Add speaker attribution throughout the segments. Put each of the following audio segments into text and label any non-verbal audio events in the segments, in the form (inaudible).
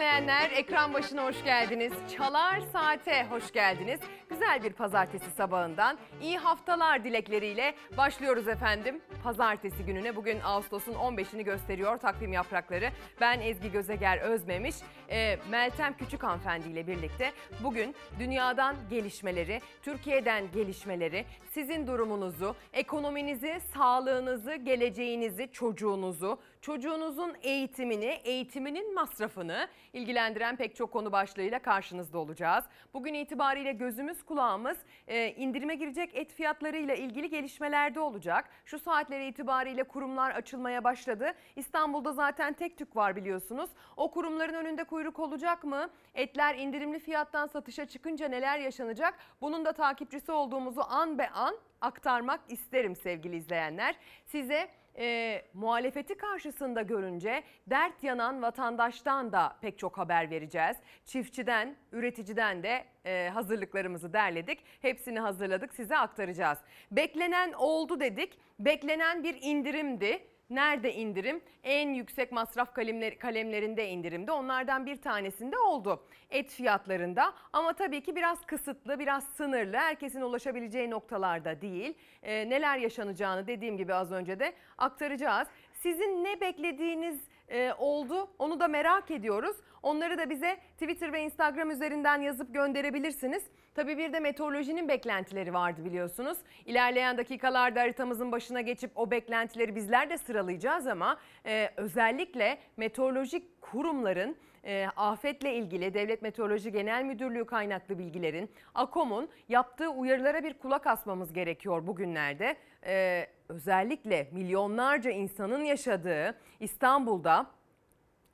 Speaker 1: izleyenler ekran başına hoş geldiniz. Çalar Saate hoş geldiniz. Güzel bir pazartesi sabahından iyi haftalar dilekleriyle başlıyoruz efendim. Pazartesi gününe bugün Ağustos'un 15'ini gösteriyor takvim yaprakları. Ben Ezgi Gözeger Özmemiş, e, Meltem Küçük Hanımefendi ile birlikte bugün dünyadan gelişmeleri, Türkiye'den gelişmeleri, sizin durumunuzu, ekonominizi, sağlığınızı, geleceğinizi, çocuğunuzu, çocuğunuzun eğitimini, eğitiminin masrafını ilgilendiren pek çok konu başlığıyla karşınızda olacağız. Bugün itibariyle gözümüz kulağımız e, indirime girecek et fiyatlarıyla ilgili gelişmelerde olacak. Şu saatleri itibariyle kurumlar açılmaya başladı. İstanbul'da zaten tek tük var biliyorsunuz. O kurumların önünde kuyruk olacak mı? Etler indirimli fiyattan satışa çıkınca neler yaşanacak? Bunun da takipçisi olduğumuzu an be an aktarmak isterim sevgili izleyenler. Size e, muhalefeti karşısında görünce dert yanan vatandaştan da pek çok haber vereceğiz. Çiftçiden, üreticiden de e, hazırlıklarımızı derledik. Hepsini hazırladık size aktaracağız. Beklenen oldu dedik. Beklenen bir indirimdi. Nerede indirim? En yüksek masraf kalemler, kalemlerinde indirimde. Onlardan bir tanesinde oldu. Et fiyatlarında ama tabii ki biraz kısıtlı, biraz sınırlı. Herkesin ulaşabileceği noktalarda değil. Ee, neler yaşanacağını dediğim gibi az önce de aktaracağız. Sizin ne beklediğiniz e, oldu onu da merak ediyoruz. Onları da bize Twitter ve Instagram üzerinden yazıp gönderebilirsiniz. Tabii bir de meteorolojinin beklentileri vardı biliyorsunuz. İlerleyen dakikalarda haritamızın başına geçip o beklentileri bizler de sıralayacağız ama e, özellikle meteorolojik kurumların e, afetle ilgili Devlet Meteoroloji Genel Müdürlüğü kaynaklı bilgilerin, AKOM'un yaptığı uyarılara bir kulak asmamız gerekiyor bugünlerde. E, özellikle milyonlarca insanın yaşadığı İstanbul'da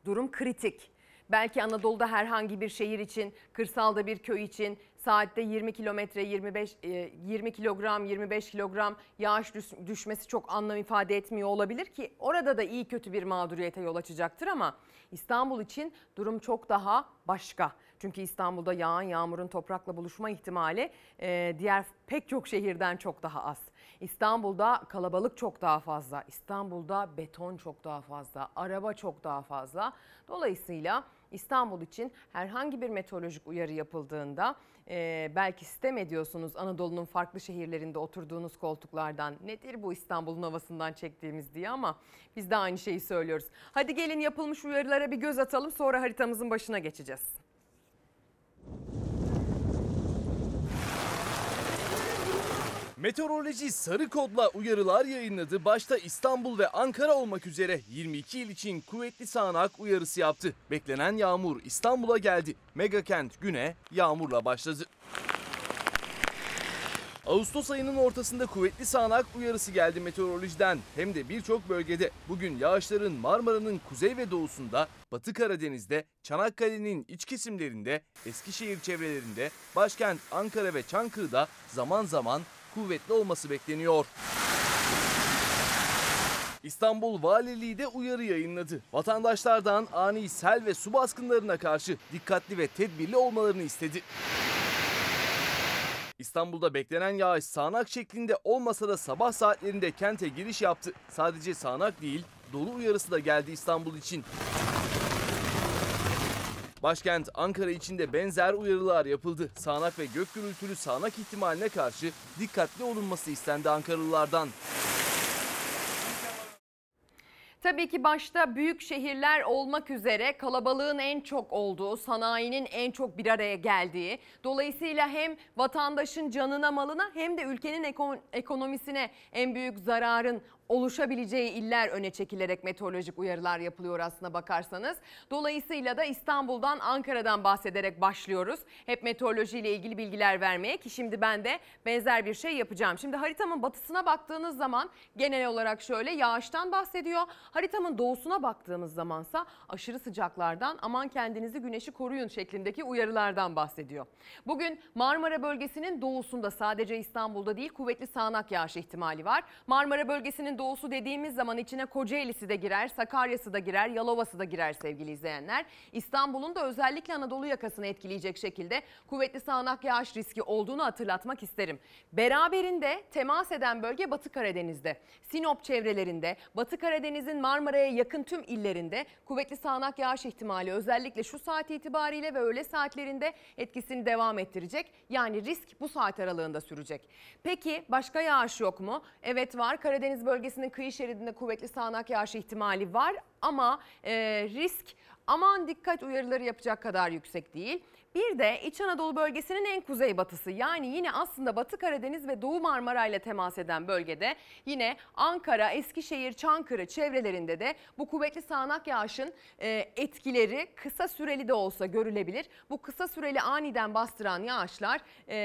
Speaker 1: durum kritik. Belki Anadolu'da herhangi bir şehir için, kırsalda bir köy için saatte 20 kilometre 25 e, 20 kilogram 25 kilogram yağış düş- düşmesi çok anlam ifade etmiyor olabilir ki orada da iyi kötü bir mağduriyete yol açacaktır ama İstanbul için durum çok daha başka. Çünkü İstanbul'da yağan yağmurun toprakla buluşma ihtimali e, diğer pek çok şehirden çok daha az. İstanbul'da kalabalık çok daha fazla. İstanbul'da beton çok daha fazla. Araba çok daha fazla. Dolayısıyla İstanbul için herhangi bir meteorolojik uyarı yapıldığında e, belki sistem ediyorsunuz Anadolu'nun farklı şehirlerinde oturduğunuz koltuklardan nedir bu İstanbul'un havasından çektiğimiz diye ama biz de aynı şeyi söylüyoruz. Hadi gelin yapılmış uyarılara bir göz atalım sonra haritamızın başına geçeceğiz.
Speaker 2: Meteoroloji sarı kodla uyarılar yayınladı. Başta İstanbul ve Ankara olmak üzere 22 il için kuvvetli sağanak uyarısı yaptı. Beklenen yağmur İstanbul'a geldi. Mega kent güne yağmurla başladı. Ağustos ayının ortasında kuvvetli sağanak uyarısı geldi meteorolojiden. Hem de birçok bölgede. Bugün yağışların Marmara'nın kuzey ve doğusunda, Batı Karadeniz'de, Çanakkale'nin iç kesimlerinde, Eskişehir çevrelerinde, başkent Ankara ve Çankırı'da zaman zaman kuvvetli olması bekleniyor. İstanbul Valiliği de uyarı yayınladı. Vatandaşlardan ani sel ve su baskınlarına karşı dikkatli ve tedbirli olmalarını istedi. İstanbul'da beklenen yağış sağanak şeklinde olmasa da sabah saatlerinde kente giriş yaptı. Sadece sağanak değil, dolu uyarısı da geldi İstanbul için. Başkent Ankara için de benzer uyarılar yapıldı. Sağanak ve gök gürültülü sağanak ihtimaline karşı dikkatli olunması istendi Ankaralılardan.
Speaker 1: Tabii ki başta büyük şehirler olmak üzere kalabalığın en çok olduğu, sanayinin en çok bir araya geldiği, dolayısıyla hem vatandaşın canına malına hem de ülkenin eko- ekonomisine en büyük zararın oluşabileceği iller öne çekilerek meteorolojik uyarılar yapılıyor aslına bakarsanız. Dolayısıyla da İstanbul'dan, Ankara'dan bahsederek başlıyoruz. Hep meteorolojiyle ilgili bilgiler vermeye ki şimdi ben de benzer bir şey yapacağım. Şimdi haritamın batısına baktığınız zaman genel olarak şöyle yağıştan bahsediyor. Haritamın doğusuna baktığımız zamansa aşırı sıcaklardan aman kendinizi güneşi koruyun şeklindeki uyarılardan bahsediyor. Bugün Marmara bölgesinin doğusunda sadece İstanbul'da değil kuvvetli sağanak yağış ihtimali var. Marmara bölgesinin Doğusu dediğimiz zaman içine Kocaeli'si de girer, Sakarya'sı da girer, Yalova'sı da girer sevgili izleyenler. İstanbul'un da özellikle Anadolu yakasını etkileyecek şekilde kuvvetli sağanak yağış riski olduğunu hatırlatmak isterim. Beraberinde temas eden bölge Batı Karadeniz'de. Sinop çevrelerinde, Batı Karadeniz'in Marmara'ya yakın tüm illerinde kuvvetli sağanak yağış ihtimali özellikle şu saat itibariyle ve öğle saatlerinde etkisini devam ettirecek. Yani risk bu saat aralığında sürecek. Peki başka yağış yok mu? Evet var. Karadeniz bölgesinin kıyı şeridinde kuvvetli sağanak yağış ihtimali var ama e, risk aman dikkat uyarıları yapacak kadar yüksek değil. Bir de İç Anadolu bölgesinin en kuzeybatısı yani yine aslında Batı Karadeniz ve Doğu Marmara ile temas eden bölgede yine Ankara, Eskişehir, Çankırı çevrelerinde de bu kuvvetli sağanak yağışın e, etkileri kısa süreli de olsa görülebilir. Bu kısa süreli aniden bastıran yağışlar e,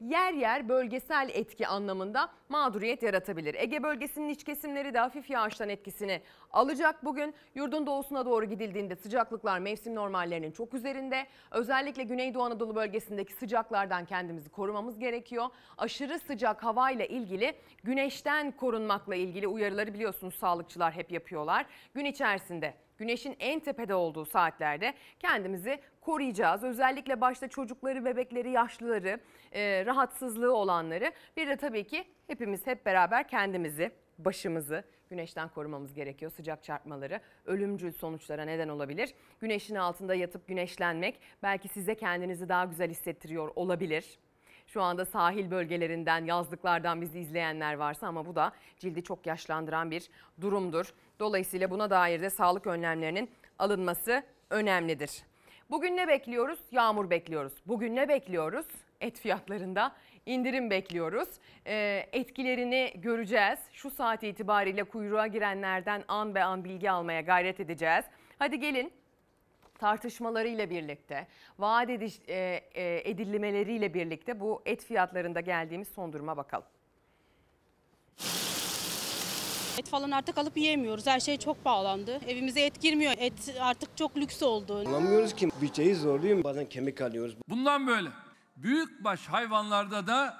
Speaker 1: yer yer bölgesel etki anlamında mağduriyet yaratabilir. Ege bölgesinin iç kesimleri de hafif yağıştan etkisini alacak bugün. Yurdun doğusuna doğru gidildiğinde sıcaklıklar mevsim normallerinin çok üzerinde. Özellikle Güneydoğu Anadolu bölgesindeki sıcaklardan kendimizi korumamız gerekiyor. Aşırı sıcak havayla ilgili güneşten korunmakla ilgili uyarıları biliyorsunuz sağlıkçılar hep yapıyorlar. Gün içerisinde güneşin en tepede olduğu saatlerde kendimizi koruyacağız. Özellikle başta çocukları, bebekleri, yaşlıları, e, rahatsızlığı olanları. Bir de tabii ki hepimiz hep beraber kendimizi, başımızı güneşten korumamız gerekiyor. Sıcak çarpmaları ölümcül sonuçlara neden olabilir. Güneşin altında yatıp güneşlenmek belki size kendinizi daha güzel hissettiriyor olabilir. Şu anda sahil bölgelerinden, yazlıklardan bizi izleyenler varsa ama bu da cildi çok yaşlandıran bir durumdur. Dolayısıyla buna dair de sağlık önlemlerinin alınması önemlidir. Bugün ne bekliyoruz? Yağmur bekliyoruz. Bugün ne bekliyoruz? Et fiyatlarında indirim bekliyoruz. Ee, etkilerini göreceğiz. Şu saat itibariyle kuyruğa girenlerden an be an bilgi almaya gayret edeceğiz. Hadi gelin tartışmalarıyla birlikte, vaat ediş, e, e, edilmeleriyle birlikte bu et fiyatlarında geldiğimiz son duruma bakalım.
Speaker 3: Et falan artık alıp yiyemiyoruz. Her şey çok pahalandı. Evimize et girmiyor. Et artık çok lüks oldu.
Speaker 4: Alamıyoruz ki bütçeyi zorluyor. Bazen kemik alıyoruz.
Speaker 5: Bundan böyle büyükbaş hayvanlarda da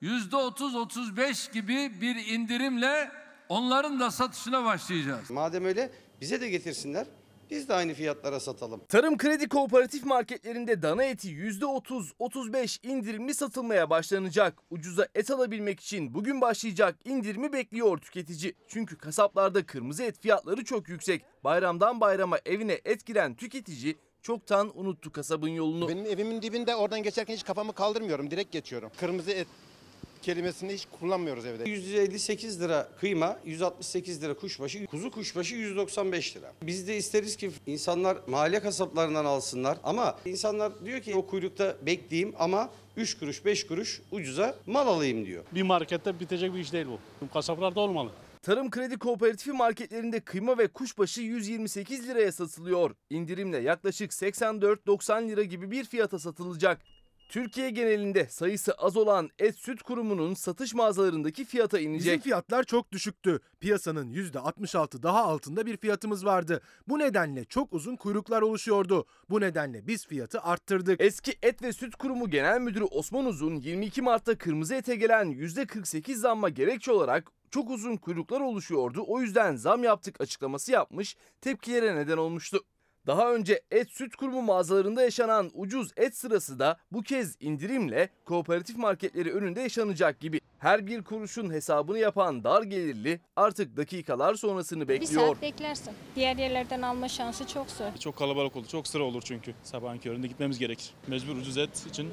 Speaker 5: yüzde 30-35 gibi bir indirimle onların da satışına başlayacağız.
Speaker 6: Madem öyle bize de getirsinler. Biz de aynı fiyatlara satalım.
Speaker 2: Tarım Kredi Kooperatif marketlerinde dana eti %30-35 indirimli satılmaya başlanacak. Ucuza et alabilmek için bugün başlayacak indirimi bekliyor tüketici. Çünkü kasaplarda kırmızı et fiyatları çok yüksek. Bayramdan bayrama evine et giren tüketici çoktan unuttu kasabın yolunu.
Speaker 7: Benim evimin dibinde oradan geçerken hiç kafamı kaldırmıyorum. Direkt geçiyorum. Kırmızı et kelimesini hiç kullanmıyoruz evde.
Speaker 6: 158 lira kıyma, 168 lira kuşbaşı, kuzu kuşbaşı 195 lira. Biz de isteriz ki insanlar mahalle kasaplarından alsınlar ama insanlar diyor ki o kuyrukta bekleyeyim ama 3 kuruş 5 kuruş ucuza mal alayım diyor.
Speaker 8: bir markette bitecek bir iş değil bu. Kasaplarda olmalı.
Speaker 2: Tarım Kredi Kooperatifi marketlerinde kıyma ve kuşbaşı 128 liraya satılıyor. İndirimle yaklaşık 84-90 lira gibi bir fiyata satılacak. Türkiye genelinde sayısı az olan Et Süt Kurumu'nun satış mağazalarındaki fiyata
Speaker 9: Bizim
Speaker 2: inecek.
Speaker 9: fiyatlar çok düşüktü. Piyasanın %66 daha altında bir fiyatımız vardı. Bu nedenle çok uzun kuyruklar oluşuyordu. Bu nedenle biz fiyatı arttırdık.
Speaker 2: Eski Et ve Süt Kurumu Genel Müdürü Osman Uzun 22 Mart'ta kırmızı ete gelen %48 zamma gerekçe olarak çok uzun kuyruklar oluşuyordu. O yüzden zam yaptık açıklaması yapmış, tepkilere neden olmuştu. Daha önce Et Süt Kurumu mağazalarında yaşanan ucuz et sırası da bu kez indirimle kooperatif marketleri önünde yaşanacak gibi. Her bir kuruşun hesabını yapan dar gelirli artık dakikalar sonrasını
Speaker 10: Bir
Speaker 2: bekliyor.
Speaker 10: saat beklersin. Diğer yerlerden alma şansı çok zor.
Speaker 8: Çok kalabalık olur. Çok sıra olur çünkü. Sabahın köründe gitmemiz gerekir. Mecbur ucuz et için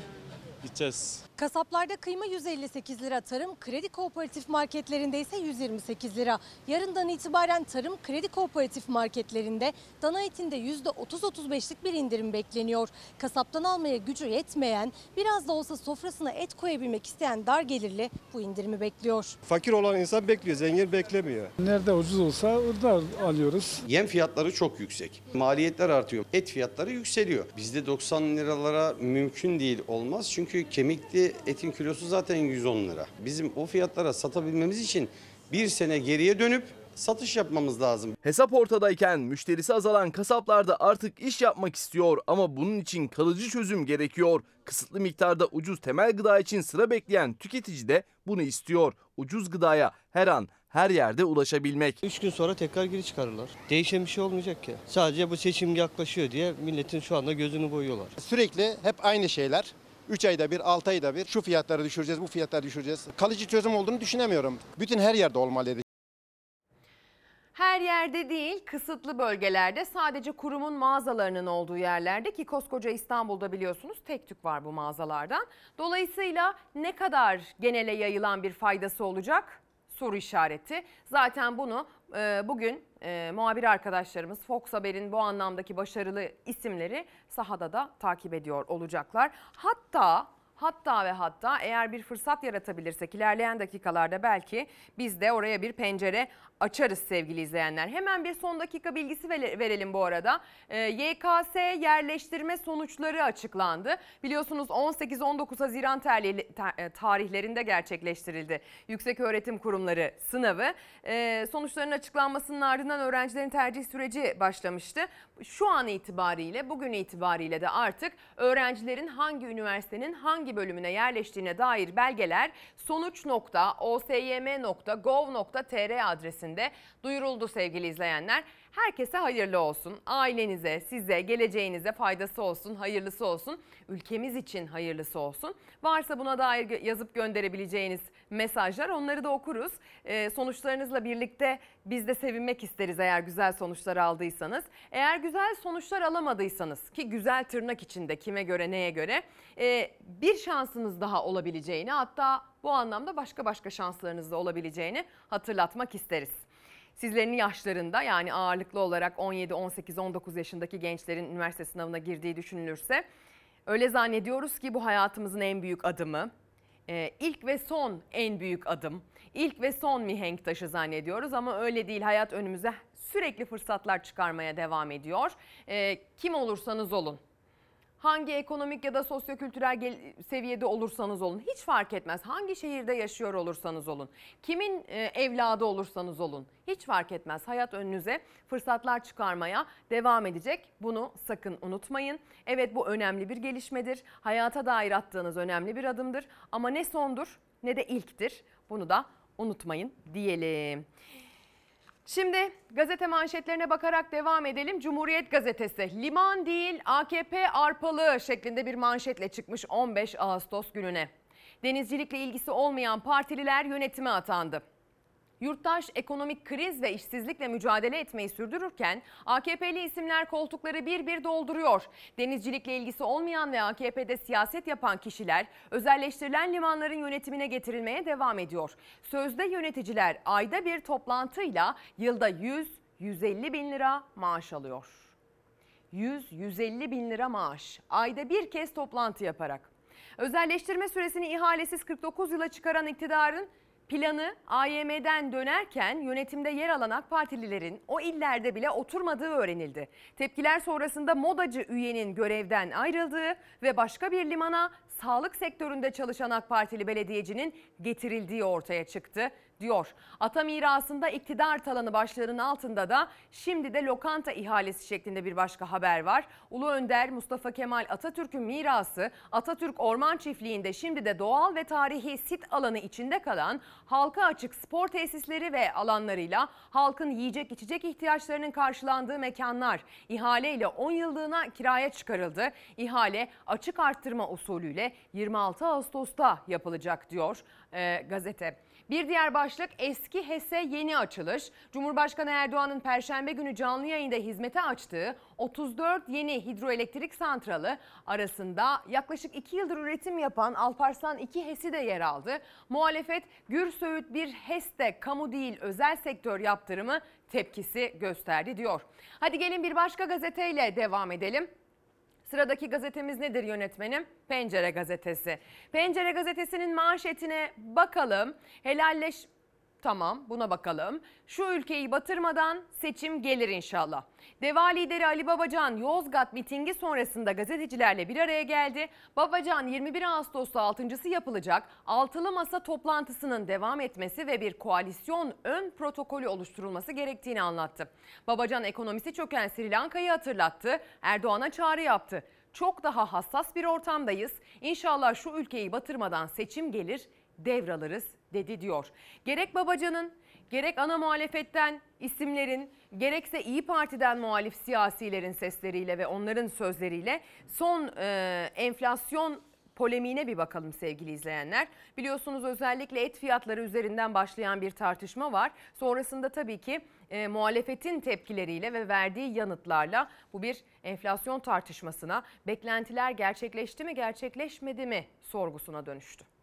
Speaker 8: gideceğiz.
Speaker 11: Kasaplarda kıyma 158 lira, tarım kredi kooperatif marketlerinde ise 128 lira. Yarından itibaren tarım kredi kooperatif marketlerinde dana etinde %30-35'lik bir indirim bekleniyor. Kasaptan almaya gücü yetmeyen, biraz da olsa sofrasına et koyabilmek isteyen dar gelirli bu indirimi bekliyor.
Speaker 4: Fakir olan insan bekliyor, zengin beklemiyor.
Speaker 8: Nerede ucuz olsa orada alıyoruz.
Speaker 6: Yem fiyatları çok yüksek. Maliyetler artıyor. Et fiyatları yükseliyor. Bizde 90 liralara mümkün değil olmaz. Çünkü kemikli etin kilosu zaten 110 lira. Bizim o fiyatlara satabilmemiz için bir sene geriye dönüp satış yapmamız lazım.
Speaker 2: Hesap ortadayken müşterisi azalan kasaplar da artık iş yapmak istiyor ama bunun için kalıcı çözüm gerekiyor. Kısıtlı miktarda ucuz temel gıda için sıra bekleyen tüketici de bunu istiyor. Ucuz gıdaya her an her yerde ulaşabilmek.
Speaker 4: 3 gün sonra tekrar geri çıkarırlar. Değişen bir şey olmayacak ki. Sadece bu seçim yaklaşıyor diye milletin şu anda gözünü boyuyorlar.
Speaker 7: Sürekli hep aynı şeyler. 3 ayda bir, 6 ayda bir şu fiyatları düşüreceğiz, bu fiyatları düşüreceğiz. Kalıcı çözüm olduğunu düşünemiyorum. Bütün her yerde olmalıydı.
Speaker 1: Her yerde değil, kısıtlı bölgelerde sadece kurumun mağazalarının olduğu yerlerde ki koskoca İstanbul'da biliyorsunuz tek tük var bu mağazalardan. Dolayısıyla ne kadar genele yayılan bir faydası olacak? Soru işareti. Zaten bunu e, bugün e, muhabir arkadaşlarımız Fox Haber'in bu anlamdaki başarılı isimleri sahada da takip ediyor olacaklar. Hatta Hatta ve hatta eğer bir fırsat yaratabilirsek ilerleyen dakikalarda belki biz de oraya bir pencere açarız sevgili izleyenler. Hemen bir son dakika bilgisi vere- verelim bu arada. Ee, YKS yerleştirme sonuçları açıklandı. Biliyorsunuz 18-19 Haziran e, tarihlerinde gerçekleştirildi Yüksek Öğretim Kurumları sınavı. Ee, sonuçların açıklanmasının ardından öğrencilerin tercih süreci başlamıştı. Şu an itibariyle bugün itibariyle de artık öğrencilerin hangi üniversitenin hangi bölümüne yerleştiğine dair belgeler sonuç.osym.gov.tr adresinde duyuruldu sevgili izleyenler. Herkese hayırlı olsun. Ailenize, size, geleceğinize faydası olsun, hayırlısı olsun. Ülkemiz için hayırlısı olsun. Varsa buna dair yazıp gönderebileceğiniz mesajlar onları da okuruz. Ee, sonuçlarınızla birlikte biz de sevinmek isteriz eğer güzel sonuçlar aldıysanız. Eğer güzel sonuçlar alamadıysanız ki güzel tırnak içinde kime göre neye göre e, bir şansınız daha olabileceğini hatta bu anlamda başka başka şanslarınız da olabileceğini hatırlatmak isteriz. Sizlerin yaşlarında yani ağırlıklı olarak 17, 18, 19 yaşındaki gençlerin üniversite sınavına girdiği düşünülürse öyle zannediyoruz ki bu hayatımızın en büyük adımı. Ee, ilk ve son en büyük adım. İlk ve son mihenk taşı zannediyoruz ama öyle değil. Hayat önümüze sürekli fırsatlar çıkarmaya devam ediyor. Ee, kim olursanız olun. Hangi ekonomik ya da sosyokültürel seviyede olursanız olun hiç fark etmez. Hangi şehirde yaşıyor olursanız olun. Kimin e, evladı olursanız olun hiç fark etmez. Hayat önünüze fırsatlar çıkarmaya devam edecek. Bunu sakın unutmayın. Evet bu önemli bir gelişmedir. Hayata dair attığınız önemli bir adımdır. Ama ne sondur ne de ilktir. Bunu da unutmayın diyelim. Şimdi gazete manşetlerine bakarak devam edelim. Cumhuriyet gazetesi liman değil AKP arpalı şeklinde bir manşetle çıkmış 15 Ağustos gününe. Denizcilikle ilgisi olmayan partililer yönetime atandı. Yurttaş ekonomik kriz ve işsizlikle mücadele etmeyi sürdürürken AKP'li isimler koltukları bir bir dolduruyor. Denizcilikle ilgisi olmayan ve AKP'de siyaset yapan kişiler özelleştirilen limanların yönetimine getirilmeye devam ediyor. Sözde yöneticiler ayda bir toplantıyla yılda 100-150 bin lira maaş alıyor. 100-150 bin lira maaş ayda bir kez toplantı yaparak. Özelleştirme süresini ihalesiz 49 yıla çıkaran iktidarın planı AYM'den dönerken yönetimde yer alan AK Partililerin o illerde bile oturmadığı öğrenildi. Tepkiler sonrasında modacı üyenin görevden ayrıldığı ve başka bir limana sağlık sektöründe çalışan AK Partili belediyecinin getirildiği ortaya çıktı diyor. Ata mirasında iktidar talanı başlığının altında da şimdi de lokanta ihalesi şeklinde bir başka haber var. Ulu Önder Mustafa Kemal Atatürk'ün mirası Atatürk Orman Çiftliği'nde şimdi de doğal ve tarihi sit alanı içinde kalan halka açık spor tesisleri ve alanlarıyla halkın yiyecek içecek ihtiyaçlarının karşılandığı mekanlar ihaleyle 10 yıllığına kiraya çıkarıldı. İhale açık arttırma usulüyle 26 Ağustos'ta yapılacak diyor e, gazete. Bir diğer başlık eski HES'e yeni açılış. Cumhurbaşkanı Erdoğan'ın Perşembe günü canlı yayında hizmete açtığı 34 yeni hidroelektrik santralı arasında yaklaşık 2 yıldır üretim yapan Alparslan 2 HES'i de yer aldı. Muhalefet Gürsöğüt bir HES'te kamu değil özel sektör yaptırımı tepkisi gösterdi diyor. Hadi gelin bir başka gazeteyle devam edelim. Sıradaki gazetemiz nedir yönetmenim? Pencere gazetesi. Pencere gazetesinin manşetine bakalım. Helalleş Tamam buna bakalım. Şu ülkeyi batırmadan seçim gelir inşallah. Deva lideri Ali Babacan Yozgat mitingi sonrasında gazetecilerle bir araya geldi. Babacan 21 Ağustos'ta 6.sı yapılacak altılı masa toplantısının devam etmesi ve bir koalisyon ön protokolü oluşturulması gerektiğini anlattı. Babacan ekonomisi çöken Sri Lanka'yı hatırlattı. Erdoğan'a çağrı yaptı. Çok daha hassas bir ortamdayız. İnşallah şu ülkeyi batırmadan seçim gelir, devralırız dedi diyor. Gerek Babacan'ın gerek ana muhalefetten isimlerin gerekse İyi Parti'den muhalif siyasilerin sesleriyle ve onların sözleriyle son e, enflasyon polemiğine bir bakalım sevgili izleyenler. Biliyorsunuz özellikle et fiyatları üzerinden başlayan bir tartışma var. Sonrasında tabii ki e, muhalefetin tepkileriyle ve verdiği yanıtlarla bu bir enflasyon tartışmasına, beklentiler gerçekleşti mi gerçekleşmedi mi sorgusuna dönüştü.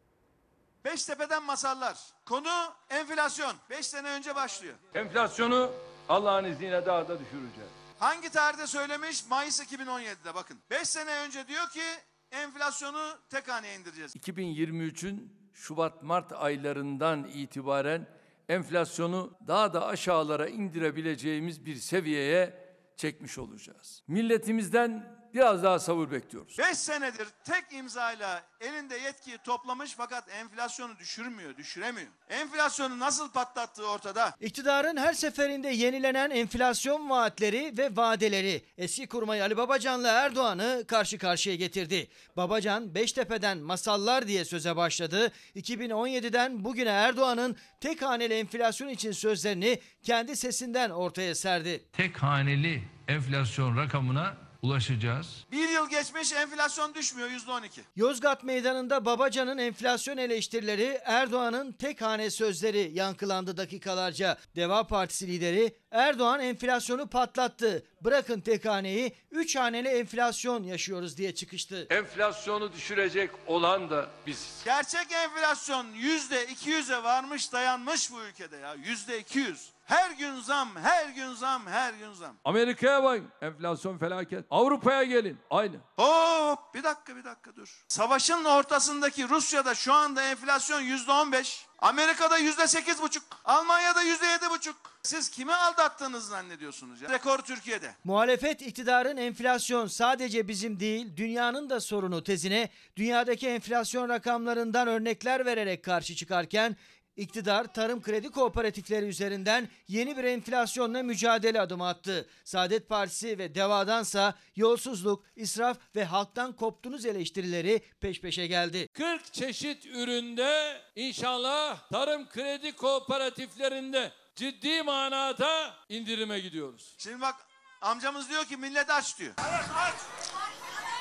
Speaker 12: Beştepe'den masallar. Konu enflasyon. 5 sene önce başlıyor.
Speaker 5: Enflasyonu Allah'ın izniyle daha da düşüreceğiz.
Speaker 12: Hangi tarihte söylemiş? Mayıs 2017'de bakın. 5 sene önce diyor ki enflasyonu tek haneye indireceğiz.
Speaker 5: 2023'ün Şubat-Mart aylarından itibaren enflasyonu daha da aşağılara indirebileceğimiz bir seviyeye çekmiş olacağız. Milletimizden biraz daha sabır bekliyoruz.
Speaker 12: 5 senedir tek imzayla elinde yetkiyi toplamış fakat enflasyonu düşürmüyor, düşüremiyor. Enflasyonu nasıl patlattığı ortada.
Speaker 13: İktidarın her seferinde yenilenen enflasyon vaatleri ve vadeleri eski kurmay Ali Babacan'la Erdoğan'ı karşı karşıya getirdi. Babacan Beştepe'den masallar diye söze başladı. 2017'den bugüne Erdoğan'ın tek haneli enflasyon için sözlerini kendi sesinden ortaya serdi.
Speaker 5: Tek haneli enflasyon rakamına ulaşacağız.
Speaker 12: Bir yıl geçmiş enflasyon düşmüyor %12.
Speaker 13: Yozgat Meydanı'nda Babacan'ın enflasyon eleştirileri Erdoğan'ın tek hane sözleri yankılandı dakikalarca. Deva Partisi lideri Erdoğan enflasyonu patlattı. Bırakın tek haneyi 3 haneli enflasyon yaşıyoruz diye çıkıştı.
Speaker 5: Enflasyonu düşürecek olan da biziz.
Speaker 12: Gerçek enflasyon %200'e varmış dayanmış bu ülkede ya %200. Her gün zam, her gün zam, her gün zam.
Speaker 5: Amerika'ya bak enflasyon felaket. Avrupa'ya gelin aynı.
Speaker 12: Hop bir dakika bir dakika dur. Savaşın ortasındaki Rusya'da şu anda enflasyon yüzde on beş. Amerika'da yüzde sekiz buçuk. Almanya'da yüzde yedi buçuk. Siz kimi aldattığınızı zannediyorsunuz ya? Rekor Türkiye'de.
Speaker 13: Muhalefet iktidarın enflasyon sadece bizim değil dünyanın da sorunu tezine dünyadaki enflasyon rakamlarından örnekler vererek karşı çıkarken İktidar tarım kredi kooperatifleri üzerinden yeni bir enflasyonla mücadele adımı attı. Saadet Partisi ve Deva'dansa yolsuzluk, israf ve halktan koptunuz eleştirileri peş peşe geldi.
Speaker 5: 40 çeşit üründe inşallah tarım kredi kooperatiflerinde ciddi manada indirime gidiyoruz.
Speaker 12: Şimdi bak amcamız diyor ki millet aç diyor.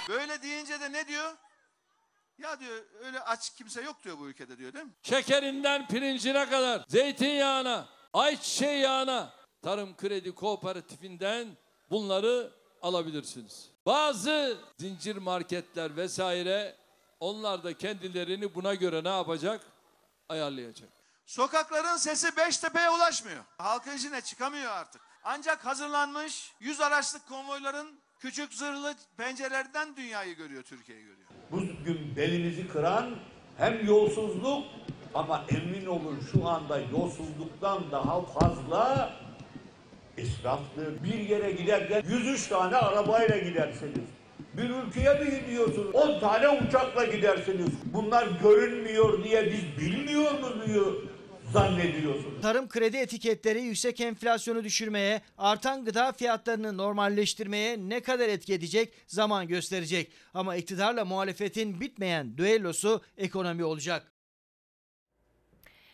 Speaker 12: Böyle deyince de ne diyor? Ya diyor öyle aç kimse yok diyor bu ülkede diyor değil mi?
Speaker 5: Şekerinden pirincine kadar, zeytinyağına, ayçiçeği yağına tarım kredi kooperatifinden bunları alabilirsiniz. Bazı zincir marketler vesaire onlar da kendilerini buna göre ne yapacak? Ayarlayacak.
Speaker 12: Sokakların sesi Beştepe'ye ulaşmıyor. Halkın içine çıkamıyor artık. Ancak hazırlanmış 100 araçlık konvoyların küçük zırhlı pencerelerden dünyayı görüyor, Türkiye'yi görüyor.
Speaker 14: Bugün belinizi kıran hem yolsuzluk ama emin olun şu anda yolsuzluktan daha fazla israftır. Bir yere giderken 103 tane arabayla gidersiniz. Bir ülkeye mi gidiyorsunuz? 10 tane uçakla gidersiniz. Bunlar görünmüyor diye biz bilmiyor muyuz zannediyorsunuz?
Speaker 13: Tarım kredi etiketleri yüksek enflasyonu düşürmeye, artan gıda fiyatlarını normalleştirmeye ne kadar etki edecek zaman gösterecek. Ama iktidarla muhalefetin bitmeyen düellosu ekonomi olacak.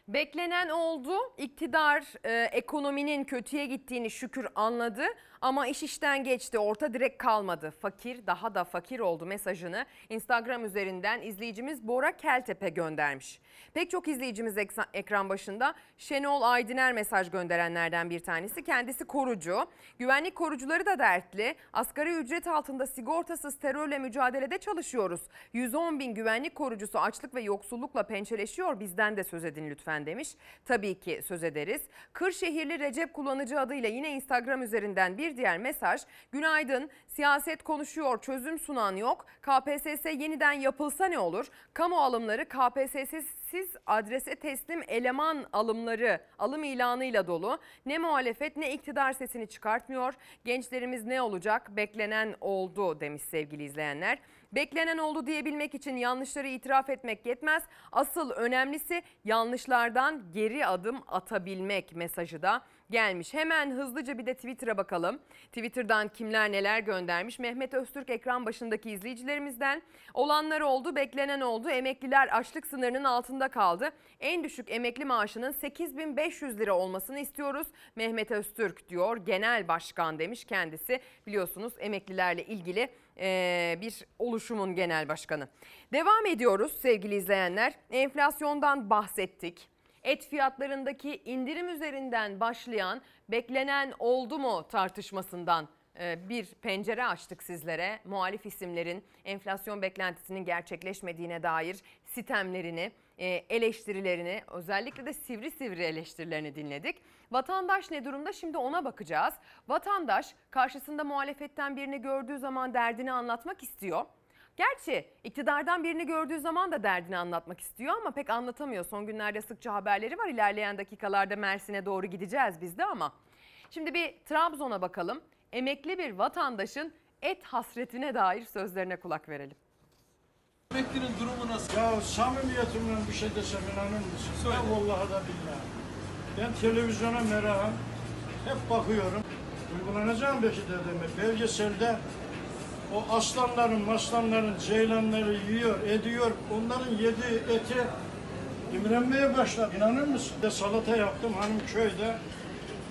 Speaker 1: Beklenen oldu. İktidar e, ekonominin kötüye gittiğini şükür anladı ama iş işten geçti. Orta direk kalmadı. Fakir daha da fakir oldu mesajını Instagram üzerinden izleyicimiz Bora Keltepe göndermiş. Pek çok izleyicimiz ekran başında Şenol Aydiner mesaj gönderenlerden bir tanesi. Kendisi korucu. Güvenlik korucuları da dertli. Asgari ücret altında sigortasız terörle mücadelede çalışıyoruz. 110 bin güvenlik korucusu açlık ve yoksullukla pençeleşiyor. Bizden de söz edin lütfen demiş. Tabii ki söz ederiz. Kırşehirli Recep kullanıcı adıyla yine Instagram üzerinden bir diğer mesaj. Günaydın. Siyaset konuşuyor, çözüm sunan yok. KPSS yeniden yapılsa ne olur? Kamu alımları KPSS'siz adrese teslim eleman alımları, alım ilanıyla dolu. Ne muhalefet ne iktidar sesini çıkartmıyor. Gençlerimiz ne olacak? Beklenen oldu demiş sevgili izleyenler. Beklenen oldu diyebilmek için yanlışları itiraf etmek yetmez. Asıl önemlisi yanlışlardan geri adım atabilmek mesajı da gelmiş. Hemen hızlıca bir de Twitter'a bakalım. Twitter'dan kimler neler göndermiş? Mehmet Öztürk ekran başındaki izleyicilerimizden. Olanlar oldu, beklenen oldu. Emekliler açlık sınırının altında kaldı. En düşük emekli maaşının 8500 lira olmasını istiyoruz. Mehmet Öztürk diyor. Genel başkan demiş kendisi. Biliyorsunuz emeklilerle ilgili bir oluşumun genel başkanı. Devam ediyoruz sevgili izleyenler. Enflasyondan bahsettik. Et fiyatlarındaki indirim üzerinden başlayan beklenen oldu mu tartışmasından e, bir pencere açtık sizlere. Muhalif isimlerin enflasyon beklentisinin gerçekleşmediğine dair sitemlerini, e, eleştirilerini, özellikle de sivri sivri eleştirilerini dinledik. Vatandaş ne durumda? Şimdi ona bakacağız. Vatandaş karşısında muhalefetten birini gördüğü zaman derdini anlatmak istiyor. Gerçi iktidardan birini gördüğü zaman da derdini anlatmak istiyor ama pek anlatamıyor. Son günlerde sıkça haberleri var. İlerleyen dakikalarda Mersin'e doğru gideceğiz biz de ama. Şimdi bir Trabzon'a bakalım. Emekli bir vatandaşın et hasretine dair sözlerine kulak verelim.
Speaker 15: Emeklinin durumu nasıl? Ya samimiyetimle bir şey desem inanır mısın? Söyle. vallahi da billahi. Ben televizyona merakım. Hep bakıyorum. Uygulanacağım belki de demek. Belgeselde o aslanların, maslanların, ceylanları yiyor, ediyor. Onların yediği eti imrenmeye başladı. İnanır mısın? De salata yaptım hanım köyde.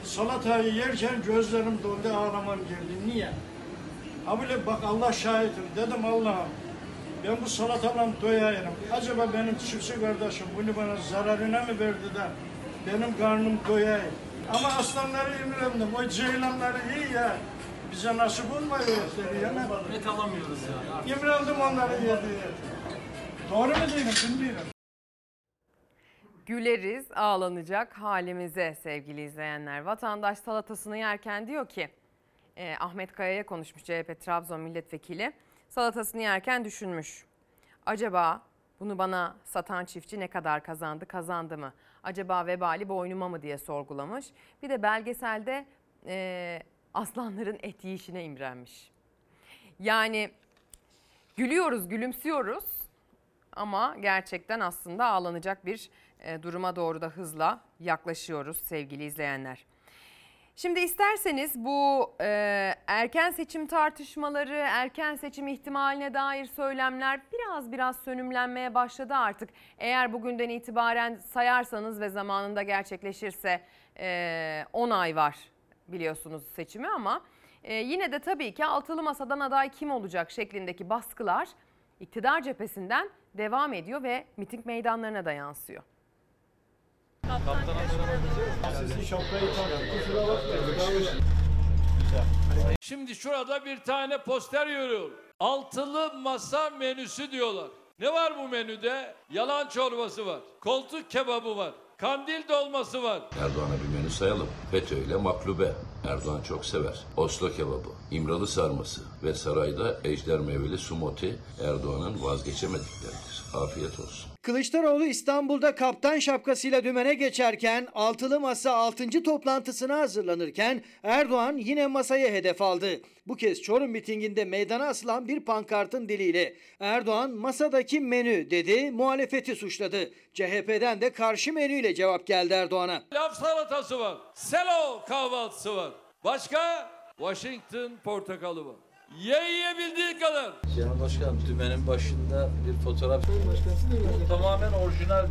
Speaker 15: Salatayı yerken gözlerim doldu, ağlamam geldi. Niye? Ha bile bak Allah şahidim. Dedim Allah'ım ben bu salatadan doyayım. Acaba benim çiftçi kardeşim bunu bana zararına mı verdi de benim karnım doyayım. Ama aslanları imrendim. O ceylanları iyi ya. Bize nasip olmuyor etleri yeme.
Speaker 16: Et alamıyoruz ya.
Speaker 15: İmrendim onları yediği. Doğru mu değilim bilmiyorum.
Speaker 1: Güleriz ağlanacak halimize sevgili izleyenler. Vatandaş salatasını yerken diyor ki e, Ahmet Kaya'ya konuşmuş CHP Trabzon milletvekili. Salatasını yerken düşünmüş. Acaba bunu bana satan çiftçi ne kadar kazandı kazandı mı? Acaba vebali boynuma mı diye sorgulamış. Bir de belgeselde e, aslanların et yiyişine imrenmiş. Yani gülüyoruz gülümsüyoruz ama gerçekten aslında ağlanacak bir e, duruma doğru da hızla yaklaşıyoruz sevgili izleyenler. Şimdi isterseniz bu e, erken seçim tartışmaları, erken seçim ihtimaline dair söylemler biraz biraz sönümlenmeye başladı artık. Eğer bugünden itibaren sayarsanız ve zamanında gerçekleşirse e, 10 ay var biliyorsunuz seçimi ama e, yine de tabii ki altılı masadan aday kim olacak şeklindeki baskılar iktidar cephesinden devam ediyor ve miting meydanlarına da yansıyor.
Speaker 5: Şimdi şurada bir tane poster görüyorum. Altılı masa menüsü diyorlar. Ne var bu menüde? Yalan çorbası var. Koltuk kebabı var. Kandil dolması var.
Speaker 17: Erdoğan'a bir menü sayalım. FETÖ ile maklube. Erdoğan çok sever. Oslo kebabı, İmralı sarması ve sarayda ejder meyveli sumoti Erdoğan'ın vazgeçemedikleridir. Afiyet olsun.
Speaker 13: Kılıçdaroğlu İstanbul'da kaptan şapkasıyla dümene geçerken altılı masa 6. toplantısına hazırlanırken Erdoğan yine masaya hedef aldı. Bu kez Çorum mitinginde meydana asılan bir pankartın diliyle Erdoğan masadaki menü dedi, muhalefeti suçladı. CHP'den de karşı menüyle cevap geldi Erdoğan'a.
Speaker 5: Laf salatası var. Selo kahvaltısı var. Başka? Washington portakalı var. Ye yiyebildiği kadar.
Speaker 16: Genel Başkan dümenin başında bir fotoğraf. Bu tamamen orijinal. e,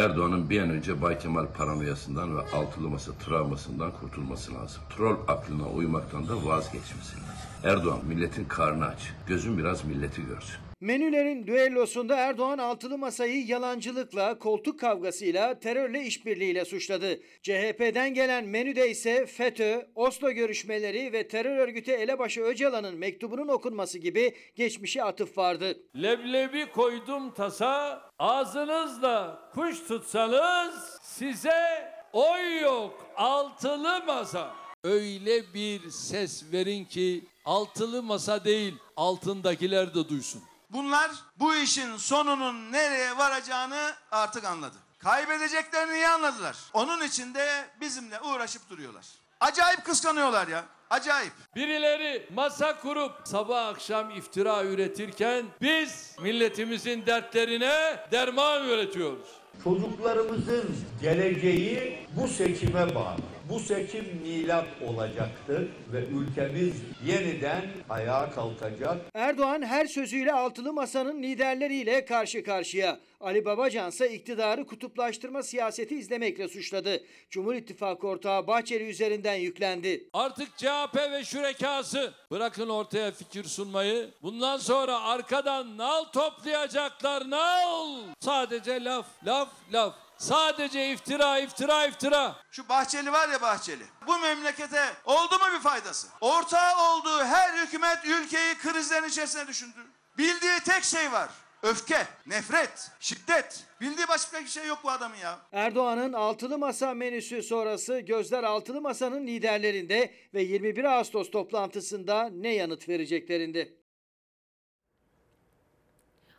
Speaker 17: Erdoğan'ın bir an önce Bay Kemal paranoyasından ve altılı masa travmasından kurtulması lazım. Troll aklına uymaktan da vazgeçmesi lazım. Erdoğan milletin karnı aç. Gözün biraz milleti görsün.
Speaker 13: Menülerin düellosunda Erdoğan altılı masayı yalancılıkla, koltuk kavgasıyla, terörle işbirliğiyle suçladı. CHP'den gelen menüde ise FETÖ, Oslo görüşmeleri ve terör örgütü elebaşı Öcalan'ın mektubunun okunması gibi geçmişe atıf vardı.
Speaker 5: Leblebi koydum tasa, ağzınızla kuş tutsanız size oy yok altılı masa. Öyle bir ses verin ki altılı masa değil altındakiler de duysun.
Speaker 12: Bunlar bu işin sonunun nereye varacağını artık anladı. Kaybedeceklerini iyi anladılar. Onun için de bizimle uğraşıp duruyorlar. Acayip kıskanıyorlar ya. Acayip.
Speaker 5: Birileri masa kurup sabah akşam iftira üretirken biz milletimizin dertlerine derman üretiyoruz.
Speaker 14: Çocuklarımızın geleceği bu seçime bağlı. Bu seçim milat olacaktır ve ülkemiz yeniden ayağa kalkacak.
Speaker 13: Erdoğan her sözüyle altılı masanın liderleriyle karşı karşıya. Ali Babacan ise iktidarı kutuplaştırma siyaseti izlemekle suçladı. Cumhur İttifakı ortağı Bahçeli üzerinden yüklendi.
Speaker 5: Artık CHP ve şürekası bırakın ortaya fikir sunmayı. Bundan sonra arkadan nal toplayacaklar nal. Sadece laf, laf, laf. Sadece iftira, iftira, iftira.
Speaker 12: Şu Bahçeli var ya Bahçeli. Bu memlekete oldu mu bir faydası? Ortağı olduğu her hükümet ülkeyi krizlerin içerisine düşündü. Bildiği tek şey var. Öfke, nefret, şiddet. Bildiği başka bir şey yok bu adamın ya.
Speaker 13: Erdoğan'ın altılı masa menüsü sonrası gözler altılı masanın liderlerinde ve 21 Ağustos toplantısında ne yanıt vereceklerinde.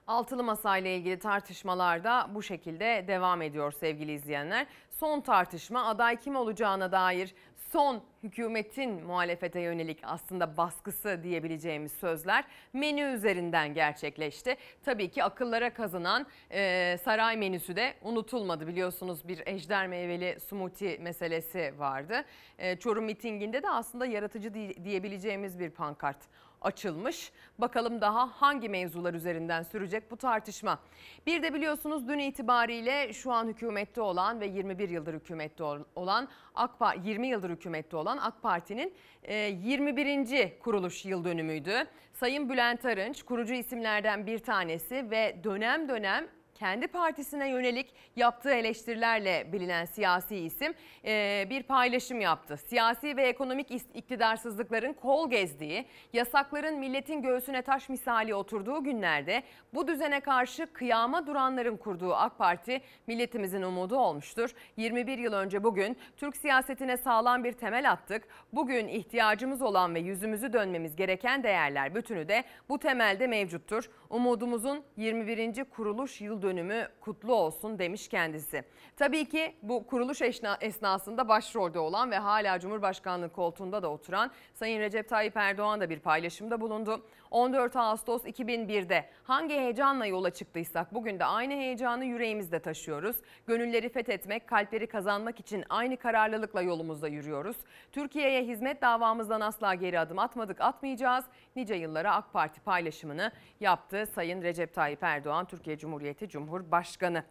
Speaker 1: Altılı Masa ile ilgili tartışmalar da bu şekilde devam ediyor sevgili izleyenler. Son tartışma aday kim olacağına dair son hükümetin muhalefete yönelik aslında baskısı diyebileceğimiz sözler menü üzerinden gerçekleşti. Tabii ki akıllara kazanan e, saray menüsü de unutulmadı. Biliyorsunuz bir ejder meyveli smoothie meselesi vardı. E, Çorum mitinginde de aslında yaratıcı diyebileceğimiz bir pankart açılmış. Bakalım daha hangi mevzular üzerinden sürecek bu tartışma. Bir de biliyorsunuz dün itibariyle şu an hükümette olan ve 21 yıldır hükümette olan AK Parti 20 yıldır hükümette olan AK Parti'nin 21. kuruluş yıl dönümüydü. Sayın Bülent Arınç kurucu isimlerden bir tanesi ve dönem dönem kendi partisine yönelik yaptığı eleştirilerle bilinen siyasi isim e, bir paylaşım yaptı. Siyasi ve ekonomik iktidarsızlıkların kol gezdiği, yasakların milletin göğsüne taş misali oturduğu günlerde bu düzene karşı kıyama duranların kurduğu AK Parti milletimizin umudu olmuştur. 21 yıl önce bugün Türk siyasetine sağlam bir temel attık. Bugün ihtiyacımız olan ve yüzümüzü dönmemiz gereken değerler bütünü de bu temelde mevcuttur. Umudumuzun 21. kuruluş yıl dönümü kutlu olsun demiş kendisi. Tabii ki bu kuruluş esnasında başrolde olan ve hala Cumhurbaşkanlığı koltuğunda da oturan Sayın Recep Tayyip Erdoğan da bir paylaşımda bulundu. 14 Ağustos 2001'de hangi heyecanla yola çıktıysak bugün de aynı heyecanı yüreğimizde taşıyoruz. Gönülleri fethetmek, kalpleri kazanmak için aynı kararlılıkla yolumuzda yürüyoruz. Türkiye'ye hizmet davamızdan asla geri adım atmadık, atmayacağız. Nice yıllara AK Parti paylaşımını yaptı Sayın Recep Tayyip Erdoğan, Türkiye Cumhuriyeti Cumhurbaşkanı.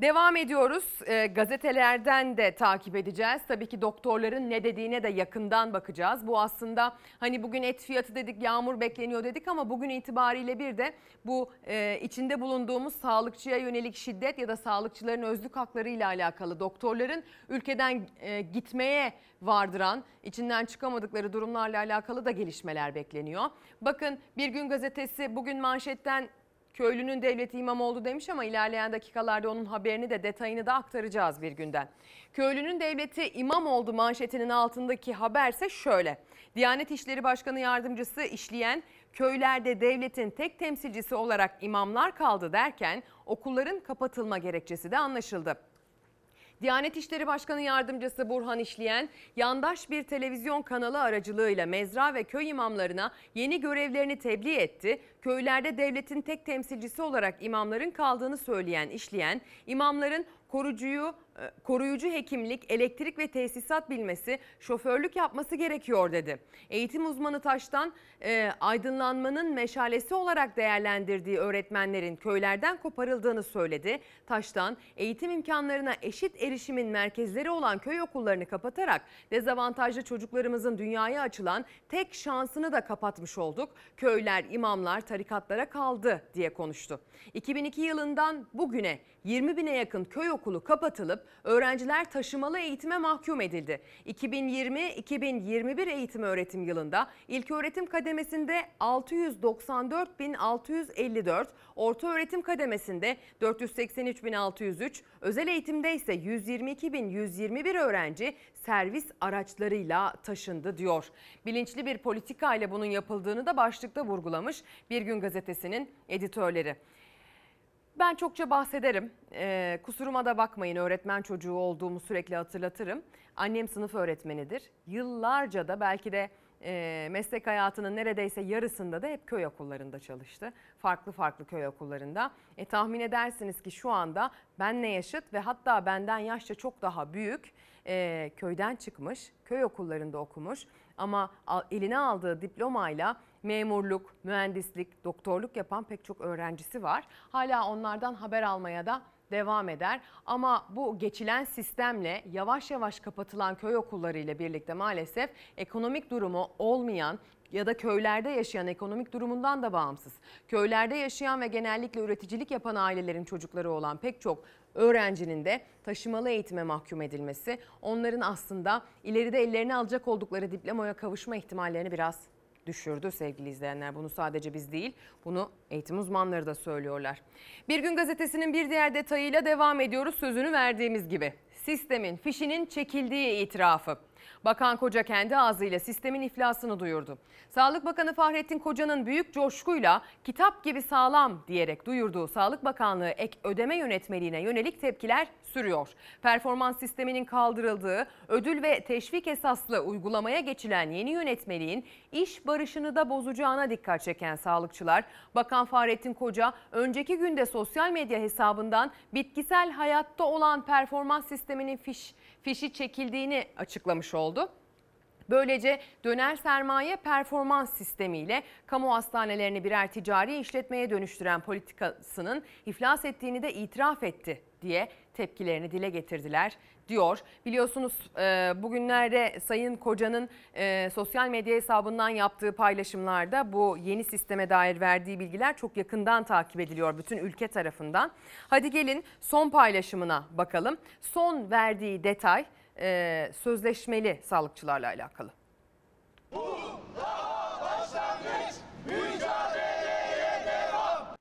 Speaker 1: Devam ediyoruz. E, gazetelerden de takip edeceğiz. Tabii ki doktorların ne dediğine de yakından bakacağız. Bu aslında hani bugün et fiyatı dedik, yağmur bekleniyor dedik ama bugün itibariyle bir de bu e, içinde bulunduğumuz sağlıkçıya yönelik şiddet ya da sağlıkçıların özlük hakları ile alakalı doktorların ülkeden e, gitmeye vardıran, içinden çıkamadıkları durumlarla alakalı da gelişmeler bekleniyor. Bakın Bir Gün Gazetesi bugün manşetten köylünün devleti imam oldu demiş ama ilerleyen dakikalarda onun haberini de detayını da aktaracağız bir günden. Köylünün devleti imam oldu manşetinin altındaki haberse şöyle. Diyanet İşleri Başkanı Yardımcısı işleyen köylerde devletin tek temsilcisi olarak imamlar kaldı derken okulların kapatılma gerekçesi de anlaşıldı. Diyanet İşleri Başkanı Yardımcısı Burhan İşleyen, yandaş bir televizyon kanalı aracılığıyla mezra ve köy imamlarına yeni görevlerini tebliğ etti. Köylerde devletin tek temsilcisi olarak imamların kaldığını söyleyen İşleyen, imamların korucuyu e, koruyucu hekimlik, elektrik ve tesisat bilmesi, şoförlük yapması gerekiyor dedi. Eğitim uzmanı Taş'tan e, aydınlanmanın meşalesi olarak değerlendirdiği öğretmenlerin köylerden koparıldığını söyledi. Taş'tan eğitim imkanlarına eşit erişimin merkezleri olan köy okullarını kapatarak dezavantajlı çocuklarımızın dünyaya açılan tek şansını da kapatmış olduk. Köyler, imamlar tarikatlara kaldı diye konuştu. 2002 yılından bugüne 20 bine yakın köy okulu kapatılıp öğrenciler taşımalı eğitime mahkum edildi. 2020-2021 eğitim öğretim yılında ilk öğretim kademesinde 694.654, orta öğretim kademesinde 483.603, özel eğitimde ise 122.121 öğrenci servis araçlarıyla taşındı diyor. Bilinçli bir politika ile bunun yapıldığını da başlıkta vurgulamış Bir Gün Gazetesi'nin editörleri. Ben çokça bahsederim. Ee, kusuruma da bakmayın öğretmen çocuğu olduğumu sürekli hatırlatırım. Annem sınıf öğretmenidir. Yıllarca da belki de e, meslek hayatının neredeyse yarısında da hep köy okullarında çalıştı. Farklı farklı köy okullarında. E, tahmin edersiniz ki şu anda benle yaşıt ve hatta benden yaşça çok daha büyük e, köyden çıkmış, köy okullarında okumuş ama eline aldığı diplomayla memurluk, mühendislik, doktorluk yapan pek çok öğrencisi var. Hala onlardan haber almaya da devam eder. Ama bu geçilen sistemle yavaş yavaş kapatılan köy okulları ile birlikte maalesef ekonomik durumu olmayan ya da köylerde yaşayan ekonomik durumundan da bağımsız. Köylerde yaşayan ve genellikle üreticilik yapan ailelerin çocukları olan pek çok öğrencinin de taşımalı eğitime mahkum edilmesi onların aslında ileride ellerine alacak oldukları diplomaya kavuşma ihtimallerini biraz düşürdü sevgili izleyenler. Bunu sadece biz değil, bunu eğitim uzmanları da söylüyorlar. Bir gün gazetesinin bir diğer detayıyla devam ediyoruz sözünü verdiğimiz gibi. Sistemin fişinin çekildiği itirafı. Bakan Koca kendi ağzıyla sistemin iflasını duyurdu. Sağlık Bakanı Fahrettin Koca'nın büyük coşkuyla kitap gibi sağlam diyerek duyurduğu Sağlık Bakanlığı ek ödeme yönetmeliğine yönelik tepkiler sürüyor. Performans sisteminin kaldırıldığı, ödül ve teşvik esaslı uygulamaya geçilen yeni yönetmeliğin iş barışını da bozacağına dikkat çeken sağlıkçılar, Bakan Fahrettin Koca önceki günde sosyal medya hesabından bitkisel hayatta olan performans sisteminin fiş, fişi çekildiğini açıklamış oldu. Böylece döner sermaye performans sistemiyle kamu hastanelerini birer ticari işletmeye dönüştüren politikasının iflas ettiğini de itiraf etti diye tepkilerini dile getirdiler diyor. Biliyorsunuz e, bugünlerde Sayın Koca'nın e, sosyal medya hesabından yaptığı paylaşımlarda bu yeni sisteme dair verdiği bilgiler çok yakından takip ediliyor bütün ülke tarafından. Hadi gelin son paylaşımına bakalım. Son verdiği detay e, sözleşmeli sağlıkçılarla alakalı.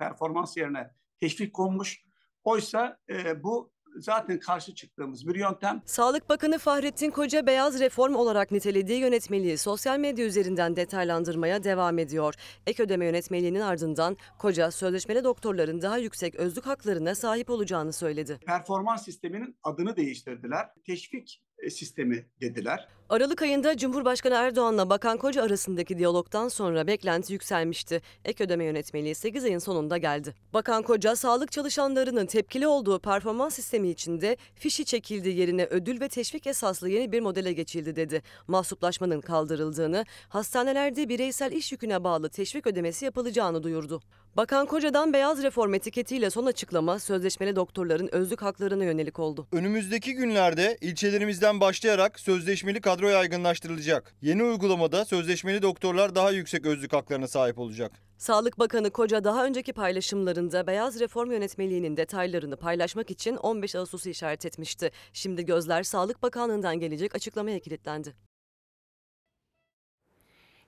Speaker 18: performans yerine teşvik konmuş. Oysa e, bu zaten karşı çıktığımız bir yöntem.
Speaker 19: Sağlık Bakanı Fahrettin Koca beyaz reform olarak nitelediği yönetmeliği sosyal medya üzerinden detaylandırmaya devam ediyor. Ek ödeme yönetmeliğinin ardından Koca sözleşmeli doktorların daha yüksek özlük haklarına sahip olacağını söyledi.
Speaker 18: Performans sisteminin adını değiştirdiler. Teşvik sistemi dediler.
Speaker 19: Aralık ayında Cumhurbaşkanı Erdoğan'la Bakan Koca arasındaki diyalogdan sonra beklenti yükselmişti. Ek ödeme yönetmeliği 8 ayın sonunda geldi. Bakan Koca, sağlık çalışanlarının tepkili olduğu performans sistemi içinde fişi çekildiği yerine ödül ve teşvik esaslı yeni bir modele geçildi dedi. Mahsuplaşmanın kaldırıldığını, hastanelerde bireysel iş yüküne bağlı teşvik ödemesi yapılacağını duyurdu. Bakan Koca'dan beyaz reform etiketiyle son açıklama sözleşmeli doktorların özlük haklarına yönelik oldu.
Speaker 20: Önümüzdeki günlerde ilçelerimizden başlayarak sözleşmeli kadro yaygınlaştırılacak. Yeni uygulamada sözleşmeli doktorlar daha yüksek özlük haklarına sahip olacak.
Speaker 19: Sağlık Bakanı Koca daha önceki paylaşımlarında beyaz reform yönetmeliğinin detaylarını paylaşmak için 15 Ağustos'u işaret etmişti. Şimdi gözler Sağlık Bakanlığı'ndan gelecek açıklamaya kilitlendi.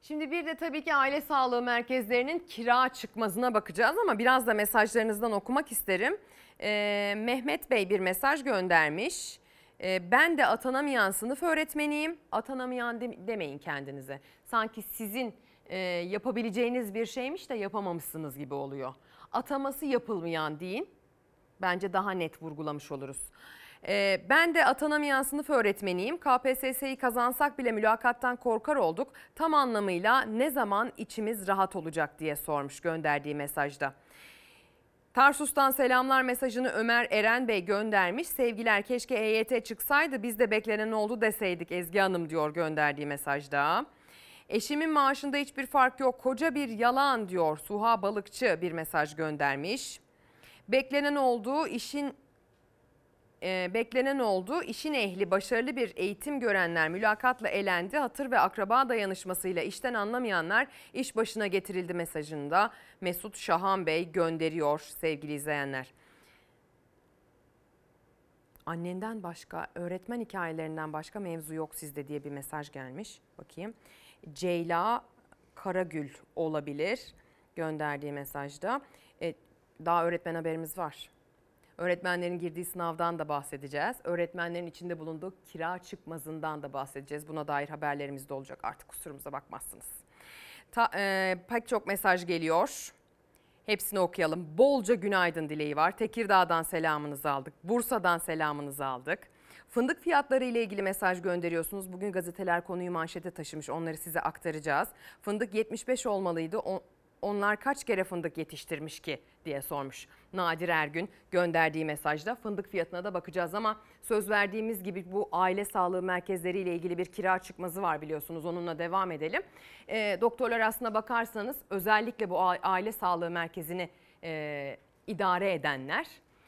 Speaker 1: Şimdi bir de tabii ki aile sağlığı merkezlerinin kira çıkmazına bakacağız ama biraz da mesajlarınızdan okumak isterim. Ee, Mehmet Bey bir mesaj göndermiş. Ee, ben de atanamayan sınıf öğretmeniyim. Atanamayan de- demeyin kendinize. Sanki sizin e, yapabileceğiniz bir şeymiş de yapamamışsınız gibi oluyor. Ataması yapılmayan deyin. Bence daha net vurgulamış oluruz. Ee, ben de atanamayan sınıf öğretmeniyim. KPSS'yi kazansak bile mülakattan korkar olduk. Tam anlamıyla ne zaman içimiz rahat olacak diye sormuş gönderdiği mesajda. Tarsus'tan selamlar mesajını Ömer Eren Bey göndermiş. Sevgiler keşke EYT çıksaydı biz de beklenen oldu deseydik Ezgi Hanım diyor gönderdiği mesajda. Eşimin maaşında hiçbir fark yok koca bir yalan diyor Suha Balıkçı bir mesaj göndermiş. Beklenen olduğu işin e, beklenen oldu. İşin ehli, başarılı bir eğitim görenler mülakatla elendi. Hatır ve akraba dayanışmasıyla işten anlamayanlar iş başına getirildi mesajında Mesut Şahan Bey gönderiyor sevgili izleyenler. Annenden başka, öğretmen hikayelerinden başka mevzu yok sizde diye bir mesaj gelmiş. Bakayım. Ceyla Karagül olabilir gönderdiği mesajda. E, daha öğretmen haberimiz var. Öğretmenlerin girdiği sınavdan da bahsedeceğiz. Öğretmenlerin içinde bulunduğu kira çıkmazından da bahsedeceğiz. Buna dair haberlerimiz de olacak. Artık kusurumuza bakmazsınız. Ta, e, pek çok mesaj geliyor. Hepsini okuyalım. Bolca günaydın dileği var. Tekirdağ'dan selamınızı aldık. Bursa'dan selamınızı aldık. Fındık fiyatları ile ilgili mesaj gönderiyorsunuz. Bugün gazeteler konuyu manşete taşımış. Onları size aktaracağız. Fındık 75 olmalıydı. Onlar kaç kere fındık yetiştirmiş ki diye sormuş Nadir Ergün gönderdiği mesajda. Fındık fiyatına da bakacağız ama söz verdiğimiz gibi bu aile sağlığı merkezleri ile ilgili bir kira çıkmazı var biliyorsunuz. Onunla devam edelim. E, doktorlar aslına bakarsanız özellikle bu aile sağlığı merkezini e, idare edenler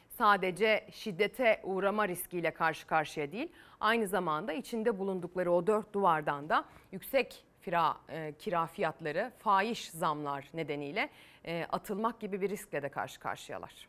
Speaker 1: sadece şiddete uğrama riskiyle karşı karşıya değil, aynı zamanda içinde bulundukları o dört duvardan da yüksek kira, e, kira fiyatları, fahiş zamlar nedeniyle e, atılmak gibi bir riskle de karşı karşıyalar.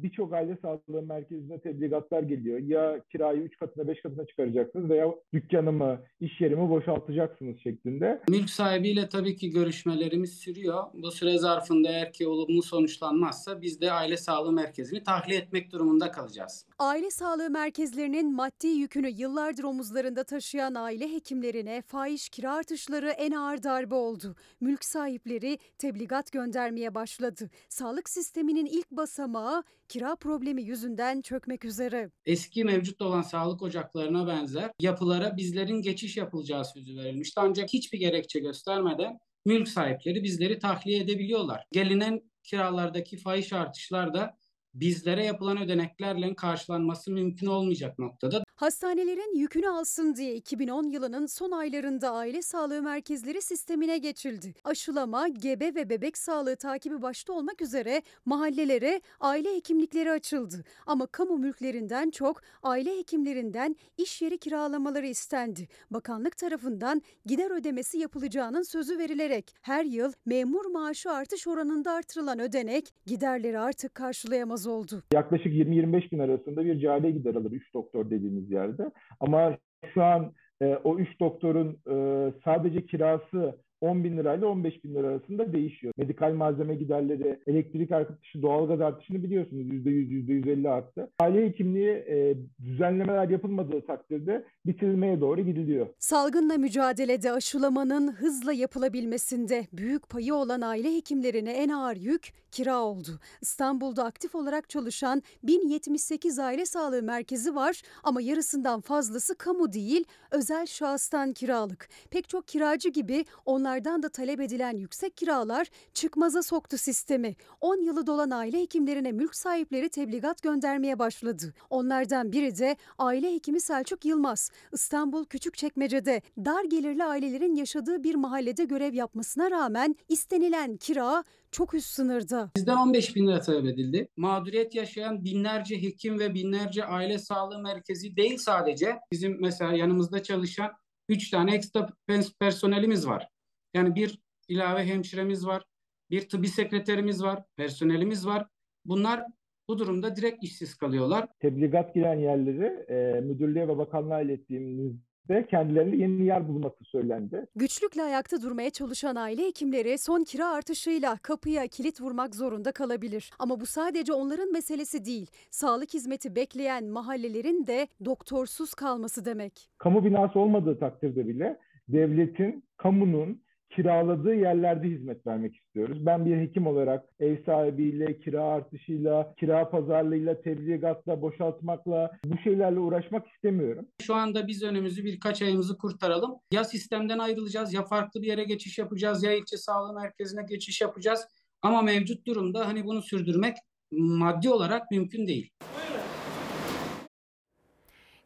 Speaker 21: Birçok aile sağlığı merkezine tebligatlar geliyor. Ya kirayı 3 katına 5 katına çıkaracaksınız veya dükkanımı, iş yerimi boşaltacaksınız şeklinde.
Speaker 22: Mülk sahibiyle tabii ki görüşmelerimiz sürüyor. Bu süre zarfında eğer ki olumlu sonuçlanmazsa biz de aile sağlığı merkezini tahliye etmek durumunda kalacağız.
Speaker 23: Aile sağlığı merkezlerinin maddi yükünü yıllardır omuzlarında taşıyan aile hekimlerine fahiş kira artışları en ağır darbe oldu. Mülk sahipleri tebligat göndermeye başladı. Sağlık sisteminin ilk basamağı kira problemi yüzünden çökmek üzere.
Speaker 22: Eski mevcut olan sağlık ocaklarına benzer yapılara bizlerin geçiş yapılacağı sözü verilmişti. Ancak hiçbir gerekçe göstermeden mülk sahipleri bizleri tahliye edebiliyorlar. Gelinen kiralardaki fahiş artışlar da bizlere yapılan ödeneklerle karşılanması mümkün olmayacak noktada.
Speaker 23: Hastanelerin yükünü alsın diye 2010 yılının son aylarında aile sağlığı merkezleri sistemine geçildi. Aşılama, gebe ve bebek sağlığı takibi başta olmak üzere mahallelere aile hekimlikleri açıldı. Ama kamu mülklerinden çok aile hekimlerinden iş yeri kiralamaları istendi. Bakanlık tarafından gider ödemesi yapılacağının sözü verilerek her yıl memur maaşı artış oranında artırılan ödenek giderleri artık karşılayamaz oldu.
Speaker 21: Yaklaşık 20-25 bin arasında bir cari gider alır 3 doktor dediğimiz yerde. Ama şu an e, o 3 doktorun e, sadece kirası 10 bin lirayla 15 bin lira arasında değişiyor. Medikal malzeme giderleri, elektrik artışı, doğalgaz artışını biliyorsunuz %100, %150 arttı. Aile hekimliği e, düzenlemeler yapılmadığı takdirde bitirilmeye doğru gidiliyor.
Speaker 23: Salgınla mücadelede aşılamanın hızla yapılabilmesinde büyük payı olan aile hekimlerine en ağır yük kira oldu. İstanbul'da aktif olarak çalışan 1078 aile sağlığı merkezi var ama yarısından fazlası kamu değil, özel şahıstan kiralık. Pek çok kiracı gibi onlardan da talep edilen yüksek kiralar çıkmaza soktu sistemi. 10 yılı dolan aile hekimlerine mülk sahipleri tebligat göndermeye başladı. Onlardan biri de aile hekimi Selçuk Yılmaz. İstanbul Küçükçekmece'de dar gelirli ailelerin yaşadığı bir mahallede görev yapmasına rağmen istenilen kira çok üst sınırda.
Speaker 22: Bizden 15 bin lira talep edildi. Mağduriyet yaşayan binlerce hekim ve binlerce aile sağlığı merkezi değil sadece. Bizim mesela yanımızda çalışan 3 tane ekstra pers- personelimiz var. Yani bir ilave hemşiremiz var, bir tıbbi sekreterimiz var, personelimiz var. Bunlar bu durumda direkt işsiz kalıyorlar.
Speaker 21: Tebligat giren yerleri e, müdürlüğe ve bakanlığa ilettiğimizde kendilerine yeni yer bulması söylendi.
Speaker 23: Güçlükle ayakta durmaya çalışan aile hekimleri son kira artışıyla kapıya kilit vurmak zorunda kalabilir. Ama bu sadece onların meselesi değil. Sağlık hizmeti bekleyen mahallelerin de doktorsuz kalması demek.
Speaker 21: Kamu binası olmadığı takdirde bile devletin, kamunun kiraladığı yerlerde hizmet vermek istiyoruz. Ben bir hekim olarak ev sahibiyle, kira artışıyla, kira pazarlığıyla, tebligatla, boşaltmakla bu şeylerle uğraşmak istemiyorum.
Speaker 22: Şu anda biz önümüzü birkaç ayımızı kurtaralım. Ya sistemden ayrılacağız ya farklı bir yere geçiş yapacağız ya ilçe sağlığı merkezine geçiş yapacağız. Ama mevcut durumda hani bunu sürdürmek maddi olarak mümkün değil.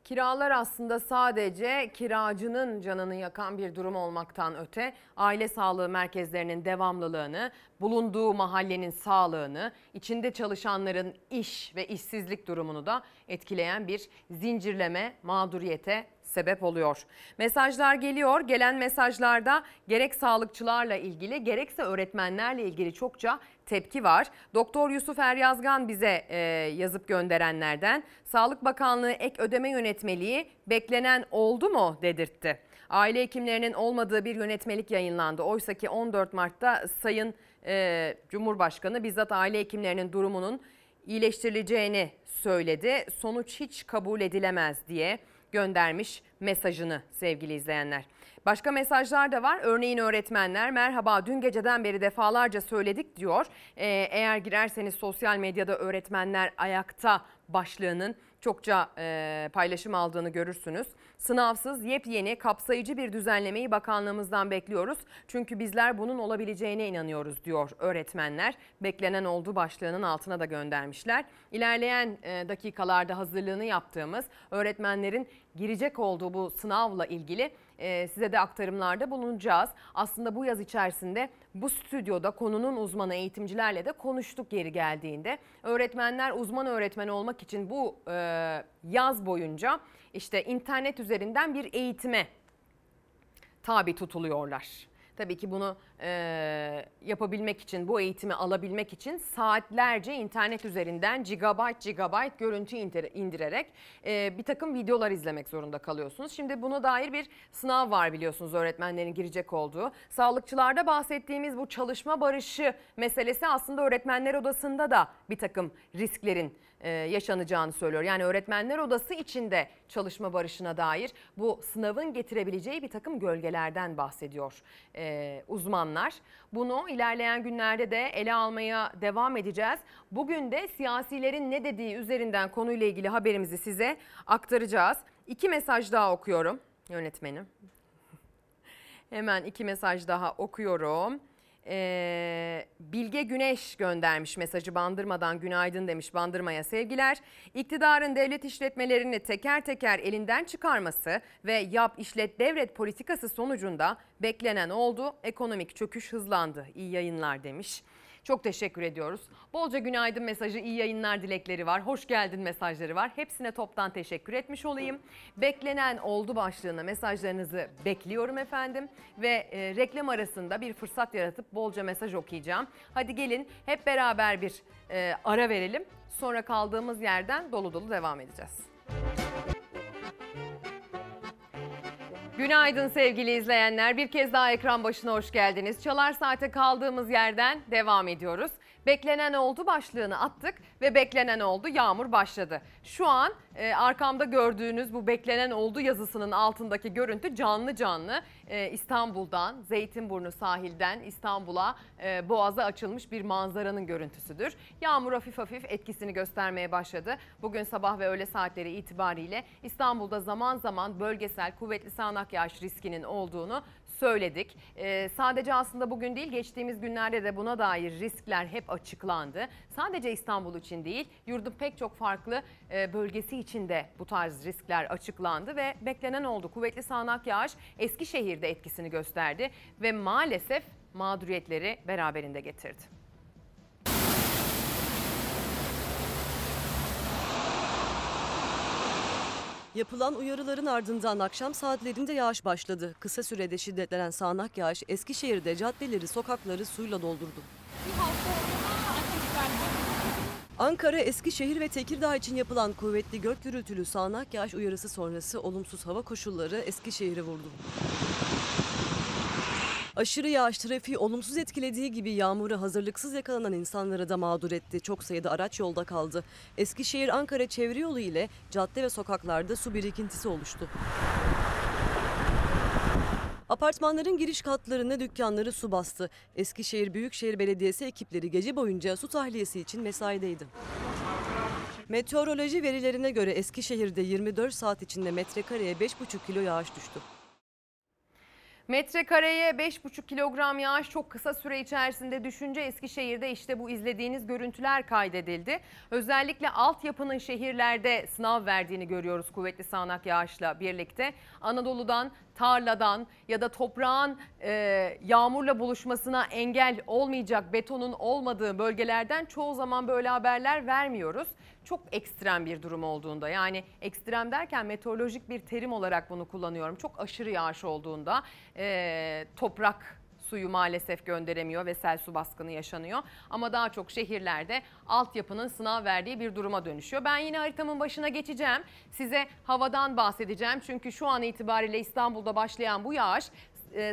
Speaker 1: Kiralar aslında sadece kiracının canını yakan bir durum olmaktan öte aile sağlığı merkezlerinin devamlılığını, bulunduğu mahallenin sağlığını, içinde çalışanların iş ve işsizlik durumunu da etkileyen bir zincirleme mağduriyete sebep oluyor. Mesajlar geliyor. Gelen mesajlarda gerek sağlıkçılarla ilgili gerekse öğretmenlerle ilgili çokça tepki var. Doktor Yusuf Eryazgan bize e, yazıp gönderenlerden Sağlık Bakanlığı ek ödeme yönetmeliği beklenen oldu mu dedirtti. Aile hekimlerinin olmadığı bir yönetmelik yayınlandı. Oysa ki 14 Mart'ta Sayın e, Cumhurbaşkanı bizzat aile hekimlerinin durumunun iyileştirileceğini söyledi. Sonuç hiç kabul edilemez diye göndermiş mesajını sevgili izleyenler. Başka mesajlar da var. Örneğin öğretmenler merhaba dün geceden beri defalarca söyledik diyor. Ee, eğer girerseniz sosyal medyada öğretmenler ayakta başlığının çokça e, paylaşım aldığını görürsünüz. Sınavsız yepyeni kapsayıcı bir düzenlemeyi bakanlığımızdan bekliyoruz. Çünkü bizler bunun olabileceğine inanıyoruz diyor öğretmenler. Beklenen oldu başlığının altına da göndermişler. İlerleyen e, dakikalarda hazırlığını yaptığımız öğretmenlerin girecek olduğu bu sınavla ilgili e, size de aktarımlarda bulunacağız. Aslında bu yaz içerisinde bu stüdyoda konunun uzmanı eğitimcilerle de konuştuk geri geldiğinde. Öğretmenler uzman öğretmen olmak için bu e, yaz boyunca işte internet üzerinden bir eğitime tabi tutuluyorlar. Tabii ki bunu e, yapabilmek için, bu eğitimi alabilmek için saatlerce internet üzerinden gigabyte gigabyte görüntü indir- indirerek e, bir takım videolar izlemek zorunda kalıyorsunuz. Şimdi buna dair bir sınav var biliyorsunuz öğretmenlerin girecek olduğu. Sağlıkçılarda bahsettiğimiz bu çalışma barışı meselesi aslında öğretmenler odasında da bir takım risklerin yaşanacağını söylüyor. Yani öğretmenler odası içinde çalışma barışına dair bu sınavın getirebileceği bir takım gölgelerden bahsediyor e, uzmanlar. Bunu ilerleyen günlerde de ele almaya devam edeceğiz. Bugün de siyasilerin ne dediği üzerinden konuyla ilgili haberimizi size aktaracağız. İki mesaj daha okuyorum yönetmenim. (laughs) Hemen iki mesaj daha okuyorum. Ee, Bilge Güneş göndermiş mesajı bandırmadan günaydın demiş bandırmaya sevgiler. İktidarın devlet işletmelerini teker teker elinden çıkarması ve yap işlet devret politikası sonucunda beklenen oldu. Ekonomik çöküş hızlandı. İyi yayınlar demiş. Çok teşekkür ediyoruz. Bolca günaydın mesajı, iyi yayınlar dilekleri var. Hoş geldin mesajları var. Hepsine toptan teşekkür etmiş olayım. Beklenen oldu başlığına mesajlarınızı bekliyorum efendim. Ve e, reklam arasında bir fırsat yaratıp bolca mesaj okuyacağım. Hadi gelin hep beraber bir e, ara verelim. Sonra kaldığımız yerden dolu dolu devam edeceğiz. Günaydın sevgili izleyenler. Bir kez daha ekran başına hoş geldiniz. Çalar Saate kaldığımız yerden devam ediyoruz. Beklenen oldu başlığını attık ve beklenen oldu yağmur başladı. Şu an e, arkamda gördüğünüz bu beklenen oldu yazısının altındaki görüntü canlı canlı e, İstanbul'dan Zeytinburnu sahilden İstanbul'a e, boğaza açılmış bir manzaranın görüntüsüdür. Yağmur hafif hafif etkisini göstermeye başladı. Bugün sabah ve öğle saatleri itibariyle İstanbul'da zaman zaman bölgesel kuvvetli sağanak yağış riskinin olduğunu söyledik. Ee, sadece aslında bugün değil geçtiğimiz günlerde de buna dair riskler hep açıklandı. Sadece İstanbul için değil yurdun pek çok farklı e, bölgesi için de bu tarz riskler açıklandı ve beklenen oldu. Kuvvetli sağanak yağış Eskişehir'de etkisini gösterdi ve maalesef mağduriyetleri beraberinde getirdi.
Speaker 19: Yapılan uyarıların ardından akşam saatlerinde yağış başladı. Kısa sürede şiddetlenen sağanak yağış Eskişehir'de caddeleri, sokakları suyla doldurdu. Ankara, Eskişehir ve Tekirdağ için yapılan kuvvetli gök gürültülü sağanak yağış uyarısı sonrası olumsuz hava koşulları Eskişehir'i vurdu. Aşırı yağış trafiği olumsuz etkilediği gibi yağmura hazırlıksız yakalanan insanları da mağdur etti. Çok sayıda araç yolda kaldı. Eskişehir-Ankara çevre yolu ile cadde ve sokaklarda su birikintisi oluştu. Apartmanların giriş katlarını, dükkanları su bastı. Eskişehir Büyükşehir Belediyesi ekipleri gece boyunca su tahliyesi için mesaideydi. Meteoroloji verilerine göre Eskişehir'de 24 saat içinde metrekareye 5,5 kilo yağış düştü.
Speaker 1: Metrekareye 5,5 kilogram yağış çok kısa süre içerisinde düşünce Eskişehir'de işte bu izlediğiniz görüntüler kaydedildi. Özellikle altyapının şehirlerde sınav verdiğini görüyoruz kuvvetli sağanak yağışla birlikte. Anadolu'dan, tarladan ya da toprağın e, yağmurla buluşmasına engel olmayacak betonun olmadığı bölgelerden çoğu zaman böyle haberler vermiyoruz çok ekstrem bir durum olduğunda yani ekstrem derken meteorolojik bir terim olarak bunu kullanıyorum. Çok aşırı yağış olduğunda e, toprak suyu maalesef gönderemiyor ve sel su baskını yaşanıyor. Ama daha çok şehirlerde altyapının sınav verdiği bir duruma dönüşüyor. Ben yine haritamın başına geçeceğim. Size havadan bahsedeceğim. Çünkü şu an itibariyle İstanbul'da başlayan bu yağış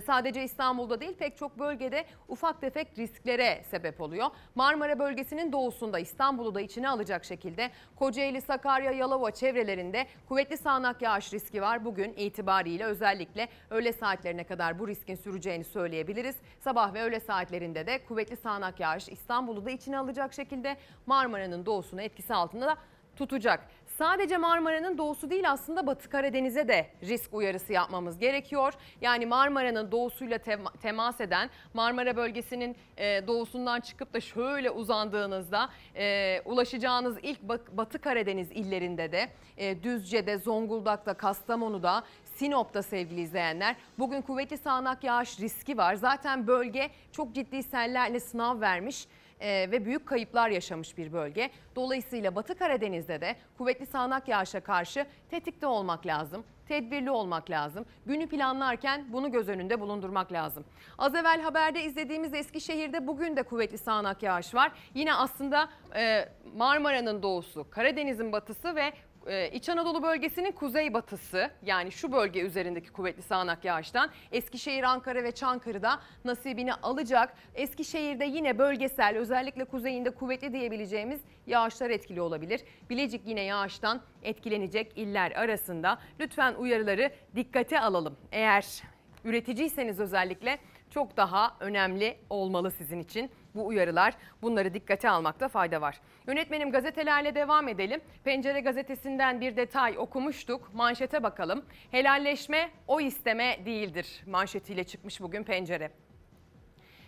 Speaker 1: sadece İstanbul'da değil pek çok bölgede ufak tefek risklere sebep oluyor. Marmara bölgesinin doğusunda İstanbul'u da içine alacak şekilde Kocaeli, Sakarya, Yalova çevrelerinde kuvvetli sağanak yağış riski var. Bugün itibariyle özellikle öğle saatlerine kadar bu riskin süreceğini söyleyebiliriz. Sabah ve öğle saatlerinde de kuvvetli sağanak yağış İstanbul'u da içine alacak şekilde Marmara'nın doğusunu etkisi altında da tutacak. Sadece Marmara'nın doğusu değil aslında Batı Karadeniz'e de risk uyarısı yapmamız gerekiyor. Yani Marmara'nın doğusuyla tema- temas eden Marmara bölgesinin e, doğusundan çıkıp da şöyle uzandığınızda e, ulaşacağınız ilk Batı Karadeniz illerinde de e, Düzce'de, Zonguldak'ta, Kastamonu'da Sinop'ta sevgili izleyenler bugün kuvvetli sağanak yağış riski var. Zaten bölge çok ciddi sellerle sınav vermiş e, ve büyük kayıplar yaşamış bir bölge. Dolayısıyla Batı Karadeniz'de de kuvvetli sağanak yağışa karşı tetikte olmak lazım. Tedbirli olmak lazım. Günü planlarken bunu göz önünde bulundurmak lazım. Az evvel haberde izlediğimiz Eskişehir'de bugün de kuvvetli sağanak yağış var. Yine aslında e, Marmara'nın doğusu, Karadeniz'in batısı ve ee, İç Anadolu bölgesinin kuzeybatısı yani şu bölge üzerindeki kuvvetli sağanak yağıştan Eskişehir, Ankara ve Çankırı'da nasibini alacak. Eskişehir'de yine bölgesel özellikle kuzeyinde kuvvetli diyebileceğimiz yağışlar etkili olabilir. Bilecik yine yağıştan etkilenecek iller arasında. Lütfen uyarıları dikkate alalım. Eğer üreticiyseniz özellikle çok daha önemli olmalı sizin için bu uyarılar. Bunları dikkate almakta fayda var. Yönetmenim gazetelerle devam edelim. Pencere gazetesinden bir detay okumuştuk. Manşete bakalım. Helalleşme o isteme değildir. Manşetiyle çıkmış bugün pencere.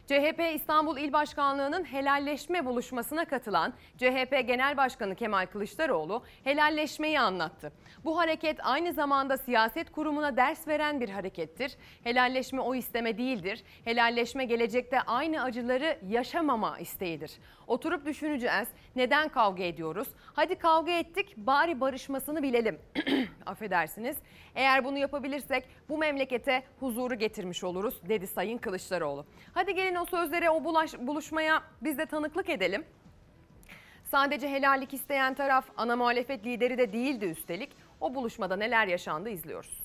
Speaker 1: CHP İstanbul İl Başkanlığı'nın helalleşme buluşmasına katılan CHP Genel Başkanı Kemal Kılıçdaroğlu helalleşmeyi anlattı. Bu hareket aynı zamanda siyaset kurumuna ders veren bir harekettir. Helalleşme o isteme değildir. Helalleşme gelecekte aynı acıları yaşamama isteğidir. Oturup düşüneceğiz. Neden kavga ediyoruz? Hadi kavga ettik bari barışmasını bilelim. (clears throat) Affedersiniz. Eğer bunu yapabilirsek bu memlekete huzuru getirmiş oluruz dedi Sayın Kılıçdaroğlu. Hadi gelin o sözlere o bulaş, buluşmaya biz de tanıklık edelim. Sadece helallik isteyen taraf ana muhalefet lideri de değildi üstelik. O buluşmada neler yaşandı izliyoruz.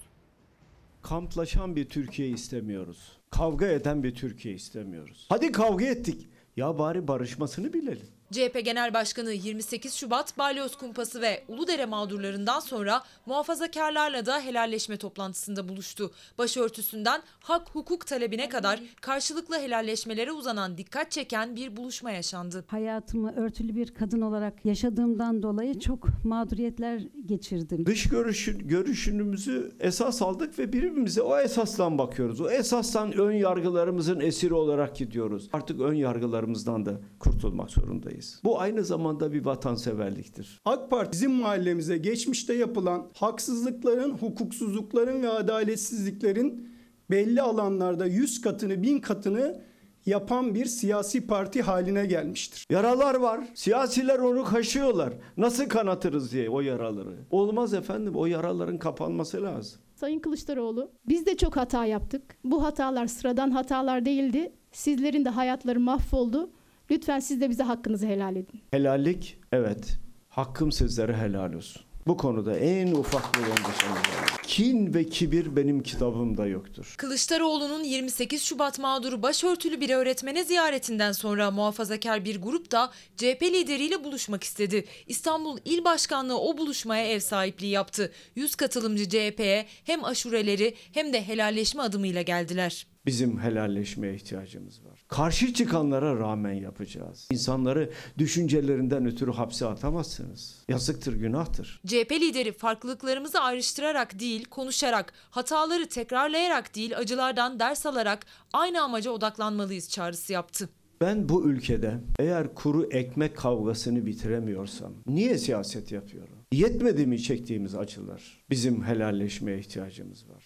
Speaker 24: Kamplaşan bir Türkiye istemiyoruz. Kavga eden bir Türkiye istemiyoruz. Hadi kavga ettik. Ya bari barışmasını bilelim.
Speaker 25: CHP Genel Başkanı 28 Şubat Balyoz Kumpası ve Uludere mağdurlarından sonra muhafazakarlarla da helalleşme toplantısında buluştu. Başörtüsünden hak hukuk talebine kadar karşılıklı helalleşmelere uzanan dikkat çeken bir buluşma yaşandı.
Speaker 26: Hayatımı örtülü bir kadın olarak yaşadığımdan dolayı çok mağduriyetler geçirdim.
Speaker 24: Dış görüşün, görüşünümüzü esas aldık ve birbirimize o esasdan bakıyoruz. O esastan ön yargılarımızın esiri olarak gidiyoruz. Artık ön yargılarımızdan da kurtulmak zorundayız. Bu aynı zamanda bir vatanseverliktir.
Speaker 27: AK Parti bizim mahallemize geçmişte yapılan haksızlıkların, hukuksuzlukların ve adaletsizliklerin belli alanlarda 100 katını, 1000 katını yapan bir siyasi parti haline gelmiştir.
Speaker 24: Yaralar var. Siyasiler onu kaşıyorlar. Nasıl kanatırız diye o yaraları. Olmaz efendim. O yaraların kapanması lazım.
Speaker 28: Sayın Kılıçdaroğlu, biz de çok hata yaptık. Bu hatalar sıradan hatalar değildi. Sizlerin de hayatları mahvoldu. Lütfen siz de bize hakkınızı helal edin.
Speaker 24: Helallik evet. Hakkım sizlere helal olsun. Bu konuda en ufak bir endişem var. Kin ve kibir benim kitabımda yoktur.
Speaker 25: Kılıçdaroğlu'nun 28 Şubat mağduru başörtülü bir öğretmene ziyaretinden sonra muhafazakar bir grup da CHP lideriyle buluşmak istedi. İstanbul İl Başkanlığı o buluşmaya ev sahipliği yaptı. 100 katılımcı CHP'ye hem aşureleri hem de helalleşme adımıyla geldiler.
Speaker 24: Bizim helalleşmeye ihtiyacımız var. Karşı çıkanlara rağmen yapacağız. İnsanları düşüncelerinden ötürü hapse atamazsınız. Yazıktır, günahtır.
Speaker 25: CHP lideri farklılıklarımızı ayrıştırarak değil, konuşarak, hataları tekrarlayarak değil, acılardan ders alarak aynı amaca odaklanmalıyız çağrısı yaptı.
Speaker 24: Ben bu ülkede eğer kuru ekmek kavgasını bitiremiyorsam niye siyaset yapıyorum? Yetmedi mi çektiğimiz acılar? Bizim helalleşmeye ihtiyacımız var.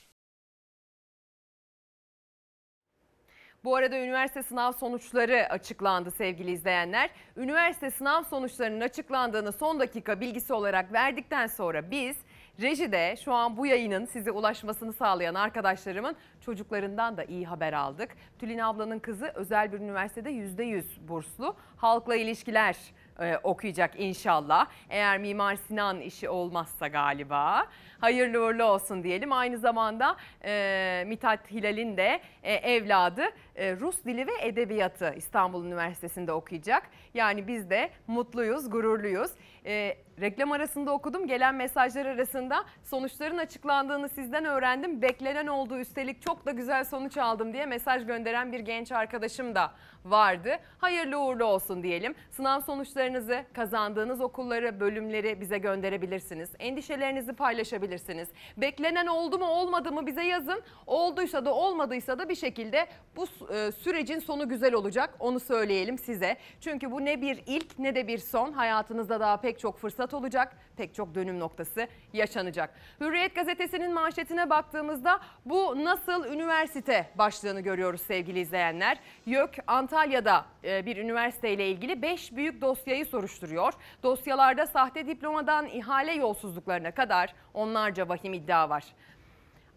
Speaker 1: Bu arada üniversite sınav sonuçları açıklandı sevgili izleyenler. Üniversite sınav sonuçlarının açıklandığını son dakika bilgisi olarak verdikten sonra biz rejide şu an bu yayının size ulaşmasını sağlayan arkadaşlarımın çocuklarından da iyi haber aldık. Tülin ablanın kızı özel bir üniversitede %100 burslu. Halkla ilişkiler e, okuyacak inşallah. Eğer Mimar Sinan işi olmazsa galiba. Hayırlı uğurlu olsun diyelim. Aynı zamanda e, Mithat Hilal'in de e, evladı e, Rus Dili ve Edebiyatı İstanbul Üniversitesi'nde okuyacak. Yani biz de mutluyuz, gururluyuz. E, reklam arasında okudum. Gelen mesajlar arasında sonuçların açıklandığını sizden öğrendim. Beklenen oldu üstelik çok da güzel sonuç aldım diye mesaj gönderen bir genç arkadaşım da vardı. Hayırlı uğurlu olsun diyelim. Sınav sonuçlarınızı, kazandığınız okulları, bölümleri bize gönderebilirsiniz. Endişelerinizi paylaşabilirsiniz. Beklenen oldu mu olmadı mı bize yazın. Olduysa da olmadıysa da bir şekilde bu e, sürecin sonu güzel olacak. Onu söyleyelim size. Çünkü bu ne bir ilk ne de bir son. Hayatınızda daha pek çok fırsat olacak. Pek çok dönüm noktası yaşanacak. Hürriyet gazetesinin manşetine baktığımızda bu nasıl üniversite başlığını görüyoruz sevgili izleyenler. YÖK Antalya'da e, bir üniversiteyle ilgili 5 büyük dosyayı soruşturuyor. Dosyalarda sahte diplomadan ihale yolsuzluklarına kadar onlarca vahim iddia var.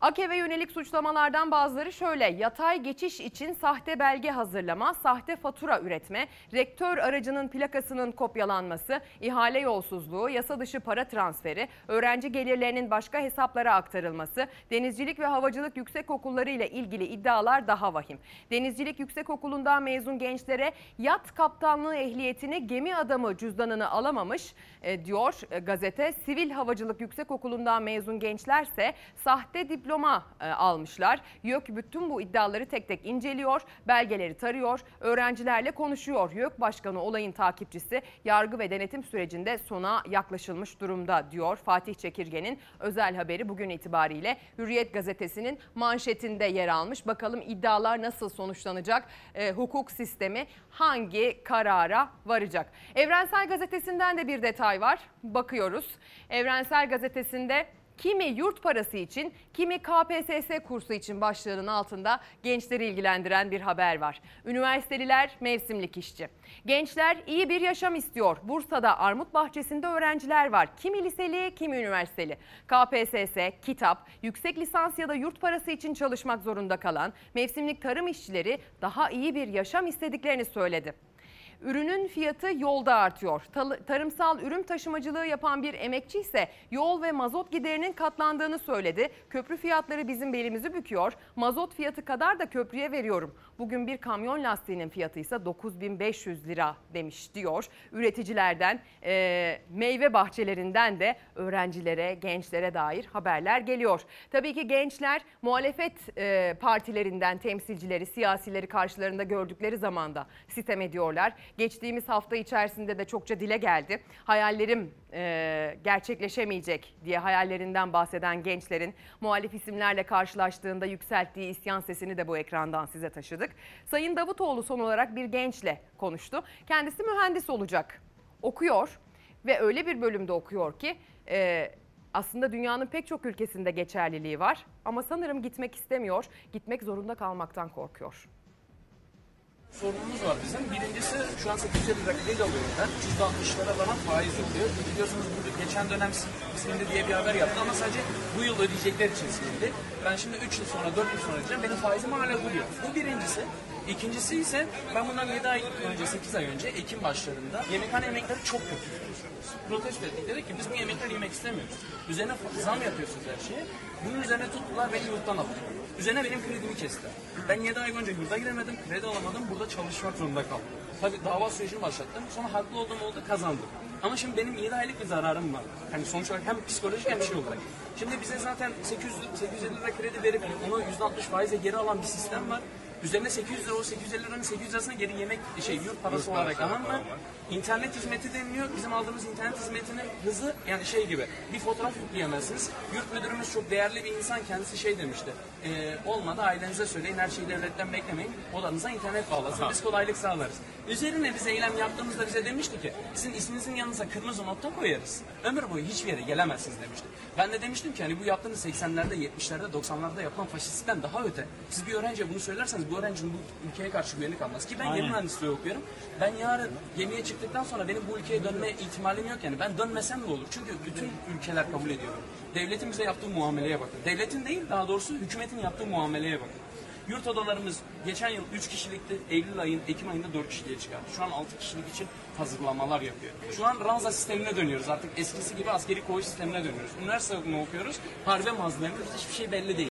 Speaker 1: AKEV'e yönelik suçlamalardan bazıları şöyle. Yatay geçiş için sahte belge hazırlama, sahte fatura üretme, rektör aracının plakasının kopyalanması, ihale yolsuzluğu, yasa dışı para transferi, öğrenci gelirlerinin başka hesaplara aktarılması, denizcilik ve havacılık yüksek okulları ile ilgili iddialar daha vahim. Denizcilik Yüksekokulu'ndan mezun gençlere yat kaptanlığı ehliyetini gemi adamı cüzdanını alamamış e, diyor e, gazete. Sivil Havacılık Yüksekokulu'ndan mezun gençlerse sahte diploma e, almışlar. YÖK bütün bu iddiaları tek tek inceliyor, belgeleri tarıyor, öğrencilerle konuşuyor. YÖK Başkanı olayın takipçisi yargı ve denetim sürecinde sona yaklaşılmış durumda diyor. Fatih Çekirge'nin özel haberi bugün itibariyle Hürriyet gazetesinin manşetinde yer almış. Bakalım iddialar nasıl sonuçlanacak? E, hukuk sistemi hangi karara varacak? Evrensel gazetesinden de bir detay var. Bakıyoruz. Evrensel gazetesinde kimi yurt parası için, kimi KPSS kursu için başlığının altında gençleri ilgilendiren bir haber var. Üniversiteliler mevsimlik işçi. Gençler iyi bir yaşam istiyor. Bursa'da armut bahçesinde öğrenciler var. Kimi liseli, kimi üniversiteli. KPSS, kitap, yüksek lisans ya da yurt parası için çalışmak zorunda kalan mevsimlik tarım işçileri daha iyi bir yaşam istediklerini söyledi. Ürünün fiyatı yolda artıyor. Tarımsal ürün taşımacılığı yapan bir emekçi ise yol ve mazot giderinin katlandığını söyledi. Köprü fiyatları bizim belimizi büküyor. Mazot fiyatı kadar da köprüye veriyorum. Bugün bir kamyon lastiğinin fiyatı ise 9500 lira demiş diyor. Üreticilerden, e, meyve bahçelerinden de öğrencilere, gençlere dair haberler geliyor. Tabii ki gençler muhalefet e, partilerinden temsilcileri, siyasileri karşılarında gördükleri zaman da sitem ediyorlar. Geçtiğimiz hafta içerisinde de çokça dile geldi. Hayallerim e, gerçekleşemeyecek diye hayallerinden bahseden gençlerin muhalif isimlerle karşılaştığında yükselttiği isyan sesini de bu ekrandan size taşıdık. Sayın Davutoğlu son olarak bir gençle konuştu. Kendisi mühendis olacak. Okuyor ve öyle bir bölümde okuyor ki e, aslında dünyanın pek çok ülkesinde geçerliliği var. Ama sanırım gitmek istemiyor, gitmek zorunda kalmaktan korkuyor.
Speaker 29: Sorunumuz var bizim. Birincisi şu an 850 lira kredi alıyorum ben. 360 lira bana faiz ödüyor. Biliyorsunuz bu geçen dönem silindi diye bir haber yaptı ama sadece bu yıl ödeyecekler için silindi. Ben şimdi 3 yıl sonra 4 yıl sonra ödeyeceğim. Benim faizim hala duruyor. Bu birincisi. İkincisi ise ben bundan 7 ay önce 8 ay önce Ekim başlarında yemekhane yemekleri çok kötü. Protesto ettik. Dedik ki biz bu yemekleri yemek istemiyoruz. Üzerine zam yapıyorsunuz her şeye. Bunun üzerine tuttular beni yurttan aldılar. Üzerine benim kredimi kestiler. Ben 7 ay önce yurda giremedim, kredi alamadım, burada çalışmak zorunda kaldım. Tabii dava sürecini başlattım, sonra haklı olduğum oldu, kazandım. Ama şimdi benim 7 aylık bir zararım var. Hani sonuç olarak hem psikolojik hem şey olarak. Şimdi bize zaten 800, 850 lira kredi verip onu %60 faize geri alan bir sistem var. Üzerine 800 lira o 850 liranın 800 lirasını geri yemek şey yurt parası olarak alan mı? İnternet hizmeti deniliyor. Bizim aldığımız internet hizmetinin hızı yani şey gibi bir fotoğraf yükleyemezsiniz. Yurt müdürümüz çok değerli bir insan kendisi şey demişti. E, olmadı ailenize söyleyin her şeyi devletten beklemeyin. Odanıza internet bağlasın biz kolaylık sağlarız. Üzerine biz eylem yaptığımızda bize demişti ki sizin isminizin yanınıza kırmızı nokta koyarız. Ömür boyu hiçbir yere gelemezsiniz demişti. Ben de demiştim ki hani bu yaptığınız 80'lerde 70'lerde 90'larda yapılan faşistten daha öte. Siz bir öğrenciye bunu söylerseniz bu öğrencinin bu ülkeye karşı güveni kalmaz. Ki ben gemi
Speaker 30: Aynen.
Speaker 29: mühendisliği okuyorum. Ben yarın gemiye çıktıktan sonra benim bu ülkeye dönme ihtimalim yok yani. Ben dönmesem ne olur? Çünkü bütün ülkeler kabul ediyor. Devletin bize yaptığı muameleye bakın. Devletin değil daha doğrusu hükümetin yaptığı muameleye bakın. Yurt odalarımız geçen yıl 3 kişilikti. Eylül ayın, Ekim ayında 4 kişiliğe çıkardı. Şu an 6 kişilik için hazırlamalar yapıyor. Şu an ranza sistemine dönüyoruz. Artık eskisi gibi askeri koğuş sistemine dönüyoruz. Üniversite okulu okuyoruz. Harbe mazlarımız hiçbir şey belli değil.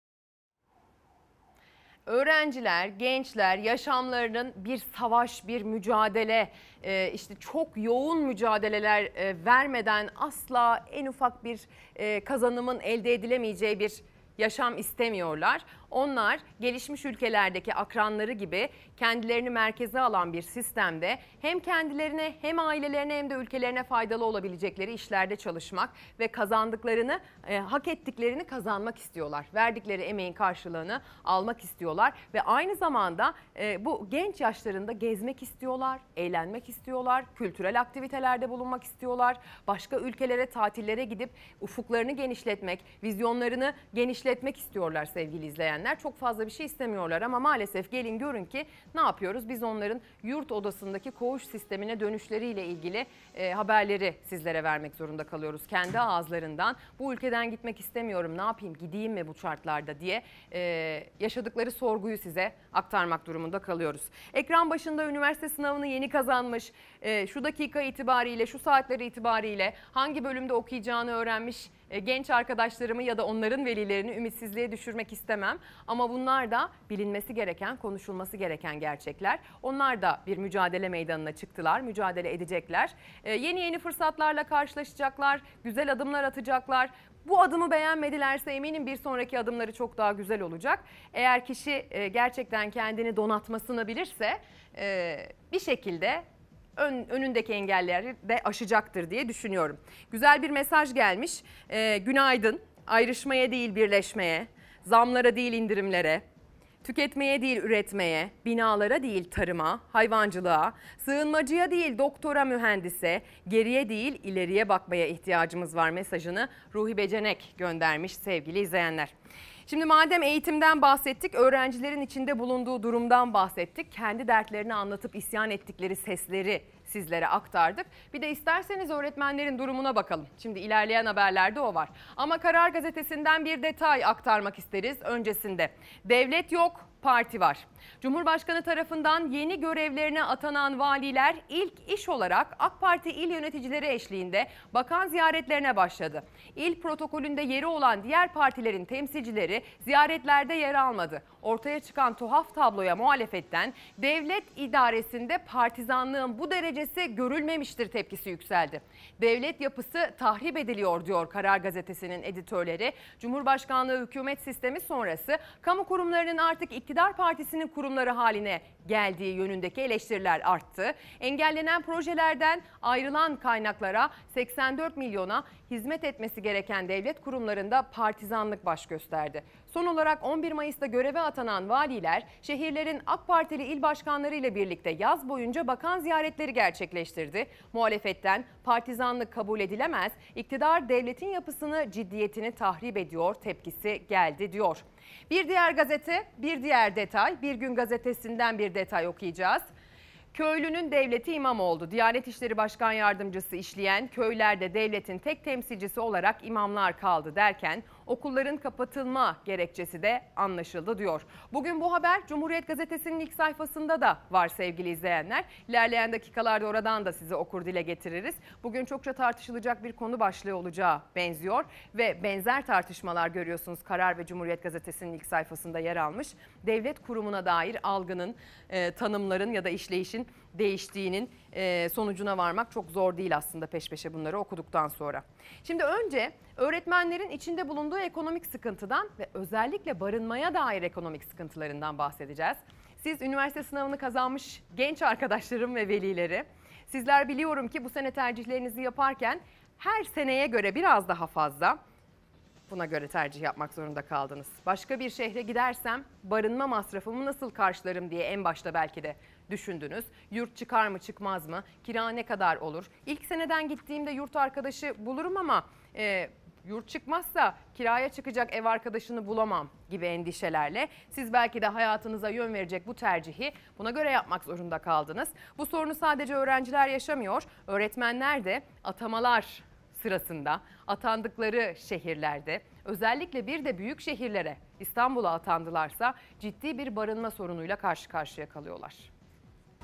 Speaker 1: Öğrenciler, gençler yaşamlarının bir savaş, bir mücadele, e, işte çok yoğun mücadeleler e, vermeden asla en ufak bir e, kazanımın elde edilemeyeceği bir yaşam istemiyorlar. Onlar gelişmiş ülkelerdeki akranları gibi kendilerini merkeze alan bir sistemde hem kendilerine hem ailelerine hem de ülkelerine faydalı olabilecekleri işlerde çalışmak ve kazandıklarını, e, hak ettiklerini kazanmak istiyorlar. Verdikleri emeğin karşılığını almak istiyorlar ve aynı zamanda e, bu genç yaşlarında gezmek istiyorlar, eğlenmek istiyorlar, kültürel aktivitelerde bulunmak istiyorlar, başka ülkelere tatillere gidip ufuklarını genişletmek, vizyonlarını genişletmek istiyorlar sevgili izleyenler. Çok fazla bir şey istemiyorlar ama maalesef gelin görün ki ne yapıyoruz? Biz onların yurt odasındaki koğuş sistemine dönüşleriyle ilgili e, haberleri sizlere vermek zorunda kalıyoruz. Kendi ağızlarından bu ülkeden gitmek istemiyorum ne yapayım gideyim mi bu şartlarda diye e, yaşadıkları sorguyu size aktarmak durumunda kalıyoruz. Ekran başında üniversite sınavını yeni kazanmış, e, şu dakika itibariyle şu saatleri itibariyle hangi bölümde okuyacağını öğrenmiş e, genç arkadaşlarımı ya da onların velilerini ümitsizliğe düşürmek istemem. Ama bunlar da bilinmesi gereken, konuşulması gereken gerçekler. Onlar da bir mücadele meydanına çıktılar, mücadele edecekler. E, yeni yeni fırsatlarla karşılaşacaklar, güzel adımlar atacaklar. Bu adımı beğenmedilerse eminim bir sonraki adımları çok daha güzel olacak. Eğer kişi e, gerçekten kendini donatmasını bilirse e, bir şekilde ön, önündeki engelleri de aşacaktır diye düşünüyorum. Güzel bir mesaj gelmiş. Ee, günaydın. Ayrışmaya değil birleşmeye, zamlara değil indirimlere, tüketmeye değil üretmeye, binalara değil tarıma, hayvancılığa, sığınmacıya değil doktora mühendise, geriye değil ileriye bakmaya ihtiyacımız var mesajını Ruhi Becenek göndermiş sevgili izleyenler. Şimdi madem eğitimden bahsettik, öğrencilerin içinde bulunduğu durumdan bahsettik. Kendi dertlerini anlatıp isyan ettikleri sesleri sizlere aktardık. Bir de isterseniz öğretmenlerin durumuna bakalım. Şimdi ilerleyen haberlerde o var. Ama Karar Gazetesi'nden bir detay aktarmak isteriz öncesinde. Devlet yok, parti var. Cumhurbaşkanı tarafından yeni görevlerine atanan valiler ilk iş olarak AK Parti il yöneticileri eşliğinde bakan ziyaretlerine başladı. İl protokolünde yeri olan diğer partilerin temsilcileri ziyaretlerde yer almadı. Ortaya çıkan tuhaf tabloya muhalefetten devlet idaresinde partizanlığın bu derecesi görülmemiştir tepkisi yükseldi. Devlet yapısı tahrip ediliyor diyor Karar Gazetesi'nin editörleri. Cumhurbaşkanlığı hükümet sistemi sonrası kamu kurumlarının artık iktidar partisinin kurumları haline geldiği yönündeki eleştiriler arttı. Engellenen projelerden ayrılan kaynaklara 84 milyona hizmet etmesi gereken devlet kurumlarında partizanlık baş gösterdi. Son olarak 11 Mayıs'ta göreve atanan valiler şehirlerin AK Partili il başkanları ile birlikte yaz boyunca bakan ziyaretleri gerçekleştirdi. Muhalefetten partizanlık kabul edilemez, iktidar devletin yapısını ciddiyetini tahrip ediyor tepkisi geldi diyor. Bir diğer gazete, bir diğer detay, Bir Gün Gazetesi'nden bir detay okuyacağız. Köylünün devleti imam oldu. Diyanet İşleri Başkan Yardımcısı işleyen köylerde devletin tek temsilcisi olarak imamlar kaldı derken okulların kapatılma gerekçesi de anlaşıldı diyor. Bugün bu haber Cumhuriyet Gazetesi'nin ilk sayfasında da var sevgili izleyenler. İlerleyen dakikalarda oradan da size okur dile getiririz. Bugün çokça tartışılacak bir konu başlığı olacağı benziyor ve benzer tartışmalar görüyorsunuz Karar ve Cumhuriyet Gazetesi'nin ilk sayfasında yer almış. Devlet kurumuna dair algının, e, tanımların ya da işleyişin değiştiğinin e, sonucuna varmak çok zor değil aslında peş peşe bunları okuduktan sonra. Şimdi önce öğretmenlerin içinde bulunduğu ekonomik sıkıntıdan ve özellikle barınmaya dair ekonomik sıkıntılarından bahsedeceğiz. Siz üniversite sınavını kazanmış genç arkadaşlarım ve velileri, sizler biliyorum ki bu sene tercihlerinizi yaparken her seneye göre biraz daha fazla buna göre tercih yapmak zorunda kaldınız. Başka bir şehre gidersem barınma masrafımı nasıl karşılarım diye en başta belki de düşündünüz. Yurt çıkar mı çıkmaz mı? Kira ne kadar olur? İlk seneden gittiğimde yurt arkadaşı bulurum ama e, yurt çıkmazsa kiraya çıkacak ev arkadaşını bulamam gibi endişelerle siz belki de hayatınıza yön verecek bu tercihi buna göre yapmak zorunda kaldınız. Bu sorunu sadece öğrenciler yaşamıyor, öğretmenler de atamalar sırasında atandıkları şehirlerde özellikle bir de büyük şehirlere İstanbul'a atandılarsa ciddi bir barınma sorunuyla karşı karşıya kalıyorlar.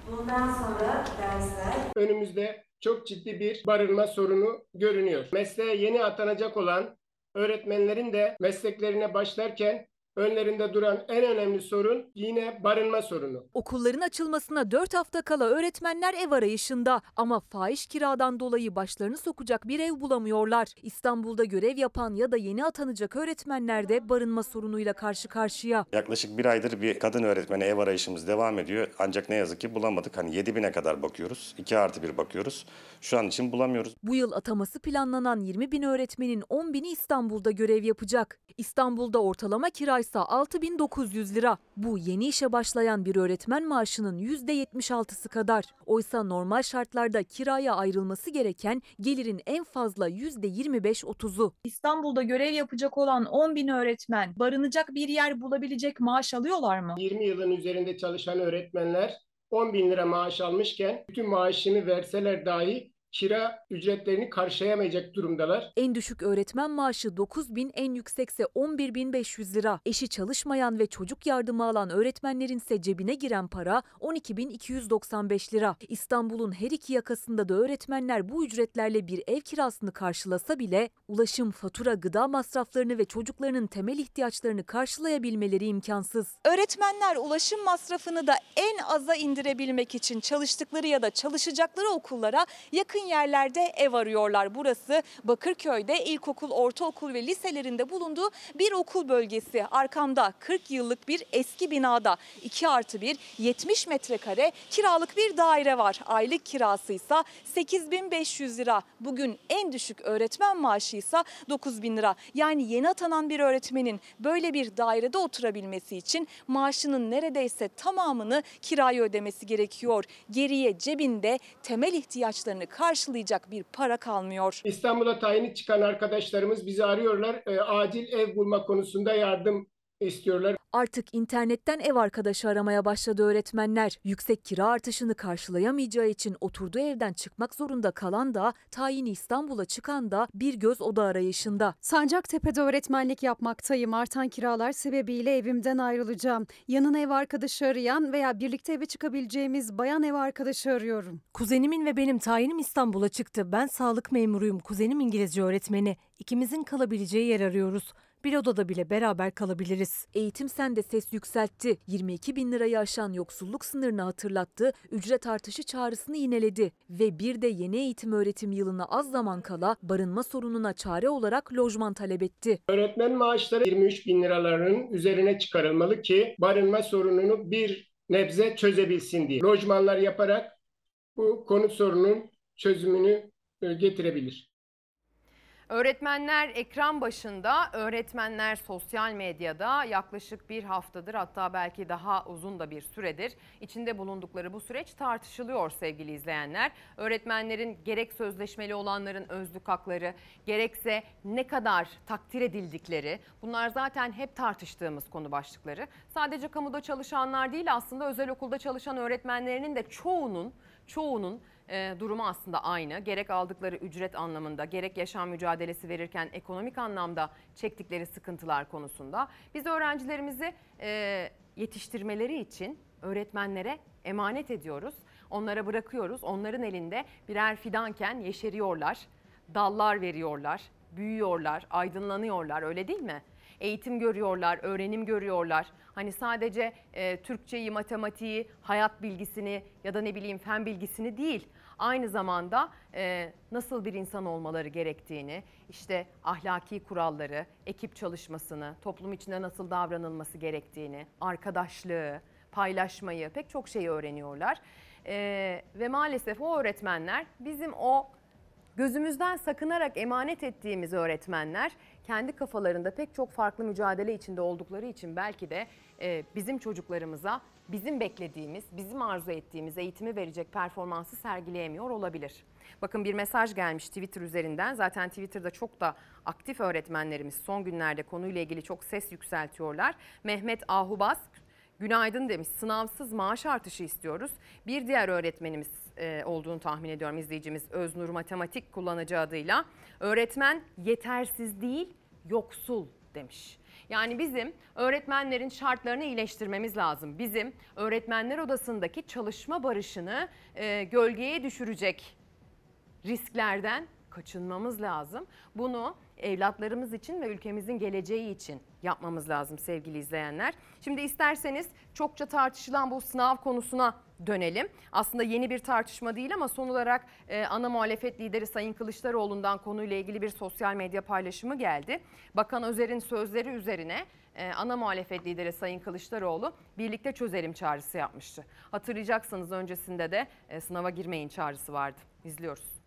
Speaker 31: Bundan sonra dersler
Speaker 32: önümüzde çok ciddi bir barınma sorunu görünüyor. Mesleğe yeni atanacak olan öğretmenlerin de mesleklerine başlarken önlerinde duran en önemli sorun yine barınma sorunu.
Speaker 30: Okulların açılmasına 4 hafta kala öğretmenler ev arayışında ama fahiş kiradan dolayı başlarını sokacak bir ev bulamıyorlar. İstanbul'da görev yapan ya da yeni atanacak öğretmenler de barınma sorunuyla karşı karşıya.
Speaker 33: Yaklaşık bir aydır bir kadın öğretmene ev arayışımız devam ediyor. Ancak ne yazık ki bulamadık. Hani 7 bine kadar bakıyoruz. 2 artı 1 bakıyoruz. Şu an için bulamıyoruz.
Speaker 30: Bu yıl ataması planlanan 20 bin öğretmenin 10 bini İstanbul'da görev yapacak. İstanbul'da ortalama kiraysa 6900 lira. Bu yeni işe başlayan bir öğretmen maaşının %76'sı kadar. Oysa normal şartlarda kiraya ayrılması gereken gelirin en fazla %25-30'u.
Speaker 34: İstanbul'da görev yapacak olan 10 bin öğretmen barınacak bir yer bulabilecek maaş alıyorlar mı?
Speaker 32: 20 yılın üzerinde çalışan öğretmenler 10 bin lira maaş almışken bütün maaşını verseler dahi kira ücretlerini karşılayamayacak durumdalar.
Speaker 30: En düşük öğretmen maaşı 9 bin, en yüksekse 11 bin 500 lira. Eşi çalışmayan ve çocuk yardımı alan öğretmenlerin ise cebine giren para 12 bin 295 lira. İstanbul'un her iki yakasında da öğretmenler bu ücretlerle bir ev kirasını karşılasa bile ulaşım, fatura, gıda masraflarını ve çocuklarının temel ihtiyaçlarını karşılayabilmeleri imkansız.
Speaker 34: Öğretmenler ulaşım masrafını da en aza indirebilmek için çalıştıkları ya da çalışacakları okullara yakın yerlerde ev arıyorlar. Burası Bakırköy'de ilkokul, ortaokul ve liselerinde bulunduğu bir okul bölgesi. Arkamda 40 yıllık bir eski binada 2 artı 1 70 metrekare kiralık bir daire var. Aylık kirası ise 8500 lira. Bugün en düşük öğretmen maaşı ise 9000 lira. Yani yeni atanan bir öğretmenin böyle bir dairede oturabilmesi için maaşının neredeyse tamamını kiraya ödemesi gerekiyor. Geriye cebinde temel ihtiyaçlarını karşılayacak bir para kalmıyor.
Speaker 32: İstanbul'a tayini çıkan arkadaşlarımız bizi arıyorlar. E, acil ev bulma konusunda yardım istiyorlar.
Speaker 30: Artık internetten ev arkadaşı aramaya başladı öğretmenler. Yüksek kira artışını karşılayamayacağı için oturduğu evden çıkmak zorunda kalan da tayini İstanbul'a çıkan da bir göz oda arayışında.
Speaker 23: Sancaktepe'de öğretmenlik yapmaktayım. Artan kiralar sebebiyle evimden ayrılacağım. Yanına ev arkadaşı arayan veya birlikte eve çıkabileceğimiz bayan ev arkadaşı arıyorum.
Speaker 30: Kuzenimin ve benim tayinim İstanbul'a çıktı. Ben sağlık memuruyum. Kuzenim İngilizce öğretmeni. İkimizin kalabileceği yer arıyoruz. Bir odada bile beraber kalabiliriz. Eğitim Sen'de ses yükseltti. 22 bin lirayı aşan yoksulluk sınırını hatırlattı. Ücret artışı çağrısını yineledi. Ve bir de yeni eğitim öğretim yılına az zaman kala barınma sorununa çare olarak lojman talep etti.
Speaker 32: Öğretmen maaşları 23 bin liraların üzerine çıkarılmalı ki barınma sorununu bir nebze çözebilsin diye. Lojmanlar yaparak bu konut sorunun çözümünü e, getirebilir.
Speaker 1: Öğretmenler ekran başında, öğretmenler sosyal medyada yaklaşık bir haftadır hatta belki daha uzun da bir süredir içinde bulundukları bu süreç tartışılıyor sevgili izleyenler. Öğretmenlerin gerek sözleşmeli olanların özlük hakları gerekse ne kadar takdir edildikleri bunlar zaten hep tartıştığımız konu başlıkları. Sadece kamuda çalışanlar değil aslında özel okulda çalışan öğretmenlerinin de çoğunun çoğunun e, durumu aslında aynı. Gerek aldıkları ücret anlamında, gerek yaşam mücadelesi verirken ekonomik anlamda çektikleri sıkıntılar konusunda. Biz öğrencilerimizi e, yetiştirmeleri için öğretmenlere emanet ediyoruz. Onlara bırakıyoruz. Onların elinde birer fidanken yeşeriyorlar, dallar veriyorlar, büyüyorlar, aydınlanıyorlar öyle değil mi? eğitim görüyorlar, öğrenim görüyorlar. Hani sadece e, Türkçeyi, matematiği, hayat bilgisini ya da ne bileyim fen bilgisini değil. Aynı zamanda e, nasıl bir insan olmaları gerektiğini, işte ahlaki kuralları, ekip çalışmasını, toplum içinde nasıl davranılması gerektiğini, arkadaşlığı, paylaşmayı pek çok şeyi öğreniyorlar. E, ve maalesef o öğretmenler bizim o gözümüzden sakınarak emanet ettiğimiz öğretmenler kendi kafalarında pek çok farklı mücadele içinde oldukları için belki de e, bizim çocuklarımıza bizim beklediğimiz, bizim arzu ettiğimiz eğitimi verecek performansı sergileyemiyor olabilir. Bakın bir mesaj gelmiş Twitter üzerinden. Zaten Twitter'da çok da aktif öğretmenlerimiz son günlerde konuyla ilgili çok ses yükseltiyorlar. Mehmet Ahubas günaydın demiş. Sınavsız maaş artışı istiyoruz. Bir diğer öğretmenimiz e, olduğunu tahmin ediyorum izleyicimiz Öznur Matematik kullanıcı adıyla. Öğretmen yetersiz değil yoksul demiş. Yani bizim öğretmenlerin şartlarını iyileştirmemiz lazım. Bizim öğretmenler odasındaki çalışma barışını e, gölgeye düşürecek risklerden kaçınmamız lazım. Bunu evlatlarımız için ve ülkemizin geleceği için yapmamız lazım sevgili izleyenler. Şimdi isterseniz çokça tartışılan bu sınav konusuna dönelim. Aslında yeni bir tartışma değil ama son olarak e, ana muhalefet lideri Sayın Kılıçdaroğlu'ndan konuyla ilgili bir sosyal medya paylaşımı geldi. Bakan Özer'in sözleri üzerine e, ana muhalefet lideri Sayın Kılıçdaroğlu birlikte çözelim çağrısı yapmıştı. Hatırlayacaksınız öncesinde de e, sınava girmeyin çağrısı vardı. İzliyoruz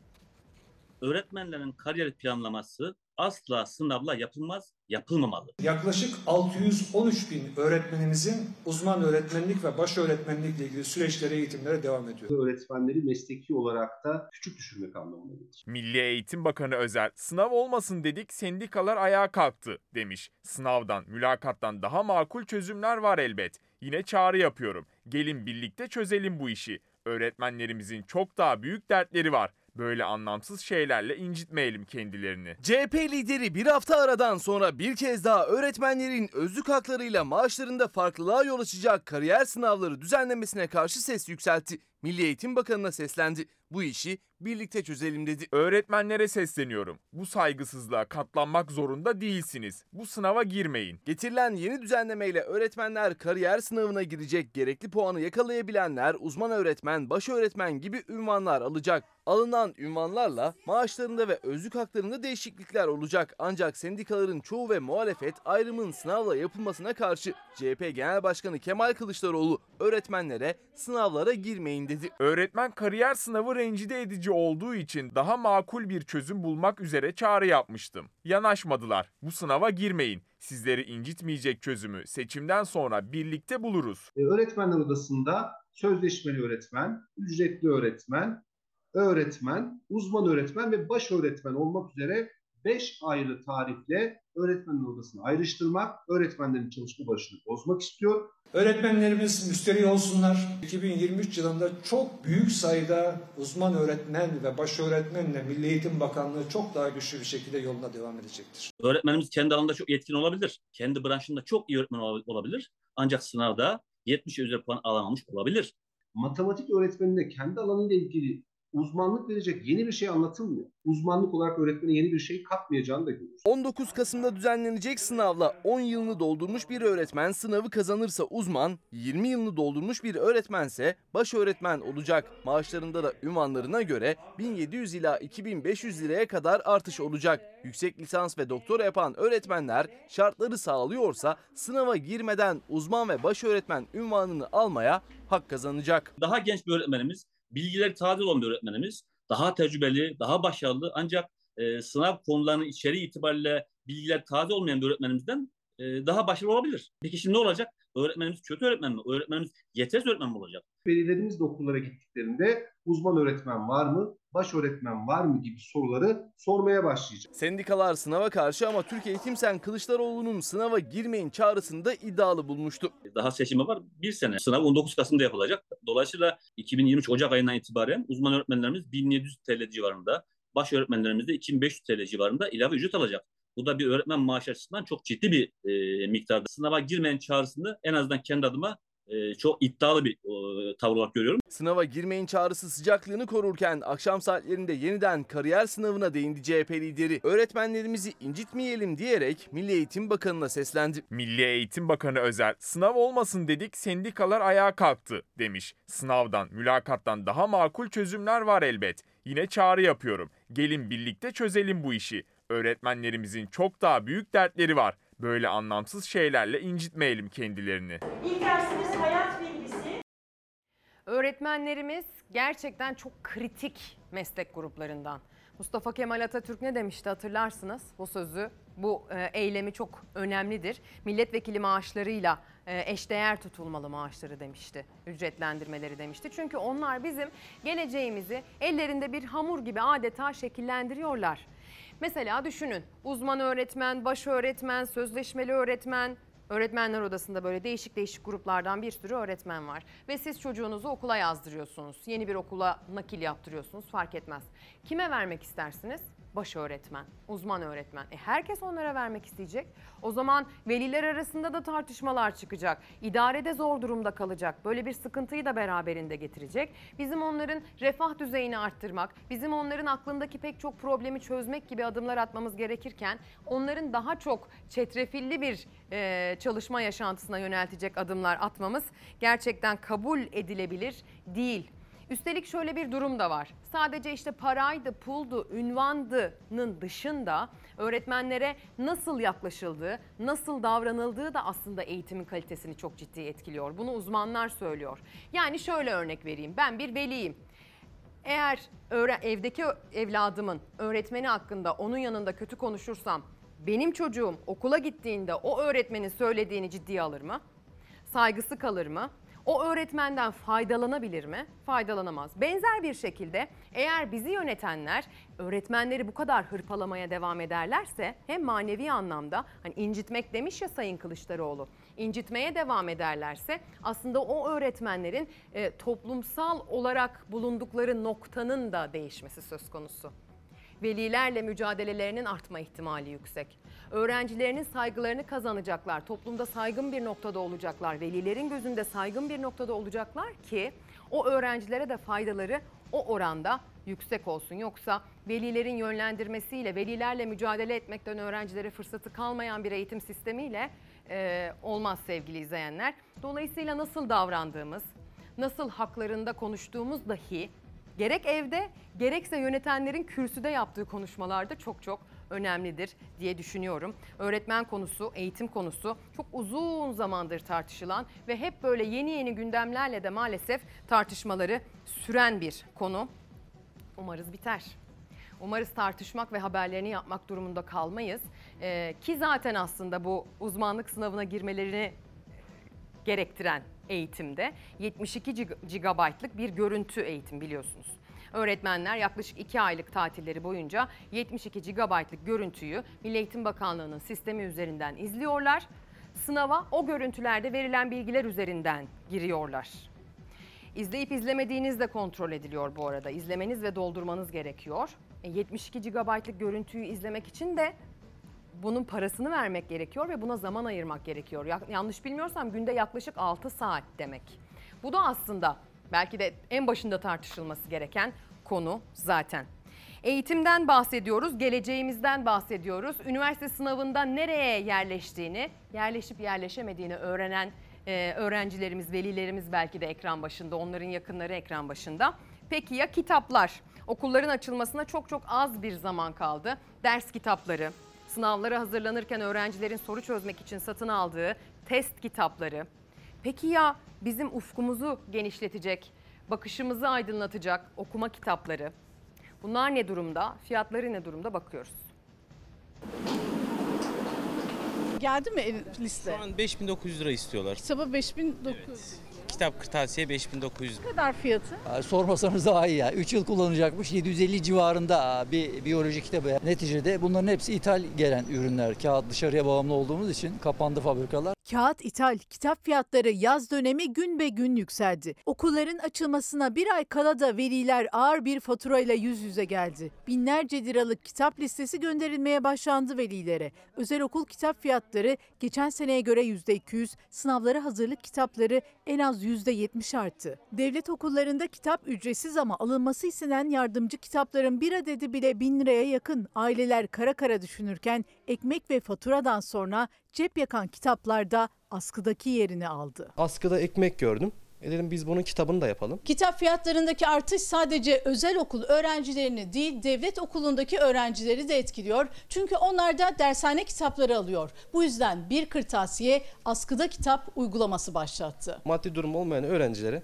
Speaker 35: öğretmenlerin kariyer planlaması asla sınavla yapılmaz, yapılmamalı.
Speaker 33: Yaklaşık 613 bin öğretmenimizin uzman öğretmenlik ve baş öğretmenlikle ilgili süreçlere, eğitimlere devam ediyor.
Speaker 36: Öğretmenleri mesleki olarak da küçük düşürmek anlamına gelir.
Speaker 37: Milli Eğitim Bakanı Özer, sınav olmasın dedik sendikalar ayağa kalktı demiş. Sınavdan, mülakattan daha makul çözümler var elbet. Yine çağrı yapıyorum. Gelin birlikte çözelim bu işi. Öğretmenlerimizin çok daha büyük dertleri var. Böyle anlamsız şeylerle incitmeyelim kendilerini.
Speaker 2: CHP lideri bir hafta aradan sonra bir kez daha öğretmenlerin özlük haklarıyla maaşlarında farklılığa yol açacak kariyer sınavları düzenlemesine karşı ses yükseltti. Milli Eğitim Bakanı'na seslendi. Bu işi birlikte çözelim dedi.
Speaker 37: Öğretmenlere sesleniyorum. Bu saygısızlığa katlanmak zorunda değilsiniz. Bu sınava girmeyin.
Speaker 2: Getirilen yeni düzenlemeyle öğretmenler kariyer sınavına girecek gerekli puanı yakalayabilenler uzman öğretmen, baş öğretmen gibi ünvanlar alacak. Alınan ünvanlarla maaşlarında ve özlük haklarında değişiklikler olacak. Ancak sendikaların çoğu ve muhalefet ayrımın sınavla yapılmasına karşı CHP Genel Başkanı Kemal Kılıçdaroğlu öğretmenlere sınavlara girmeyin dedi.
Speaker 37: Öğretmen kariyer sınavı rencide edici olduğu için daha makul bir çözüm bulmak üzere çağrı yapmıştım. Yanaşmadılar. Bu sınava girmeyin. Sizleri incitmeyecek çözümü seçimden sonra birlikte buluruz.
Speaker 36: E, öğretmenler odasında sözleşmeli öğretmen, ücretli öğretmen, öğretmen, uzman öğretmen ve baş öğretmen olmak üzere 5 ayrı tarifle öğretmenler odasını ayrıştırmak, öğretmenlerin çalışma başını bozmak istiyor.
Speaker 33: Öğretmenlerimiz müsterih olsunlar. 2023 yılında çok büyük sayıda uzman öğretmen ve baş öğretmenle Milli Eğitim Bakanlığı çok daha güçlü bir şekilde yoluna devam edecektir.
Speaker 35: Öğretmenimiz kendi alanında çok yetkin olabilir. Kendi branşında çok iyi öğretmen olabilir. Ancak sınavda 70 üzeri puan alamamış olabilir.
Speaker 36: Matematik öğretmenine kendi alanıyla ilgili uzmanlık verecek yeni bir şey anlatılmıyor. Uzmanlık olarak öğretmene yeni bir şey katmayacağını da görüyoruz.
Speaker 2: 19 Kasım'da düzenlenecek sınavla 10 yılını doldurmuş bir öğretmen sınavı kazanırsa uzman, 20 yılını doldurmuş bir öğretmense baş öğretmen olacak. Maaşlarında da ünvanlarına göre 1700 ila 2500 liraya kadar artış olacak. Yüksek lisans ve doktora yapan öğretmenler şartları sağlıyorsa sınava girmeden uzman ve baş öğretmen ünvanını almaya hak kazanacak.
Speaker 35: Daha genç bir öğretmenimiz bilgileri taze olan bir öğretmenimiz. Daha tecrübeli, daha başarılı ancak e, sınav konularının içeriği itibariyle bilgiler taze olmayan bir öğretmenimizden e, daha başarılı olabilir. Peki şimdi ne olacak? Öğretmenimiz kötü öğretmen mi? Öğretmenimiz yetersiz öğretmen mi olacak?
Speaker 36: Velilerimiz de okullara gittiklerinde uzman öğretmen var mı, baş öğretmen var mı gibi soruları sormaya başlayacak.
Speaker 2: Sendikalar sınava karşı ama Türkiye Eğitim Sen Kılıçdaroğlu'nun sınava girmeyin çağrısında iddialı bulmuştu.
Speaker 35: Daha seçimi var bir sene. Sınav 19 Kasım'da yapılacak. Dolayısıyla 2023 Ocak ayından itibaren uzman öğretmenlerimiz 1700 TL civarında, baş öğretmenlerimiz de 2500 TL civarında ilave ücret alacak. Bu da bir öğretmen maaşı açısından çok ciddi bir e, miktarda. Sınava girmeyen çağrısını en azından kendi adıma e, çok iddialı bir e, tavır olarak görüyorum.
Speaker 2: Sınava girmeyin çağrısı sıcaklığını korurken akşam saatlerinde yeniden kariyer sınavına değindi CHP lideri. Öğretmenlerimizi incitmeyelim diyerek Milli Eğitim Bakanı'na seslendi.
Speaker 37: Milli Eğitim Bakanı Özer, sınav olmasın dedik sendikalar ayağa kalktı demiş. Sınavdan, mülakattan daha makul çözümler var elbet. Yine çağrı yapıyorum. Gelin birlikte çözelim bu işi. Öğretmenlerimizin çok daha büyük dertleri var. Böyle anlamsız şeylerle incitmeyelim kendilerini.
Speaker 38: İlk dersimiz hayat bilgisi.
Speaker 1: Öğretmenlerimiz gerçekten çok kritik meslek gruplarından. Mustafa Kemal Atatürk ne demişti hatırlarsınız bu sözü. Bu e, eylemi çok önemlidir. Milletvekili maaşlarıyla e, eşdeğer tutulmalı maaşları demişti. Ücretlendirmeleri demişti. Çünkü onlar bizim geleceğimizi ellerinde bir hamur gibi adeta şekillendiriyorlar. Mesela düşünün uzman öğretmen, baş öğretmen, sözleşmeli öğretmen, öğretmenler odasında böyle değişik değişik gruplardan bir sürü öğretmen var. Ve siz çocuğunuzu okula yazdırıyorsunuz. Yeni bir okula nakil yaptırıyorsunuz fark etmez. Kime vermek istersiniz? Baş öğretmen, uzman öğretmen. E herkes onlara vermek isteyecek. O zaman veliler arasında da tartışmalar çıkacak. İdarede zor durumda kalacak. Böyle bir sıkıntıyı da beraberinde getirecek. Bizim onların refah düzeyini arttırmak, bizim onların aklındaki pek çok problemi çözmek gibi adımlar atmamız gerekirken onların daha çok çetrefilli bir e, çalışma yaşantısına yöneltecek adımlar atmamız gerçekten kabul edilebilir değil. Üstelik şöyle bir durum da var. Sadece işte paraydı, puldu, ünvandının dışında öğretmenlere nasıl yaklaşıldığı, nasıl davranıldığı da aslında eğitimin kalitesini çok ciddi etkiliyor. Bunu uzmanlar söylüyor. Yani şöyle örnek vereyim. Ben bir veliyim. Eğer evdeki evladımın öğretmeni hakkında onun yanında kötü konuşursam benim çocuğum okula gittiğinde o öğretmenin söylediğini ciddiye alır mı? Saygısı kalır mı? O öğretmenden faydalanabilir mi? Faydalanamaz. Benzer bir şekilde eğer bizi yönetenler öğretmenleri bu kadar hırpalamaya devam ederlerse hem manevi anlamda hani incitmek demiş ya Sayın Kılıçdaroğlu incitmeye devam ederlerse aslında o öğretmenlerin e, toplumsal olarak bulundukları noktanın da değişmesi söz konusu. Velilerle mücadelelerinin artma ihtimali yüksek. Öğrencilerinin saygılarını kazanacaklar. Toplumda saygın bir noktada olacaklar. Velilerin gözünde saygın bir noktada olacaklar ki o öğrencilere de faydaları o oranda yüksek olsun. Yoksa velilerin yönlendirmesiyle, velilerle mücadele etmekten öğrencilere fırsatı kalmayan bir eğitim sistemiyle e, olmaz sevgili izleyenler. Dolayısıyla nasıl davrandığımız, nasıl haklarında konuştuğumuz dahi gerek evde gerekse yönetenlerin kürsüde yaptığı konuşmalarda çok çok önemlidir diye düşünüyorum. Öğretmen konusu, eğitim konusu çok uzun zamandır tartışılan ve hep böyle yeni yeni gündemlerle de maalesef tartışmaları süren bir konu. Umarız biter. Umarız tartışmak ve haberlerini yapmak durumunda kalmayız. Ee, ki zaten aslında bu uzmanlık sınavına girmelerini gerektiren eğitimde 72 GB'lık bir görüntü eğitim biliyorsunuz. Öğretmenler yaklaşık 2 aylık tatilleri boyunca 72 GB'lık görüntüyü Milli Eğitim Bakanlığı'nın sistemi üzerinden izliyorlar. Sınava o görüntülerde verilen bilgiler üzerinden giriyorlar. İzleyip izlemediğiniz de kontrol ediliyor bu arada. İzlemeniz ve doldurmanız gerekiyor. E, 72 GB'lık görüntüyü izlemek için de bunun parasını vermek gerekiyor ve buna zaman ayırmak gerekiyor. Ya- yanlış bilmiyorsam günde yaklaşık 6 saat demek. Bu da aslında belki de en başında tartışılması gereken konu zaten. Eğitimden bahsediyoruz, geleceğimizden bahsediyoruz. Üniversite sınavında nereye yerleştiğini, yerleşip yerleşemediğini öğrenen e, öğrencilerimiz, velilerimiz belki de ekran başında, onların yakınları ekran başında. Peki ya kitaplar? Okulların açılmasına çok çok az bir zaman kaldı. Ders kitapları, sınavlara hazırlanırken öğrencilerin soru çözmek için satın aldığı test kitapları. Peki ya bizim ufkumuzu genişletecek, bakışımızı aydınlatacak okuma kitapları? Bunlar ne durumda? Fiyatları ne durumda bakıyoruz.
Speaker 39: Geldi mi liste?
Speaker 33: Şu an 5900 lira istiyorlar.
Speaker 39: Kitaba 5900.
Speaker 33: Kitap kırtasiye 5900
Speaker 39: Ne kadar fiyatı?
Speaker 40: Aa, Sormasanız daha iyi ya. 3 yıl kullanacakmış. 750 civarında aa, bir biyoloji kitabı. Neticede bunların hepsi ithal gelen ürünler. Kağıt dışarıya bağımlı olduğumuz için kapandı fabrikalar.
Speaker 39: Kağıt ithal, kitap fiyatları yaz dönemi gün be gün yükseldi. Okulların açılmasına bir ay kala da veliler ağır bir faturayla yüz yüze geldi. Binlerce liralık kitap listesi gönderilmeye başlandı velilere. Özel okul kitap fiyatları geçen seneye göre %200, sınavlara hazırlık kitapları en az %70 arttı. Devlet okullarında kitap ücretsiz ama alınması istenen yardımcı kitapların bir adedi bile bin liraya yakın. Aileler kara kara düşünürken ekmek ve faturadan sonra cep yakan kitaplar da askıdaki yerini aldı.
Speaker 41: Askıda ekmek gördüm. E dedim biz bunun kitabını da yapalım.
Speaker 39: Kitap fiyatlarındaki artış sadece özel okul öğrencilerini değil devlet okulundaki öğrencileri de etkiliyor. Çünkü onlar da dershane kitapları alıyor. Bu yüzden bir kırtasiye askıda kitap uygulaması başlattı.
Speaker 41: Maddi durum olmayan öğrencilere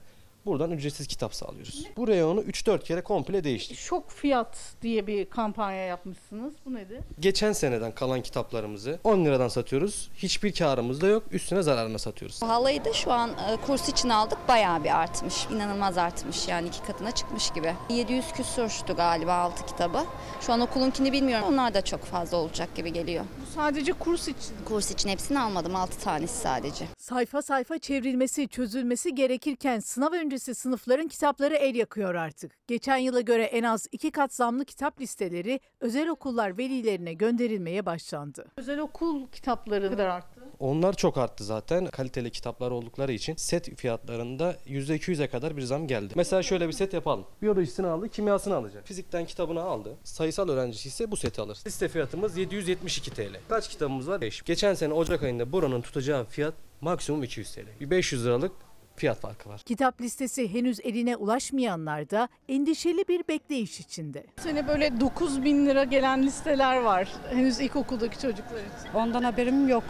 Speaker 41: buradan ücretsiz kitap sağlıyoruz. Bu reyonu 3-4 kere komple değişti.
Speaker 39: Şok fiyat diye bir kampanya yapmışsınız. Bu nedir?
Speaker 41: Geçen seneden kalan kitaplarımızı 10 liradan satıyoruz. Hiçbir karımız da yok. Üstüne zararına satıyoruz.
Speaker 32: Halayı da şu an e, kurs için aldık bayağı bir artmış. İnanılmaz artmış yani iki katına çıkmış gibi. 700 küsurdu galiba altı kitabı. Şu an okulunkini bilmiyorum. Onlar da çok fazla olacak gibi geliyor.
Speaker 39: Bu sadece kurs için.
Speaker 32: Kurs için hepsini almadım. 6 tanesi sadece.
Speaker 39: Sayfa sayfa çevrilmesi, çözülmesi gerekirken sınav öncesi öncesi sınıfların kitapları el yakıyor artık. Geçen yıla göre en az iki kat zamlı kitap listeleri özel okullar velilerine gönderilmeye başlandı. Özel okul kitapları kadar arttı.
Speaker 41: Onlar çok arttı zaten. Kaliteli kitaplar oldukları için set fiyatlarında %200'e kadar bir zam geldi. Mesela şöyle bir set yapalım. Biyolojisini aldı, kimyasını alacak. Fizikten kitabını aldı. Sayısal öğrencisi ise bu seti alır. Liste fiyatımız 772 TL. Kaç kitabımız var? 5. Geçen sene Ocak ayında buranın tutacağı fiyat maksimum 200 TL. Bir 500 liralık fiyat farkı var.
Speaker 39: Kitap listesi henüz eline ulaşmayanlar da endişeli bir bekleyiş içinde.
Speaker 42: Sene böyle 9 bin lira gelen listeler var. Henüz ilkokuldaki çocuklar için.
Speaker 32: Ondan haberim yok.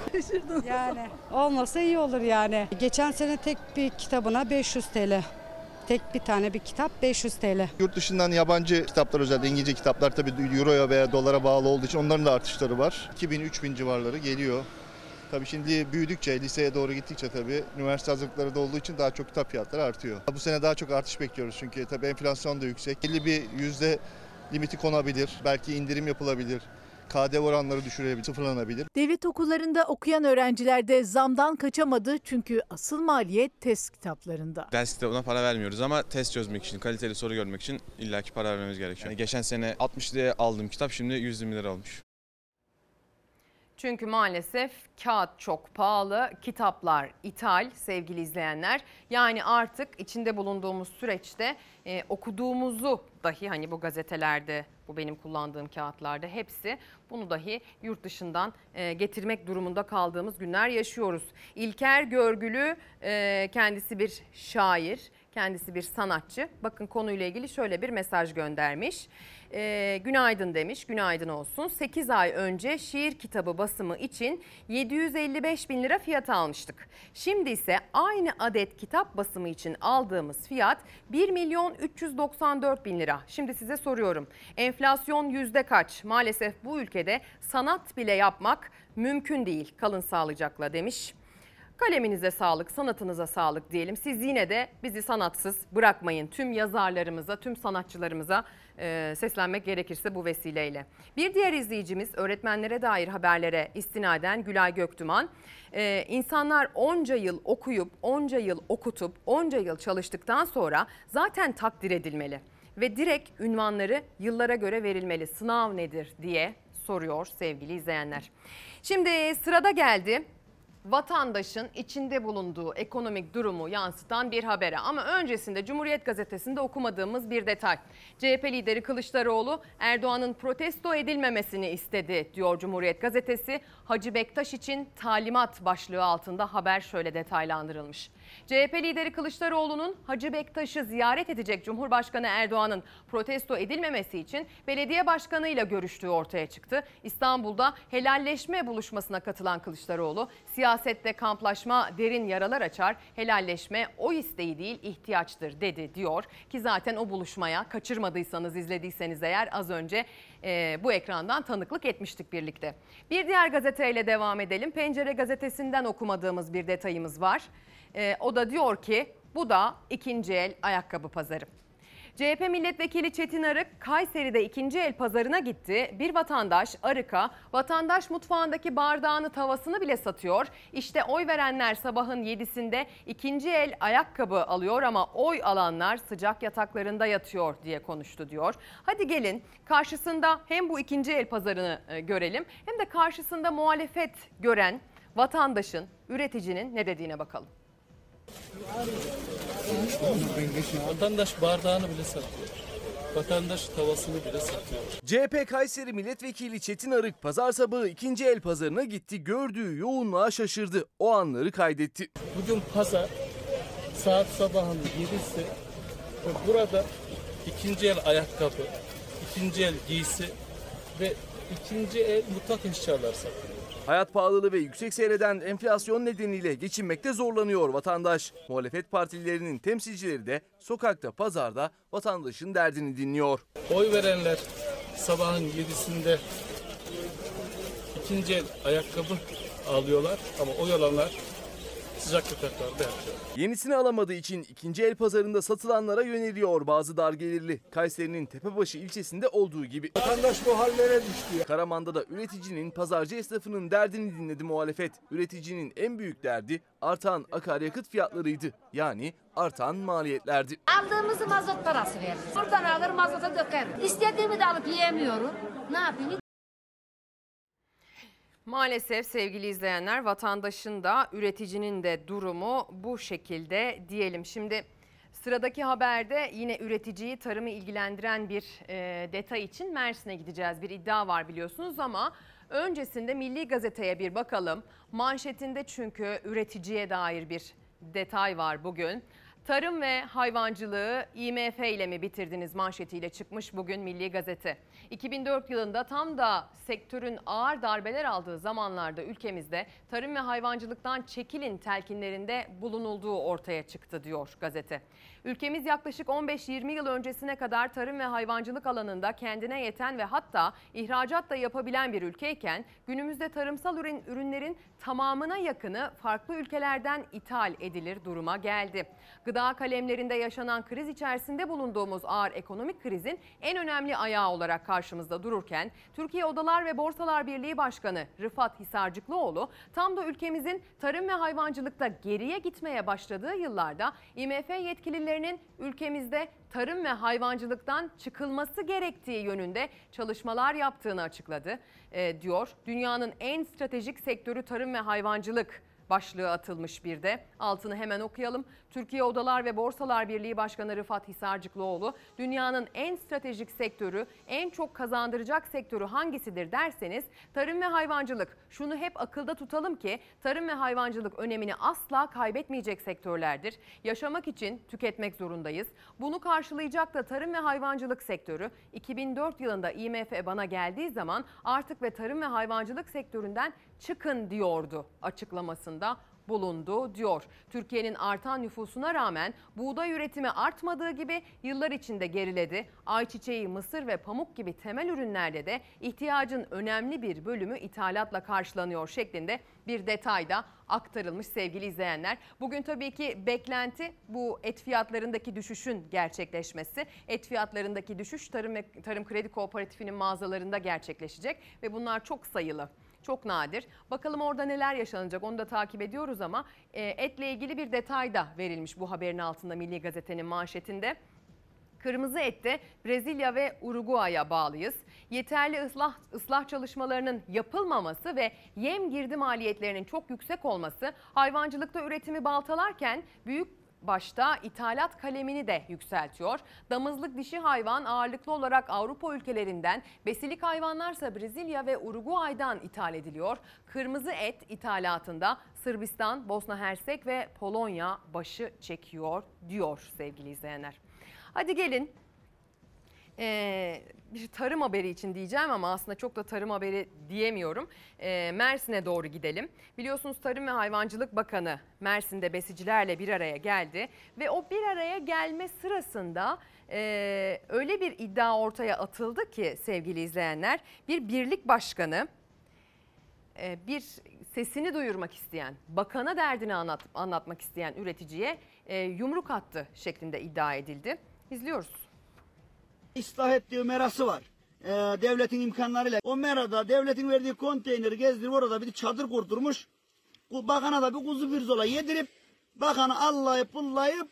Speaker 32: yani olmasa iyi olur yani. Geçen sene tek bir kitabına 500 TL. Tek bir tane bir kitap 500 TL.
Speaker 36: Yurt dışından yabancı kitaplar özellikle İngilizce kitaplar tabii euroya veya dolara bağlı olduğu için onların da artışları var. 2000-3000 civarları geliyor. Tabii şimdi büyüdükçe, liseye doğru gittikçe tabii üniversite hazırlıkları da olduğu için daha çok kitap fiyatları artıyor. Bu sene daha çok artış bekliyoruz çünkü tabii enflasyon da yüksek. Belli bir yüzde limiti konabilir, belki indirim yapılabilir. KDV oranları düşürülebilir, sıfırlanabilir.
Speaker 39: Devlet okullarında okuyan öğrenciler de zamdan kaçamadı çünkü asıl maliyet test kitaplarında.
Speaker 33: Ders kitabına para vermiyoruz ama test çözmek için, kaliteli soru görmek için illaki para vermemiz gerekiyor. Yani geçen sene 60 liraya aldığım kitap şimdi 120 lira olmuş.
Speaker 1: Çünkü maalesef kağıt çok pahalı, kitaplar ithal sevgili izleyenler. Yani artık içinde bulunduğumuz süreçte e, okuduğumuzu dahi hani bu gazetelerde, bu benim kullandığım kağıtlarda hepsi bunu dahi yurt dışından e, getirmek durumunda kaldığımız günler yaşıyoruz. İlker Görgülü e, kendisi bir şair, kendisi bir sanatçı. Bakın konuyla ilgili şöyle bir mesaj göndermiş. Ee, günaydın demiş, günaydın olsun. 8 ay önce şiir kitabı basımı için 755 bin lira fiyat almıştık. Şimdi ise aynı adet kitap basımı için aldığımız fiyat 1 milyon 394 bin lira. Şimdi size soruyorum. Enflasyon yüzde kaç? Maalesef bu ülkede sanat bile yapmak mümkün değil. Kalın sağlıcakla demiş. Kaleminize sağlık, sanatınıza sağlık diyelim. Siz yine de bizi sanatsız bırakmayın. Tüm yazarlarımıza, tüm sanatçılarımıza e, seslenmek gerekirse bu vesileyle. Bir diğer izleyicimiz öğretmenlere dair haberlere istinaden Gülay Göktuman. E, insanlar onca yıl okuyup, onca yıl okutup, onca yıl çalıştıktan sonra zaten takdir edilmeli. Ve direkt ünvanları yıllara göre verilmeli. Sınav nedir diye soruyor sevgili izleyenler. Şimdi sırada geldi vatandaşın içinde bulunduğu ekonomik durumu yansıtan bir habere. Ama öncesinde Cumhuriyet Gazetesi'nde okumadığımız bir detay. CHP lideri Kılıçdaroğlu Erdoğan'ın protesto edilmemesini istedi diyor Cumhuriyet Gazetesi. Hacı Bektaş için talimat başlığı altında haber şöyle detaylandırılmış. CHP lideri Kılıçdaroğlu'nun Hacı Bektaş'ı ziyaret edecek Cumhurbaşkanı Erdoğan'ın protesto edilmemesi için belediye başkanıyla görüştüğü ortaya çıktı. İstanbul'da helalleşme buluşmasına katılan Kılıçdaroğlu siyasette kamplaşma derin yaralar açar, helalleşme o isteği değil ihtiyaçtır dedi diyor. Ki zaten o buluşmaya kaçırmadıysanız izlediyseniz eğer az önce e, bu ekrandan tanıklık etmiştik birlikte. Bir diğer gazeteyle devam edelim. Pencere gazetesinden okumadığımız bir detayımız var. E, o da diyor ki bu da ikinci el ayakkabı pazarı. CHP milletvekili Çetin Arık Kayseri'de ikinci el pazarına gitti. Bir vatandaş Arık'a vatandaş mutfağındaki bardağını tavasını bile satıyor. İşte oy verenler sabahın 7'sinde ikinci el ayakkabı alıyor ama oy alanlar sıcak yataklarında yatıyor diye konuştu diyor. Hadi gelin karşısında hem bu ikinci el pazarını e, görelim hem de karşısında muhalefet gören vatandaşın, üreticinin ne dediğine bakalım.
Speaker 43: Vatandaş bardağını bile satıyor. Vatandaş tavasını bile satıyor.
Speaker 2: CHP Kayseri Milletvekili Çetin Arık pazar sabahı ikinci el pazarına gitti. Gördüğü yoğunluğa şaşırdı. O anları kaydetti.
Speaker 43: Bugün pazar saat sabahın 7'si ve burada ikinci el ayakkabı, ikinci el giysi ve ikinci el mutfak eşyaları satılıyor.
Speaker 2: Hayat pahalılığı ve yüksek seyreden enflasyon nedeniyle geçinmekte zorlanıyor vatandaş. Muhalefet partilerinin temsilcileri de sokakta, pazarda vatandaşın derdini dinliyor.
Speaker 43: Oy verenler sabahın 7'sinde ikinci el ayakkabı alıyorlar ama oy alanlar
Speaker 44: sıcak köpeklerde yapıyor.
Speaker 45: Yenisini alamadığı için ikinci el pazarında satılanlara yöneliyor bazı dar gelirli. Kayseri'nin Tepebaşı ilçesinde olduğu gibi.
Speaker 46: Vatandaş bu hallere düştü.
Speaker 45: Karaman'da da üreticinin, pazarcı esnafının derdini dinledi muhalefet. Üreticinin en büyük derdi artan akaryakıt fiyatlarıydı. Yani artan maliyetlerdi.
Speaker 47: Aldığımızı mazot parası veririz. Buradan alır mazota döker. İstediğimi de alıp yiyemiyorum. Ne yapayım?
Speaker 1: Maalesef sevgili izleyenler vatandaşın da üreticinin de durumu bu şekilde diyelim. Şimdi sıradaki haberde yine üreticiyi tarımı ilgilendiren bir e, detay için Mersin'e gideceğiz. Bir iddia var biliyorsunuz ama öncesinde Milli Gazete'ye bir bakalım. Manşetinde çünkü üreticiye dair bir detay var bugün. Tarım ve hayvancılığı IMF ile mi bitirdiniz manşetiyle çıkmış bugün Milli Gazete. 2004 yılında tam da sektörün ağır darbeler aldığı zamanlarda ülkemizde tarım ve hayvancılıktan çekilin telkinlerinde bulunulduğu ortaya çıktı diyor gazete. Ülkemiz yaklaşık 15-20 yıl öncesine kadar tarım ve hayvancılık alanında kendine yeten ve hatta ihracat da yapabilen bir ülkeyken günümüzde tarımsal ürün, ürünlerin tamamına yakını farklı ülkelerden ithal edilir duruma geldi. Gıda kalemlerinde yaşanan kriz içerisinde bulunduğumuz ağır ekonomik krizin en önemli ayağı olarak karşımızda dururken Türkiye Odalar ve Borsalar Birliği Başkanı Rıfat Hisarcıklıoğlu tam da ülkemizin tarım ve hayvancılıkta geriye gitmeye başladığı yıllarda IMF yetkililerinin ülkemizde tarım ve hayvancılıktan çıkılması gerektiği yönünde çalışmalar yaptığını açıkladı e, diyor. Dünyanın en stratejik sektörü tarım ve hayvancılık başlığı atılmış bir de. Altını hemen okuyalım. Türkiye Odalar ve Borsalar Birliği Başkanı Rıfat Hisarcıklıoğlu, dünyanın en stratejik sektörü, en çok kazandıracak sektörü hangisidir derseniz tarım ve hayvancılık. Şunu hep akılda tutalım ki tarım ve hayvancılık önemini asla kaybetmeyecek sektörlerdir. Yaşamak için tüketmek zorundayız. Bunu karşılayacak da tarım ve hayvancılık sektörü 2004 yılında IMF bana geldiği zaman artık ve tarım ve hayvancılık sektöründen çıkın diyordu açıklamasında bulundu diyor. Türkiye'nin artan nüfusuna rağmen buğday üretimi artmadığı gibi yıllar içinde geriledi. Ayçiçeği, mısır ve pamuk gibi temel ürünlerde de ihtiyacın önemli bir bölümü ithalatla karşılanıyor şeklinde bir detay da aktarılmış sevgili izleyenler. Bugün tabii ki beklenti bu et fiyatlarındaki düşüşün gerçekleşmesi. Et fiyatlarındaki düşüş Tarım ve Tarım Kredi Kooperatifinin mağazalarında gerçekleşecek ve bunlar çok sayılı çok nadir. Bakalım orada neler yaşanacak onu da takip ediyoruz ama e, etle ilgili bir detay da verilmiş bu haberin altında Milli Gazete'nin manşetinde. Kırmızı ette Brezilya ve Uruguay'a bağlıyız. Yeterli ıslah, ıslah çalışmalarının yapılmaması ve yem girdi maliyetlerinin çok yüksek olması hayvancılıkta üretimi baltalarken büyük başta ithalat kalemini de yükseltiyor. Damızlık dişi hayvan ağırlıklı olarak Avrupa ülkelerinden, besilik hayvanlarsa Brezilya ve Uruguay'dan ithal ediliyor. Kırmızı et ithalatında Sırbistan, Bosna Hersek ve Polonya başı çekiyor diyor sevgili izleyenler. Hadi gelin ee, bir tarım haberi için diyeceğim ama aslında çok da tarım haberi diyemiyorum. Ee, Mersin'e doğru gidelim. Biliyorsunuz Tarım ve Hayvancılık Bakanı Mersin'de besicilerle bir araya geldi ve o bir araya gelme sırasında e, öyle bir iddia ortaya atıldı ki sevgili izleyenler bir birlik başkanı e, bir sesini duyurmak isteyen, bakana derdini anlat, anlatmak isteyen üreticiye e, yumruk attı şeklinde iddia edildi. İzliyoruz.
Speaker 48: Islah ettiği merası var. Ee, devletin imkanlarıyla. O merada devletin verdiği konteyneri gezdirip orada bir çadır kurdurmuş. Bakana da bir kuzu pirzola yedirip bakanı allayıp pullayıp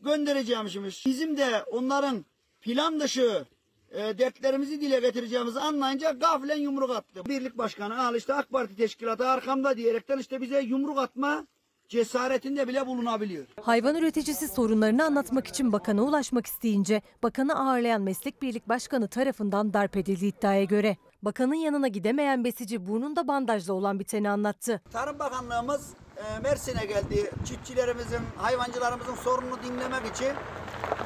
Speaker 48: göndereceğimmişmiş. Bizim de onların plan dışı e, dertlerimizi dile getireceğimizi anlayınca gaflen yumruk attı. Birlik başkanı al işte AK Parti teşkilatı arkamda diyerekten işte bize yumruk atma cesaretinde bile bulunabiliyor.
Speaker 49: Hayvan üreticisi sorunlarını anlatmak için bakana ulaşmak isteyince bakanı ağırlayan meslek birlik başkanı tarafından darp edildiği iddiaya göre. Bakanın yanına gidemeyen besici burnunda bandajla olan biteni anlattı.
Speaker 48: Tarım Bakanlığımız e, Mersin'e geldi. Çiftçilerimizin, hayvancılarımızın sorununu dinlemek için.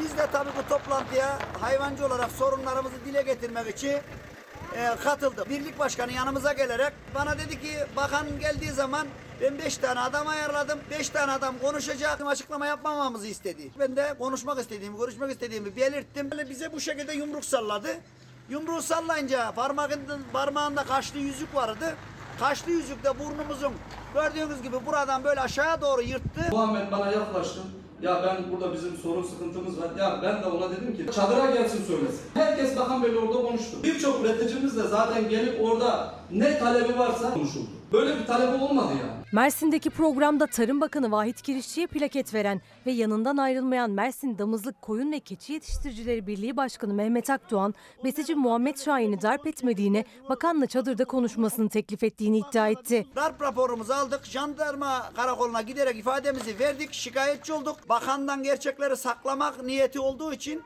Speaker 48: Biz de tabii bu toplantıya hayvancı olarak sorunlarımızı dile getirmek için e, katıldı. Birlik başkanı yanımıza gelerek bana dedi ki bakan geldiği zaman ben 5 tane adam ayarladım. 5 tane adam konuşacak. Açıklama yapmamamızı istedi. Ben de konuşmak istediğimi, görüşmek istediğimi belirttim. Böyle bize bu şekilde yumruk salladı. Yumruğu sallayınca parmağında, parmağında kaşlı yüzük vardı. Kaşlı yüzük de burnumuzun gördüğünüz gibi buradan böyle aşağıya doğru yırttı.
Speaker 50: Muhammed bana yaklaştı. Ya ben burada bizim sorun sıkıntımız var. Ya ben de ona dedim ki çadıra gelsin söylesin. Herkes Bakan Bey'le orada konuştu. Birçok üreticimiz de zaten gelip orada ne talebi varsa konuşuldu. Böyle bir talebi olmadı yani.
Speaker 49: Mersin'deki programda Tarım Bakanı Vahit Kirişçi'ye plaket veren ve yanından ayrılmayan Mersin Damızlık Koyun ve Keçi Yetiştiricileri Birliği Başkanı Mehmet Akdoğan, besici Muhammed Şahin'i darp etmediğini, bakanla çadırda konuşmasını teklif ettiğini iddia etti.
Speaker 48: Darp raporumuzu aldık. Jandarma karakoluna giderek ifademizi verdik. Şikayetçi olduk. Bakandan gerçekleri saklamak niyeti olduğu için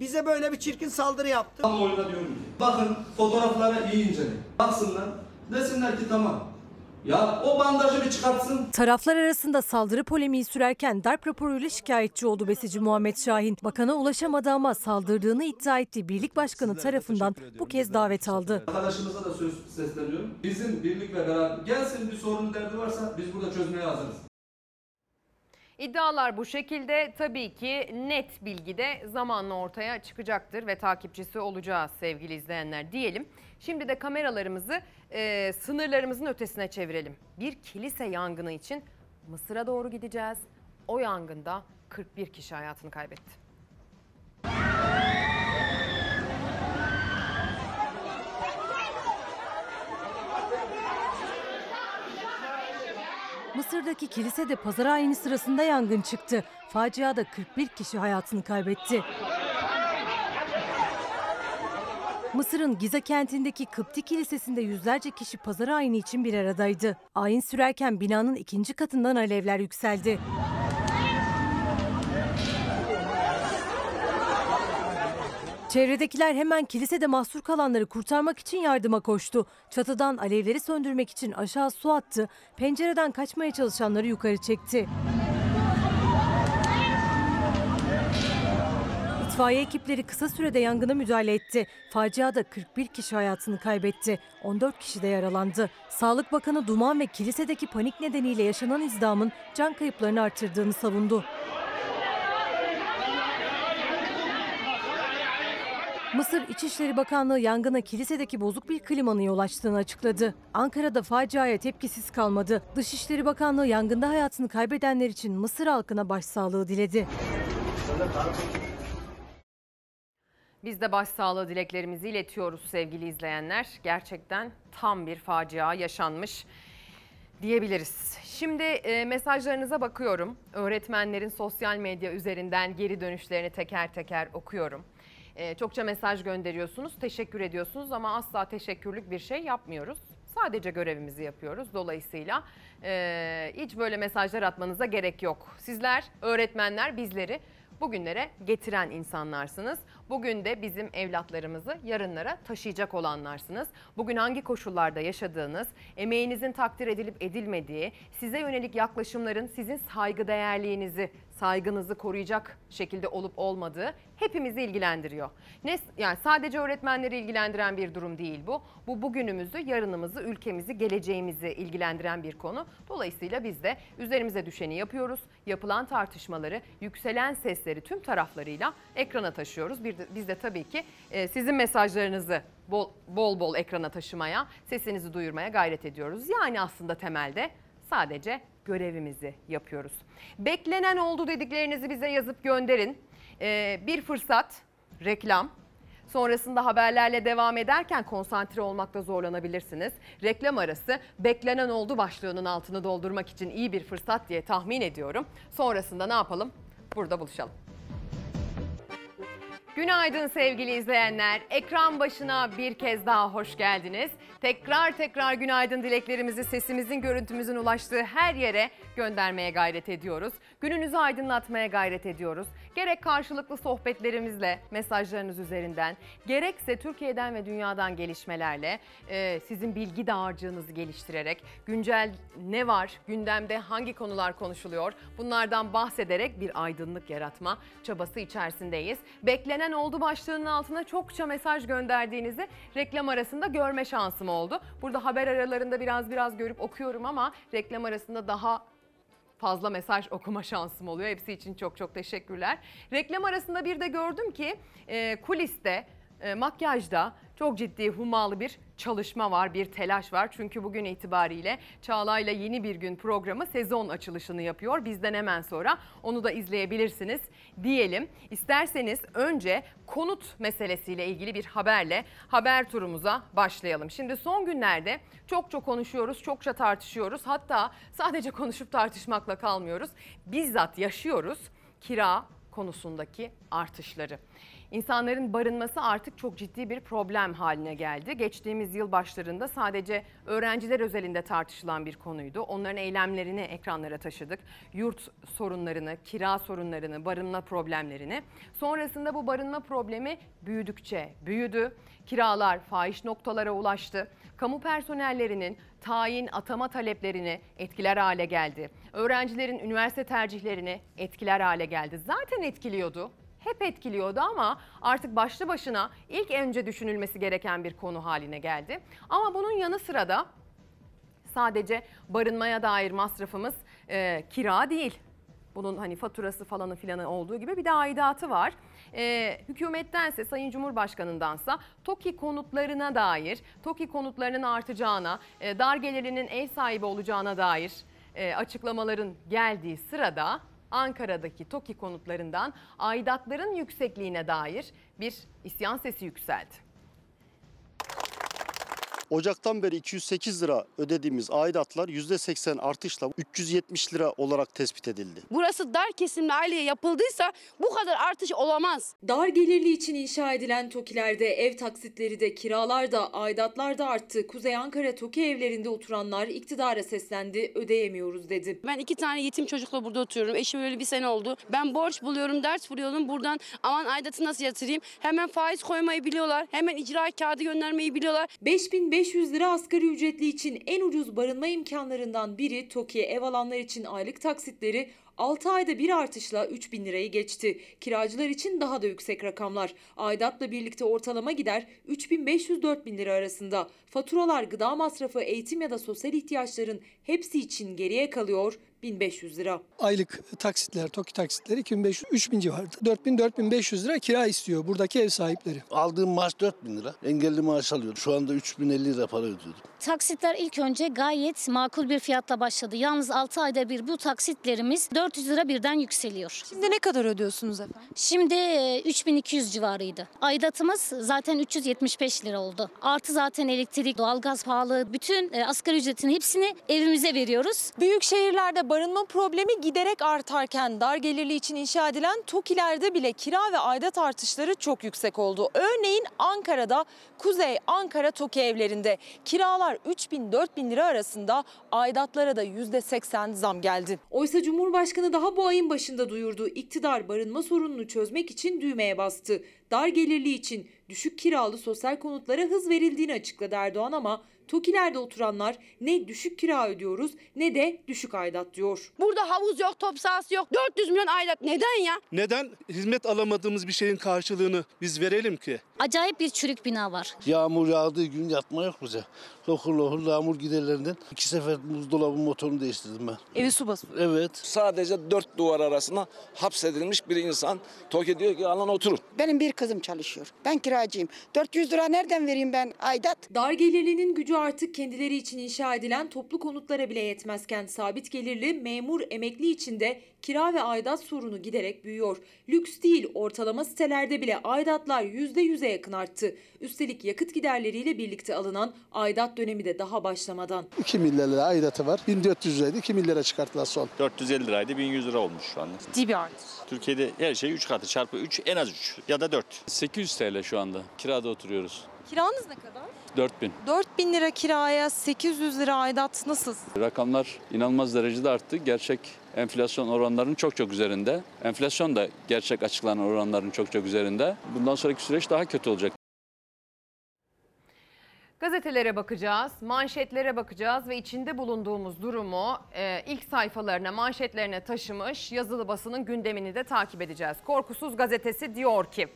Speaker 48: bize böyle bir çirkin saldırı yaptı.
Speaker 50: Kamuoyuna diyorum ki bakın fotoğrafları iyi inceleyin. Baksınlar desinler ki tamam. Ya o bandajı bir çıkartsın.
Speaker 49: Taraflar arasında saldırı polemiği sürerken darp raporuyla şikayetçi oldu besici Muhammed Şahin. Bakana ulaşamadı ama saldırdığını iddia ettiği birlik başkanı tarafından bu kez davet aldı.
Speaker 50: Arkadaşımıza da söz sesleniyorum. Bizim birlik ve beraber gelsin bir sorun derdi varsa biz burada çözmeye hazırız.
Speaker 1: İddialar bu şekilde tabii ki net bilgi de zamanla ortaya çıkacaktır ve takipçisi olacağız sevgili izleyenler diyelim. Şimdi de kameralarımızı e, sınırlarımızın ötesine çevirelim. Bir kilise yangını için Mısır'a doğru gideceğiz. O yangında 41 kişi hayatını kaybetti.
Speaker 49: Mısır'daki kilisede pazar ayini sırasında yangın çıktı. Faciada 41 kişi hayatını kaybetti. Mısır'ın Giza kentindeki Kıpti Kilisesi'nde yüzlerce kişi pazar ayini için bir aradaydı. Ayin sürerken binanın ikinci katından alevler yükseldi. Çevredekiler hemen kilisede mahsur kalanları kurtarmak için yardıma koştu. Çatıdan alevleri söndürmek için aşağı su attı. Pencereden kaçmaya çalışanları yukarı çekti. İtfaiye ekipleri kısa sürede yangına müdahale etti. Faciada 41 kişi hayatını kaybetti. 14 kişi de yaralandı. Sağlık Bakanı duman ve kilisedeki panik nedeniyle yaşanan izdamın can kayıplarını artırdığını savundu. Mısır İçişleri Bakanlığı yangına kilisedeki bozuk bir klimanın yol açtığını açıkladı. Ankara'da faciaya tepkisiz kalmadı. Dışişleri Bakanlığı yangında hayatını kaybedenler için Mısır halkına başsağlığı diledi.
Speaker 1: Biz de başsağlığı dileklerimizi iletiyoruz sevgili izleyenler. Gerçekten tam bir facia yaşanmış diyebiliriz. Şimdi e, mesajlarınıza bakıyorum. Öğretmenlerin sosyal medya üzerinden geri dönüşlerini teker teker okuyorum. E, çokça mesaj gönderiyorsunuz, teşekkür ediyorsunuz ama asla teşekkürlük bir şey yapmıyoruz. Sadece görevimizi yapıyoruz. Dolayısıyla e, hiç böyle mesajlar atmanıza gerek yok. Sizler, öğretmenler bizleri bugünlere getiren insanlarsınız. Bugün de bizim evlatlarımızı yarınlara taşıyacak olanlarsınız. Bugün hangi koşullarda yaşadığınız, emeğinizin takdir edilip edilmediği, size yönelik yaklaşımların sizin saygıdeğerliğinizi, saygınızı koruyacak şekilde olup olmadığı hepimizi ilgilendiriyor. Ne yani sadece öğretmenleri ilgilendiren bir durum değil bu. Bu bugünümüzü, yarınımızı, ülkemizi, geleceğimizi ilgilendiren bir konu. Dolayısıyla biz de üzerimize düşeni yapıyoruz. Yapılan tartışmaları, yükselen sesleri tüm taraflarıyla ekrana taşıyoruz. Bir de, biz de tabii ki e, sizin mesajlarınızı bol, bol bol ekrana taşımaya, sesinizi duyurmaya gayret ediyoruz. Yani aslında temelde sadece görevimizi yapıyoruz. Beklenen oldu dediklerinizi bize yazıp gönderin. Ee, bir fırsat, reklam. Sonrasında haberlerle devam ederken konsantre olmakta zorlanabilirsiniz. Reklam arası beklenen oldu başlığının altını doldurmak için iyi bir fırsat diye tahmin ediyorum. Sonrasında ne yapalım? Burada buluşalım. Günaydın sevgili izleyenler. Ekran başına bir kez daha hoş geldiniz. Tekrar tekrar günaydın dileklerimizi sesimizin, görüntümüzün ulaştığı her yere göndermeye gayret ediyoruz. Gününüzü aydınlatmaya gayret ediyoruz. Gerek karşılıklı sohbetlerimizle, mesajlarınız üzerinden, gerekse Türkiye'den ve dünyadan gelişmelerle e, sizin bilgi dağarcığınızı geliştirerek, güncel ne var, gündemde hangi konular konuşuluyor bunlardan bahsederek bir aydınlık yaratma çabası içerisindeyiz. Beklenen oldu başlığının altına çokça mesaj gönderdiğinizi reklam arasında görme şansım oldu. Burada haber aralarında biraz biraz görüp okuyorum ama reklam arasında daha fazla mesaj okuma şansım oluyor. Hepsi için çok çok teşekkürler. Reklam arasında bir de gördüm ki e, kuliste, e, makyajda çok ciddi hummalı bir çalışma var, bir telaş var. Çünkü bugün itibariyle Çağla'yla yeni bir gün programı sezon açılışını yapıyor. Bizden hemen sonra onu da izleyebilirsiniz diyelim. İsterseniz önce konut meselesiyle ilgili bir haberle haber turumuza başlayalım. Şimdi son günlerde çok çok konuşuyoruz, çokça tartışıyoruz. Hatta sadece (laughs) konuşup tartışmakla kalmıyoruz. Bizzat yaşıyoruz kira konusundaki artışları. İnsanların barınması artık çok ciddi bir problem haline geldi. Geçtiğimiz yıl başlarında sadece öğrenciler özelinde tartışılan bir konuydu. Onların eylemlerini ekranlara taşıdık. Yurt sorunlarını, kira sorunlarını, barınma problemlerini. Sonrasında bu barınma problemi büyüdükçe büyüdü. Kiralar fahiş noktalara ulaştı. Kamu personellerinin tayin atama taleplerini etkiler hale geldi. Öğrencilerin üniversite tercihlerini etkiler hale geldi. Zaten etkiliyordu hep etkiliyordu ama artık başlı başına ilk önce düşünülmesi gereken bir konu haline geldi. Ama bunun yanı sıra da sadece barınmaya dair masrafımız e, kira değil. Bunun hani faturası falanı filanı olduğu gibi bir de aidatı var. E, hükümettense Sayın Cumhurbaşkanındansa TOKİ konutlarına dair, TOKİ konutlarının artacağına, e, dar gelirlinin ev sahibi olacağına dair e, açıklamaların geldiği sırada Ankara'daki TOKİ konutlarından aidatların yüksekliğine dair bir isyan sesi yükseldi.
Speaker 51: Ocaktan beri 208 lira ödediğimiz aidatlar %80 artışla 370 lira olarak tespit edildi.
Speaker 52: Burası dar kesimli aileye yapıldıysa bu kadar artış olamaz.
Speaker 25: Dar gelirli için inşa edilen TOKİ'lerde ev taksitleri de kiralar da aidatlar da arttı. Kuzey Ankara TOKİ evlerinde oturanlar iktidara seslendi ödeyemiyoruz dedi.
Speaker 52: Ben iki tane yetim çocukla burada oturuyorum. Eşim öyle bir sene oldu. Ben borç buluyorum, ders buluyorum. Buradan aman aidatı nasıl yatırayım? Hemen faiz koymayı biliyorlar. Hemen icra kağıdı göndermeyi biliyorlar.
Speaker 25: 5500 lira asgari ücretli için en ucuz barınma imkanlarından biri TOKİ ev alanlar için aylık taksitleri 6 ayda bir artışla 3000 lirayı geçti. Kiracılar için daha da yüksek rakamlar. Aidatla birlikte ortalama gider 3500-4000 lira arasında. Faturalar, gıda masrafı, eğitim ya da sosyal ihtiyaçların hepsi için geriye kalıyor 1500 lira.
Speaker 53: Aylık taksitler, TOKİ taksitleri 2500-3000 civarında. 4000-4500 lira kira istiyor buradaki ev sahipleri.
Speaker 54: Aldığım maaş 4000 lira. Engelli maaş alıyorum. Şu anda 3050 lira para ödüyorum.
Speaker 55: Taksitler ilk önce gayet makul bir fiyatla başladı. Yalnız 6 ayda bir bu taksitlerimiz 400 lira birden yükseliyor.
Speaker 25: Şimdi ne kadar ödüyorsunuz efendim?
Speaker 55: Şimdi e, 3200 civarıydı. Aidatımız zaten 375 lira oldu. Artı zaten elektrik, doğalgaz pahalı. Bütün e, asgari ücretin hepsini evimize veriyoruz.
Speaker 25: Büyük şehirlerde barınma problemi giderek artarken dar gelirli için inşa edilen TOKİ'lerde bile kira ve aidat artışları çok yüksek oldu. Örneğin Ankara'da Kuzey Ankara TOKİ evlerinde kiralar 3000-4000 lira arasında aidatlara da %80 zam geldi. Oysa Cumhurbaşkanı daha bu ayın başında duyurdu. İktidar barınma sorununu çözmek için düğmeye bastı. Dar gelirli için düşük kiralı sosyal konutlara hız verildiğini açıkladı Erdoğan ama TOKİ'lerde oturanlar ne düşük kira ödüyoruz ne de düşük aidat diyor.
Speaker 52: Burada havuz yok, top sahası yok. 400 milyon aidat. Neden ya?
Speaker 54: Neden hizmet alamadığımız bir şeyin karşılığını biz verelim ki?
Speaker 55: Acayip bir çürük bina var.
Speaker 54: Yağmur yağdığı gün yatma yok bize. Lokur lokur yağmur giderlerinden iki sefer buzdolabı motorunu değiştirdim ben.
Speaker 25: Evi su basıyor.
Speaker 54: Evet.
Speaker 56: Sadece dört duvar arasına hapsedilmiş bir insan. TOKİ diyor ki alın oturun.
Speaker 57: Benim bir kızım çalışıyor. Ben kiracıyım. 400 lira nereden vereyim ben aidat?
Speaker 25: Dar gelirlinin gücü artık kendileri için inşa edilen toplu konutlara bile yetmezken sabit gelirli memur emekli için de kira ve aidat sorunu giderek büyüyor. Lüks değil ortalama sitelerde bile aidatlar %100'e yakın arttı. Üstelik yakıt giderleriyle birlikte alınan aidat dönemi de daha başlamadan.
Speaker 54: 2 milyar lira aidatı var. 1400 liraydı 2 milyara çıkarttılar son.
Speaker 58: 450 liraydı 1100 lira olmuş şu anda.
Speaker 25: Ciddi bir artış.
Speaker 58: Türkiye'de her şey 3 katı çarpı 3 en az 3 ya da 4.
Speaker 59: 800 TL şu anda. Kirada oturuyoruz.
Speaker 25: Kiranız ne kadar?
Speaker 59: 4000.
Speaker 25: 4000 lira kiraya 800 lira aidat nasıl?
Speaker 59: Rakamlar inanılmaz derecede arttı. Gerçek enflasyon oranlarının çok çok üzerinde. Enflasyon da gerçek açıklanan oranların çok çok üzerinde. Bundan sonraki süreç daha kötü olacak.
Speaker 1: Gazetelere bakacağız, manşetlere bakacağız ve içinde bulunduğumuz durumu e, ilk sayfalarına, manşetlerine taşımış yazılı basının gündemini de takip edeceğiz. Korkusuz gazetesi diyor ki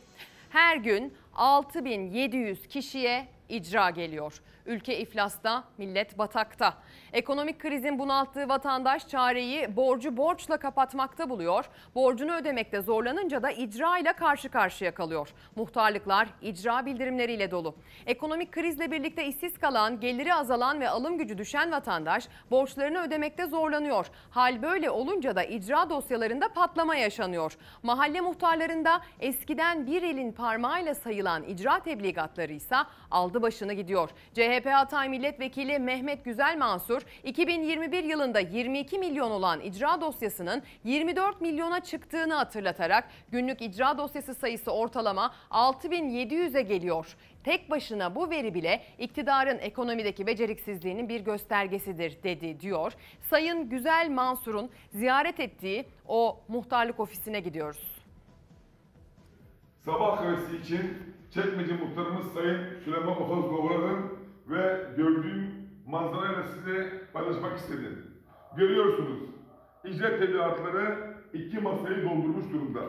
Speaker 1: her gün 6700 kişiye icra geliyor. Ülke iflasta, millet batakta. Ekonomik krizin bunalttığı vatandaş çareyi borcu borçla kapatmakta buluyor. Borcunu ödemekte zorlanınca da icra ile karşı karşıya kalıyor. Muhtarlıklar icra bildirimleriyle dolu. Ekonomik krizle birlikte işsiz kalan, geliri azalan ve alım gücü düşen vatandaş borçlarını ödemekte zorlanıyor. Hal böyle olunca da icra dosyalarında patlama yaşanıyor. Mahalle muhtarlarında eskiden bir elin parmağıyla sayılan icra tebligatları ise aldı başını gidiyor. CHP Hatay Milletvekili Mehmet Güzel Mansur 2021 yılında 22 milyon olan icra dosyasının 24 milyona çıktığını hatırlatarak günlük icra dosyası sayısı ortalama 6700'e geliyor. Tek başına bu veri bile iktidarın ekonomideki beceriksizliğinin bir göstergesidir dedi diyor. Sayın Güzel Mansur'un ziyaret ettiği o muhtarlık ofisine gidiyoruz.
Speaker 60: Sabah kahvesi için Çekmece muhtarımız Sayın Süleyman Ofaz Govar'ın ve gördüğüm manzarayla size paylaşmak istedim. Görüyorsunuz, icra tebligatları iki masayı doldurmuş durumda.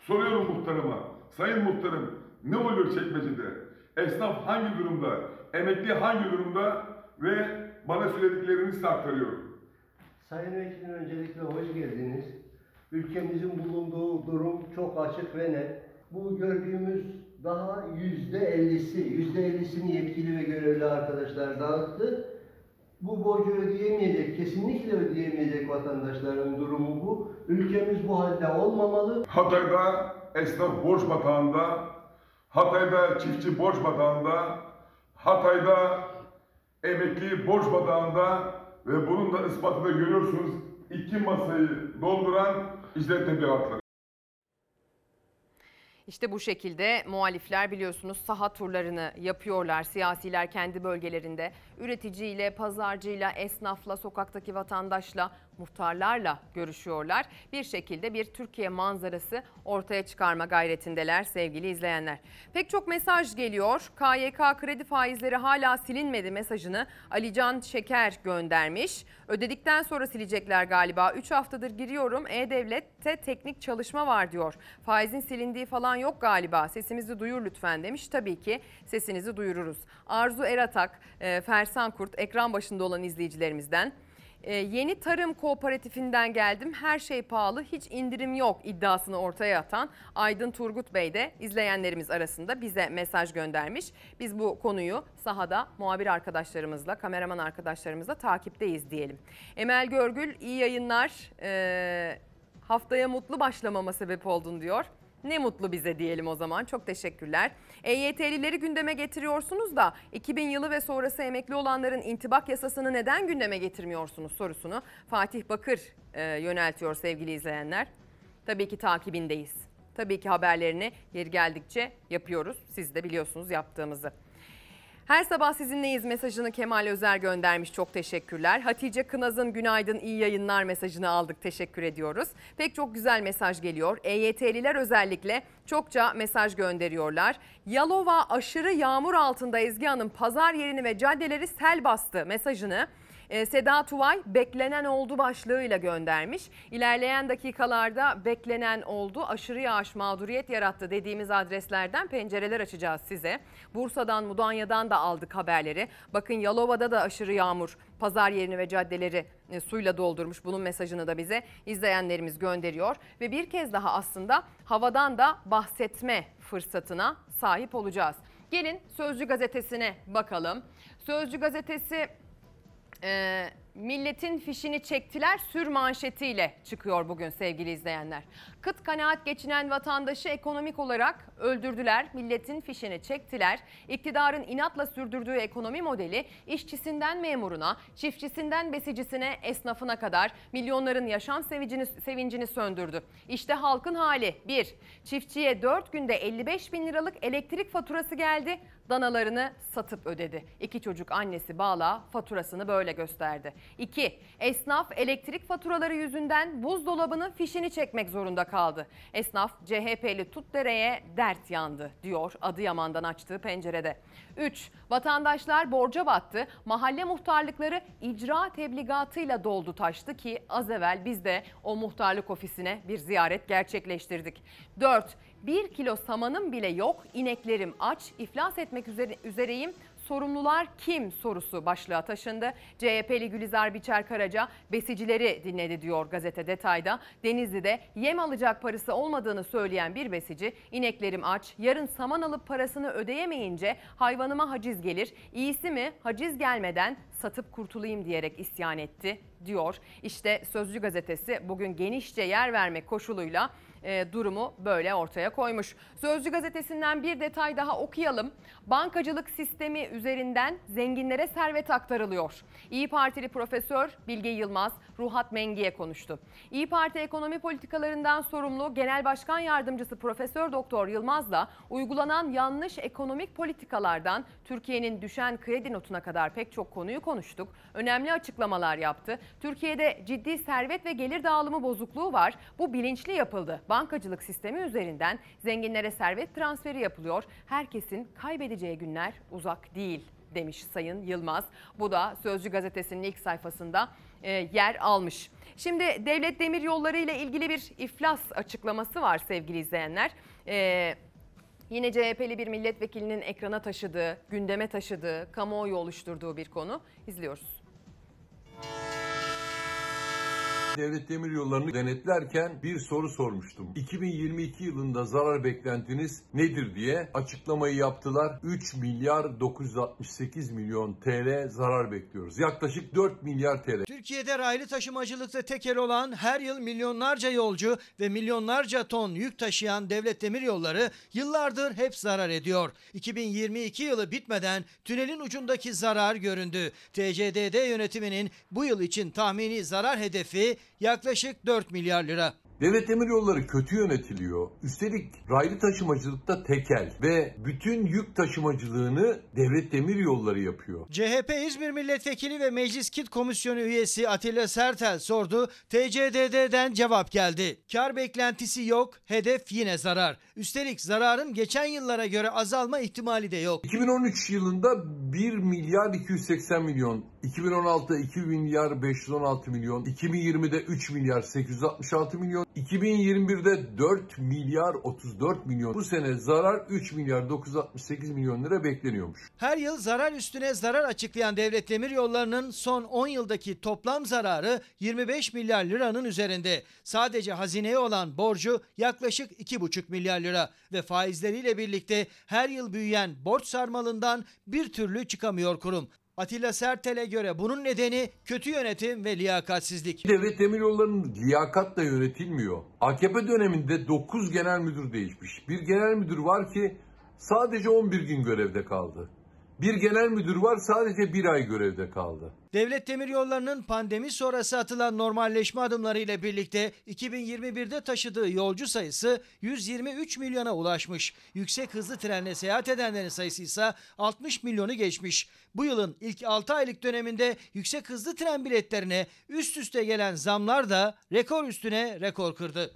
Speaker 60: Soruyorum muhtarıma, Sayın muhtarım ne oluyor Çekmece'de? Esnaf hangi durumda? Emekli hangi durumda? Ve bana söylediklerini size aktarıyorum.
Speaker 61: Sayın Vekilim öncelikle hoş geldiniz. Ülkemizin bulunduğu durum çok açık ve net. Bu gördüğümüz daha yüzde ellisi, yüzde ellisini yetkili ve görevli arkadaşlar dağıttı. Bu borcu ödeyemeyecek, kesinlikle ödeyemeyecek vatandaşların durumu bu. Ülkemiz bu halde olmamalı.
Speaker 60: Hatay'da esnaf borç batağında, Hatay'da çiftçi borç batağında, Hatay'da emekli borç batağında ve bunun da ispatını görüyorsunuz. iki masayı dolduran icra tebligatları.
Speaker 1: İşte bu şekilde muhalifler biliyorsunuz saha turlarını yapıyorlar. Siyasiler kendi bölgelerinde üreticiyle, pazarcıyla, esnafla, sokaktaki vatandaşla, muhtarlarla görüşüyorlar. Bir şekilde bir Türkiye manzarası ortaya çıkarma gayretindeler sevgili izleyenler. Pek çok mesaj geliyor. KYK kredi faizleri hala silinmedi mesajını Alican Şeker göndermiş. Ödedikten sonra silecekler galiba. 3 haftadır giriyorum. E-Devlet'te teknik çalışma var diyor. Faizin silindiği falan yok galiba. Sesimizi duyur lütfen demiş. Tabii ki sesinizi duyururuz. Arzu Eratak, e, Fersan Kurt ekran başında olan izleyicilerimizden. Ee, yeni tarım kooperatifinden geldim. Her şey pahalı, hiç indirim yok iddiasını ortaya atan Aydın Turgut Bey de izleyenlerimiz arasında bize mesaj göndermiş. Biz bu konuyu sahada muhabir arkadaşlarımızla, kameraman arkadaşlarımızla takipteyiz diyelim. Emel Görgül iyi yayınlar. Ee, haftaya mutlu başlamama sebep oldun diyor. Ne mutlu bize diyelim o zaman. Çok teşekkürler. EYT'lileri gündeme getiriyorsunuz da 2000 yılı ve sonrası emekli olanların intibak yasasını neden gündeme getirmiyorsunuz sorusunu Fatih Bakır e, yöneltiyor sevgili izleyenler. Tabii ki takibindeyiz. Tabii ki haberlerini yeri geldikçe yapıyoruz. Siz de biliyorsunuz yaptığımızı. Her sabah sizinleyiz mesajını Kemal Özer göndermiş. Çok teşekkürler. Hatice Kınaz'ın günaydın iyi yayınlar mesajını aldık. Teşekkür ediyoruz. Pek çok güzel mesaj geliyor. EYT'liler özellikle çokça mesaj gönderiyorlar. Yalova aşırı yağmur altında Ezgi Hanım pazar yerini ve caddeleri sel bastı mesajını e, Seda Tuvay beklenen oldu başlığıyla göndermiş. İlerleyen dakikalarda beklenen oldu aşırı yağış mağduriyet yarattı dediğimiz adreslerden pencereler açacağız size. Bursa'dan Mudanya'dan da aldık haberleri. Bakın Yalova'da da aşırı yağmur pazar yerini ve caddeleri e, suyla doldurmuş. Bunun mesajını da bize izleyenlerimiz gönderiyor. Ve bir kez daha aslında havadan da bahsetme fırsatına sahip olacağız. Gelin Sözcü gazetesine bakalım. Sözcü gazetesi e, milletin fişini çektiler sür manşetiyle çıkıyor bugün sevgili izleyenler. Kıt kanaat geçinen vatandaşı ekonomik olarak öldürdüler. Milletin fişini çektiler. İktidarın inatla sürdürdüğü ekonomi modeli işçisinden memuruna, çiftçisinden besicisine, esnafına kadar milyonların yaşam sevincini, sevincini söndürdü. İşte halkın hali. 1. Çiftçiye 4 günde 55 bin liralık elektrik faturası geldi. Danalarını satıp ödedi. İki çocuk annesi Bağla faturasını böyle gösterdi. 2. Esnaf elektrik faturaları yüzünden buzdolabının fişini çekmek zorunda kaldı. Esnaf CHP'li Tutdere'ye dert yandı diyor Adıyaman'dan açtığı pencerede. 3. Vatandaşlar borca battı. Mahalle muhtarlıkları icra tebligatıyla doldu taştı ki az evvel biz de o muhtarlık ofisine bir ziyaret gerçekleştirdik. 4. Bir kilo samanım bile yok, ineklerim aç, iflas etmek üzere, üzereyim. Sorumlular kim sorusu başlığa taşındı. CHP'li Gülizar Biçer Karaca besicileri dinledi diyor gazete detayda. Denizli'de yem alacak parası olmadığını söyleyen bir besici ineklerim aç yarın saman alıp parasını ödeyemeyince hayvanıma haciz gelir. İyisi mi haciz gelmeden satıp kurtulayım diyerek isyan etti diyor. İşte Sözcü gazetesi bugün genişçe yer vermek koşuluyla e, durumu böyle ortaya koymuş. Sözcü gazetesinden bir detay daha okuyalım. Bankacılık sistemi üzerinden zenginlere servet aktarılıyor. İyi Partili Profesör Bilge Yılmaz Ruhat Mengi'ye konuştu. İyi Parti ekonomi politikalarından sorumlu Genel Başkan Yardımcısı Profesör Doktor Yılmaz da uygulanan yanlış ekonomik politikalardan Türkiye'nin düşen kredi notuna kadar pek çok konuyu konuştuk. Önemli açıklamalar yaptı. Türkiye'de ciddi servet ve gelir dağılımı bozukluğu var. Bu bilinçli yapıldı. Bankacılık sistemi üzerinden zenginlere servet transferi yapılıyor. Herkesin kaybedeceği günler uzak değil demiş Sayın Yılmaz. Bu da Sözcü gazetesinin ilk sayfasında e, yer almış. Şimdi devlet demir yolları ile ilgili bir iflas açıklaması var sevgili izleyenler. E, Yine CHP'li bir milletvekilinin ekrana taşıdığı, gündeme taşıdığı, kamuoyu oluşturduğu bir konu. İzliyoruz.
Speaker 62: Devlet Demiryolları'nı denetlerken bir soru sormuştum. 2022 yılında zarar beklentiniz nedir diye açıklamayı yaptılar. 3 milyar 968 milyon TL zarar bekliyoruz. Yaklaşık 4 milyar TL.
Speaker 13: Türkiye'de raylı taşımacılıkta tekel olan her yıl milyonlarca yolcu ve milyonlarca ton yük taşıyan devlet demiryolları yıllardır hep zarar ediyor. 2022 yılı bitmeden tünelin ucundaki zarar göründü. TCDD yönetiminin bu yıl için tahmini zarar hedefi yaklaşık 4 milyar lira.
Speaker 62: Devlet Demiryolları kötü yönetiliyor. Üstelik raylı taşımacılıkta tekel ve bütün yük taşımacılığını Devlet Demiryolları yapıyor.
Speaker 13: CHP İzmir Milletvekili ve Meclis Kit Komisyonu üyesi Atilla Sertel sordu. TCDD'den cevap geldi. Kar beklentisi yok, hedef yine zarar. Üstelik zararın geçen yıllara göre azalma ihtimali de yok.
Speaker 62: 2013 yılında 1 milyar 280 milyon, 2016'da 2 milyar 516 milyon, 2020'de 3 milyar 866 milyon, 2021'de 4 milyar 34 milyon. Bu sene zarar 3 milyar 968 milyon lira bekleniyormuş.
Speaker 13: Her yıl zarar üstüne zarar açıklayan devlet demiryollarının son 10 yıldaki toplam zararı 25 milyar liranın üzerinde. Sadece hazineye olan borcu yaklaşık 2,5 milyar lira ve faizleriyle birlikte her yıl büyüyen borç sarmalından bir türlü çıkamıyor kurum. Atilla Sertel'e göre bunun nedeni kötü yönetim ve liyakatsizlik.
Speaker 62: Devlet Demiryolları'nın liyakatla yönetilmiyor. AKP döneminde 9 genel müdür değişmiş. Bir genel müdür var ki sadece 11 gün görevde kaldı. Bir genel müdür var sadece bir ay görevde kaldı.
Speaker 13: Devlet Demiryolları'nın pandemi sonrası atılan normalleşme adımları ile birlikte 2021'de taşıdığı yolcu sayısı 123 milyona ulaşmış. Yüksek hızlı trenle seyahat edenlerin sayısı ise 60 milyonu geçmiş. Bu yılın ilk 6 aylık döneminde yüksek hızlı tren biletlerine üst üste gelen zamlar da rekor üstüne rekor kırdı.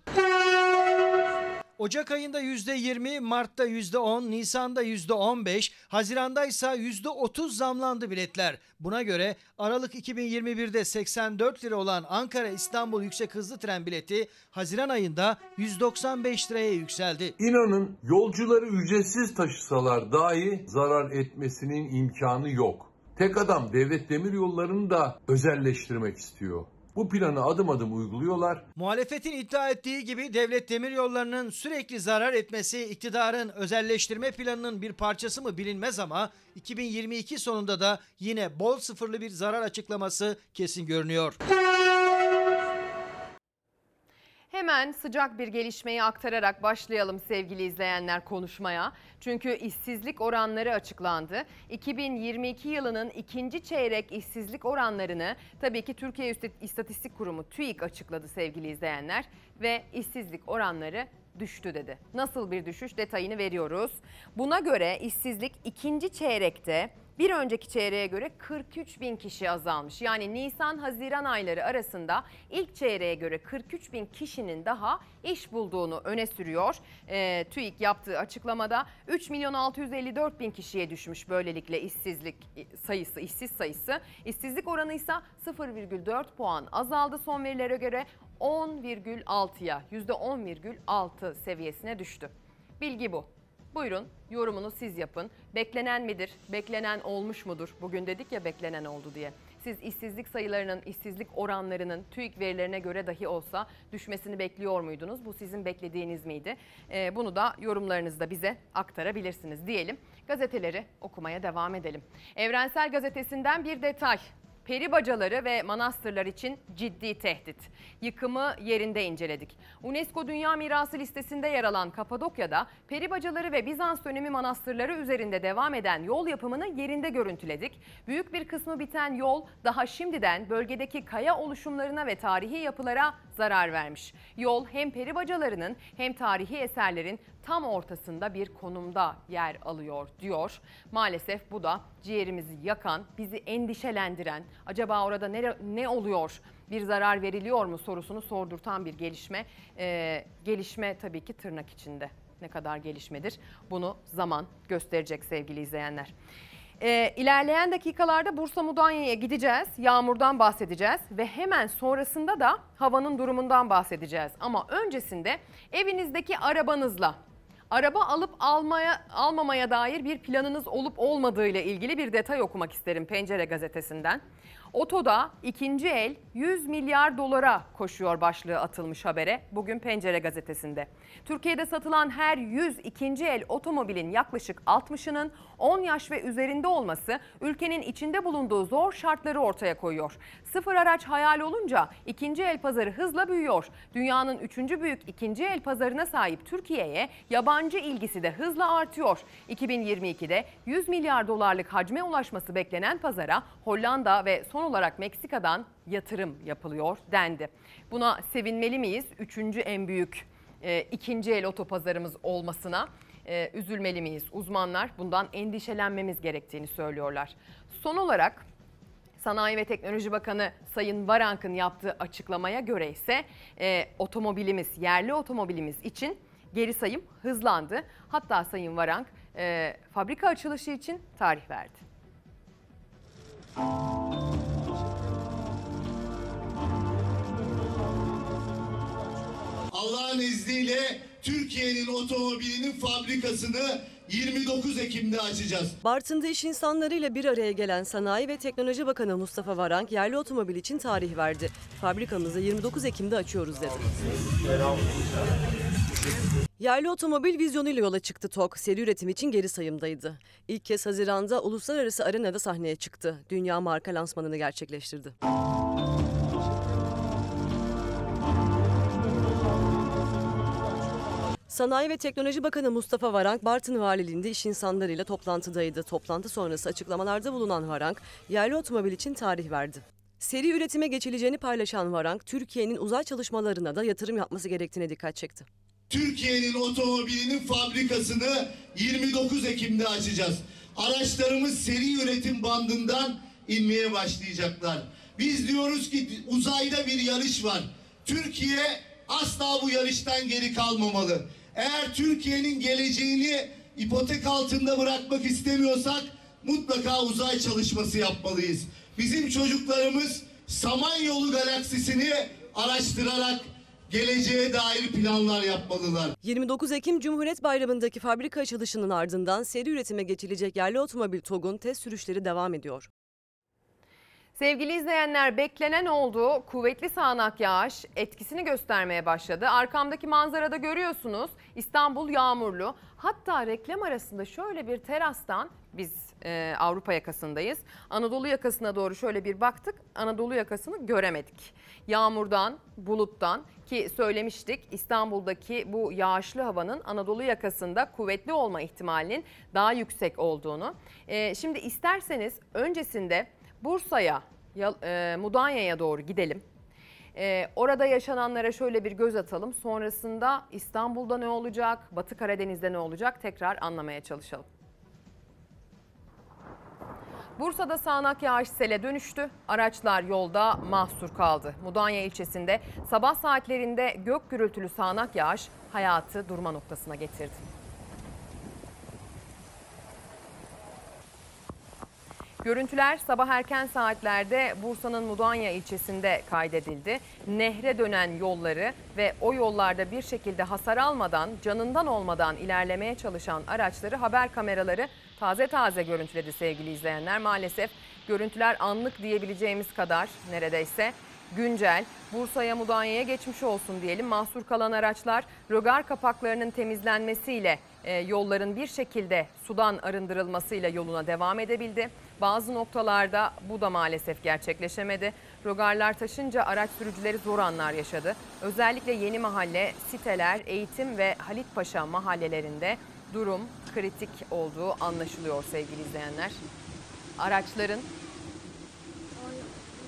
Speaker 13: Ocak ayında %20, Mart'ta %10, Nisan'da %15, Haziran'da ise %30 zamlandı biletler. Buna göre Aralık 2021'de 84 lira olan Ankara-İstanbul yüksek hızlı tren bileti Haziran ayında 195 liraya yükseldi.
Speaker 62: İnanın yolcuları ücretsiz taşısalar dahi zarar etmesinin imkanı yok. Tek adam devlet demiryollarını da özelleştirmek istiyor. Bu planı adım adım uyguluyorlar.
Speaker 13: Muhalefetin iddia ettiği gibi devlet demiryollarının sürekli zarar etmesi iktidarın özelleştirme planının bir parçası mı bilinmez ama 2022 sonunda da yine bol sıfırlı bir zarar açıklaması kesin görünüyor.
Speaker 1: Hemen sıcak bir gelişmeyi aktararak başlayalım sevgili izleyenler konuşmaya. Çünkü işsizlik oranları açıklandı. 2022 yılının ikinci çeyrek işsizlik oranlarını tabii ki Türkiye İstatistik Kurumu TÜİK açıkladı sevgili izleyenler. Ve işsizlik oranları düştü dedi. Nasıl bir düşüş detayını veriyoruz. Buna göre işsizlik ikinci çeyrekte bir önceki çeyreğe göre 43 bin kişi azalmış. Yani Nisan-Haziran ayları arasında ilk çeyreğe göre 43 bin kişinin daha iş bulduğunu öne sürüyor. E, TÜİK yaptığı açıklamada 3 milyon 654 bin kişiye düşmüş böylelikle işsizlik sayısı, işsiz sayısı. İşsizlik oranı ise 0,4 puan azaldı son verilere göre 10,6'ya %10,6 seviyesine düştü. Bilgi bu. Buyurun yorumunu siz yapın. Beklenen midir? Beklenen olmuş mudur? Bugün dedik ya beklenen oldu diye. Siz işsizlik sayılarının, işsizlik oranlarının TÜİK verilerine göre dahi olsa düşmesini bekliyor muydunuz? Bu sizin beklediğiniz miydi? Ee, bunu da yorumlarınızda bize aktarabilirsiniz diyelim. Gazeteleri okumaya devam edelim. Evrensel Gazetesi'nden bir detay. Peri bacaları ve manastırlar için ciddi tehdit. Yıkımı yerinde inceledik. UNESCO Dünya Mirası listesinde yer alan Kapadokya'da peri bacaları ve Bizans dönemi manastırları üzerinde devam eden yol yapımını yerinde görüntüledik. Büyük bir kısmı biten yol daha şimdiden bölgedeki kaya oluşumlarına ve tarihi yapılara zarar vermiş. Yol hem peri bacalarının hem tarihi eserlerin tam ortasında bir konumda yer alıyor diyor. Maalesef bu da ciğerimizi yakan, bizi endişelendiren, acaba orada ne, ne oluyor, bir zarar veriliyor mu sorusunu sordurtan bir gelişme. Ee, gelişme tabii ki tırnak içinde. Ne kadar gelişmedir bunu zaman gösterecek sevgili izleyenler. Ee, ilerleyen dakikalarda Bursa Mudanya'ya gideceğiz. Yağmurdan bahsedeceğiz ve hemen sonrasında da havanın durumundan bahsedeceğiz. Ama öncesinde evinizdeki arabanızla araba alıp almaya almamaya dair bir planınız olup olmadığı ile ilgili bir detay okumak isterim Pencere gazetesinden. Otoda ikinci el 100 milyar dolara koşuyor başlığı atılmış habere bugün Pencere gazetesinde. Türkiye'de satılan her 100 ikinci el otomobilin yaklaşık 60'ının 10 yaş ve üzerinde olması ülkenin içinde bulunduğu zor şartları ortaya koyuyor. Sıfır araç hayal olunca ikinci el pazarı hızla büyüyor. Dünyanın üçüncü büyük ikinci el pazarına sahip Türkiye'ye yabancı ilgisi de hızla artıyor. 2022'de 100 milyar dolarlık hacme ulaşması beklenen pazara Hollanda ve son olarak Meksika'dan yatırım yapılıyor dendi. Buna sevinmeli miyiz? Üçüncü en büyük e, ikinci el otopazarımız olmasına e, üzülmeli miyiz? Uzmanlar bundan endişelenmemiz gerektiğini söylüyorlar. Son olarak Sanayi ve Teknoloji Bakanı Sayın Varank'ın yaptığı açıklamaya göre ise e, otomobilimiz, yerli otomobilimiz için geri sayım hızlandı. Hatta Sayın Varank e, fabrika açılışı için tarih verdi.
Speaker 63: Allah'ın izniyle Türkiye'nin otomobilinin fabrikasını 29 Ekim'de açacağız.
Speaker 64: Bartın'da iş insanlarıyla bir araya gelen Sanayi ve Teknoloji Bakanı Mustafa Varank yerli otomobil için tarih verdi. Fabrikamızı 29 Ekim'de açıyoruz dedi. Yerli otomobil vizyonuyla yola çıktı TOK. Seri üretim için geri sayımdaydı. İlk kez Haziran'da uluslararası arenada sahneye çıktı. Dünya marka lansmanını gerçekleştirdi. Sanayi ve Teknoloji Bakanı Mustafa Varank, Bartın Valiliğinde iş insanlarıyla toplantıdaydı. Toplantı sonrası açıklamalarda bulunan Varank, yerli otomobil için tarih verdi. Seri üretime geçileceğini paylaşan Varank, Türkiye'nin uzay çalışmalarına da yatırım yapması gerektiğine dikkat çekti.
Speaker 63: Türkiye'nin otomobilinin fabrikasını 29 Ekim'de açacağız. Araçlarımız seri üretim bandından inmeye başlayacaklar. Biz diyoruz ki uzayda bir yarış var. Türkiye asla bu yarıştan geri kalmamalı. Eğer Türkiye'nin geleceğini ipotek altında bırakmak istemiyorsak mutlaka uzay çalışması yapmalıyız. Bizim çocuklarımız Samanyolu galaksisini araştırarak geleceğe dair planlar yapmalılar.
Speaker 64: 29 Ekim Cumhuriyet Bayramı'ndaki fabrika açılışının ardından seri üretime geçilecek yerli otomobil TOG'un test sürüşleri devam ediyor.
Speaker 1: Sevgili izleyenler beklenen oldu. Kuvvetli sağanak yağış etkisini göstermeye başladı. Arkamdaki manzarada görüyorsunuz İstanbul yağmurlu. Hatta reklam arasında şöyle bir terastan biz e, Avrupa yakasındayız. Anadolu yakasına doğru şöyle bir baktık. Anadolu yakasını göremedik. Yağmurdan, buluttan ki söylemiştik İstanbul'daki bu yağışlı havanın Anadolu yakasında kuvvetli olma ihtimalinin daha yüksek olduğunu. E, şimdi isterseniz öncesinde Bursa'ya, e, Mudanya'ya doğru gidelim. E, orada yaşananlara şöyle bir göz atalım. Sonrasında İstanbul'da ne olacak, Batı Karadeniz'de ne olacak tekrar anlamaya çalışalım. Bursa'da sağanak yağış sele dönüştü. Araçlar yolda mahsur kaldı. Mudanya ilçesinde sabah saatlerinde gök gürültülü sağanak yağış hayatı durma noktasına getirdi. Görüntüler sabah erken saatlerde Bursa'nın Mudanya ilçesinde kaydedildi. Nehre dönen yolları ve o yollarda bir şekilde hasar almadan, canından olmadan ilerlemeye çalışan araçları haber kameraları taze taze görüntüledi sevgili izleyenler. Maalesef görüntüler anlık diyebileceğimiz kadar neredeyse güncel. Bursa'ya Mudanya'ya geçmiş olsun diyelim. Mahsur kalan araçlar rögar kapaklarının temizlenmesiyle e, yolların bir şekilde sudan arındırılmasıyla yoluna devam edebildi. Bazı noktalarda bu da maalesef gerçekleşemedi. Rogarlar taşınca araç sürücüleri zor anlar yaşadı. Özellikle Yeni Mahalle, Siteler, Eğitim ve Halitpaşa mahallelerinde durum kritik olduğu anlaşılıyor sevgili izleyenler. Araçların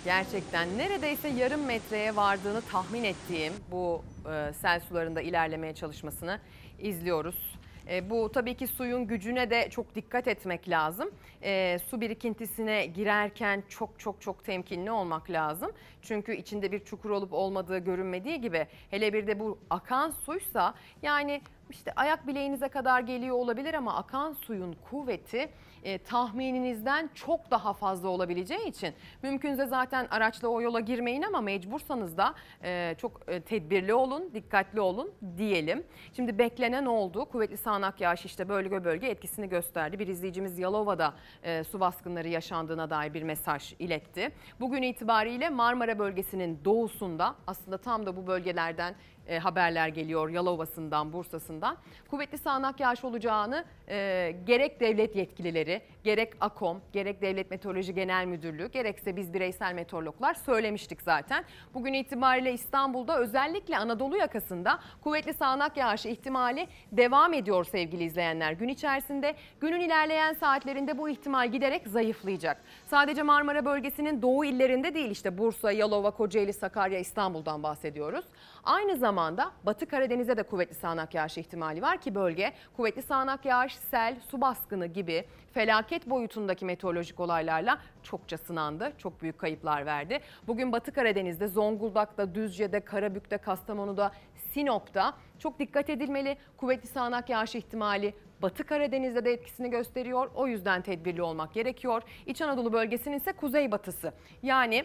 Speaker 1: gerçekten neredeyse yarım metreye vardığını tahmin ettiğim bu e, sel sularında ilerlemeye çalışmasını izliyoruz. E, bu tabii ki suyun gücüne de çok dikkat etmek lazım. E, su birikintisine girerken çok çok çok temkinli olmak lazım. Çünkü içinde bir çukur olup olmadığı görünmediği gibi hele bir de bu akan suysa yani işte ayak bileğinize kadar geliyor olabilir ama akan suyun kuvveti e, tahmininizden çok daha fazla olabileceği için mümkünse zaten araçla o yola girmeyin ama mecbursanız da e, çok e, tedbirli olun, dikkatli olun diyelim. Şimdi beklenen oldu. Kuvvetli sağanak yağış işte bölge bölge etkisini gösterdi. Bir izleyicimiz Yalova'da e, su baskınları yaşandığına dair bir mesaj iletti. Bugün itibariyle Marmara bölgesinin doğusunda aslında tam da bu bölgelerden e, haberler geliyor Yalova'sından, Bursa'sından. Kuvvetli sağanak yağış olacağını e, gerek devlet yetkilileri, gerek AKOM, gerek Devlet Meteoroloji Genel Müdürlüğü, gerekse biz bireysel meteorologlar söylemiştik zaten. Bugün itibariyle İstanbul'da özellikle Anadolu yakasında kuvvetli sağanak yağış ihtimali devam ediyor sevgili izleyenler. Gün içerisinde günün ilerleyen saatlerinde bu ihtimal giderek zayıflayacak. Sadece Marmara bölgesinin doğu illerinde değil işte Bursa, Yalova, Kocaeli, Sakarya, İstanbul'dan bahsediyoruz. Aynı zamanda Batı Karadeniz'e de kuvvetli sağanak yağış ihtimali var ki bölge kuvvetli sağanak yağış, sel, su baskını gibi felaket boyutundaki meteorolojik olaylarla çokça sınandı. Çok büyük kayıplar verdi. Bugün Batı Karadeniz'de, Zonguldak'ta, Düzce'de, Karabük'te, Kastamonu'da, Sinop'ta çok dikkat edilmeli. Kuvvetli sağanak yağış ihtimali Batı Karadeniz'de de etkisini gösteriyor. O yüzden tedbirli olmak gerekiyor. İç Anadolu bölgesinin ise kuzeybatısı. Yani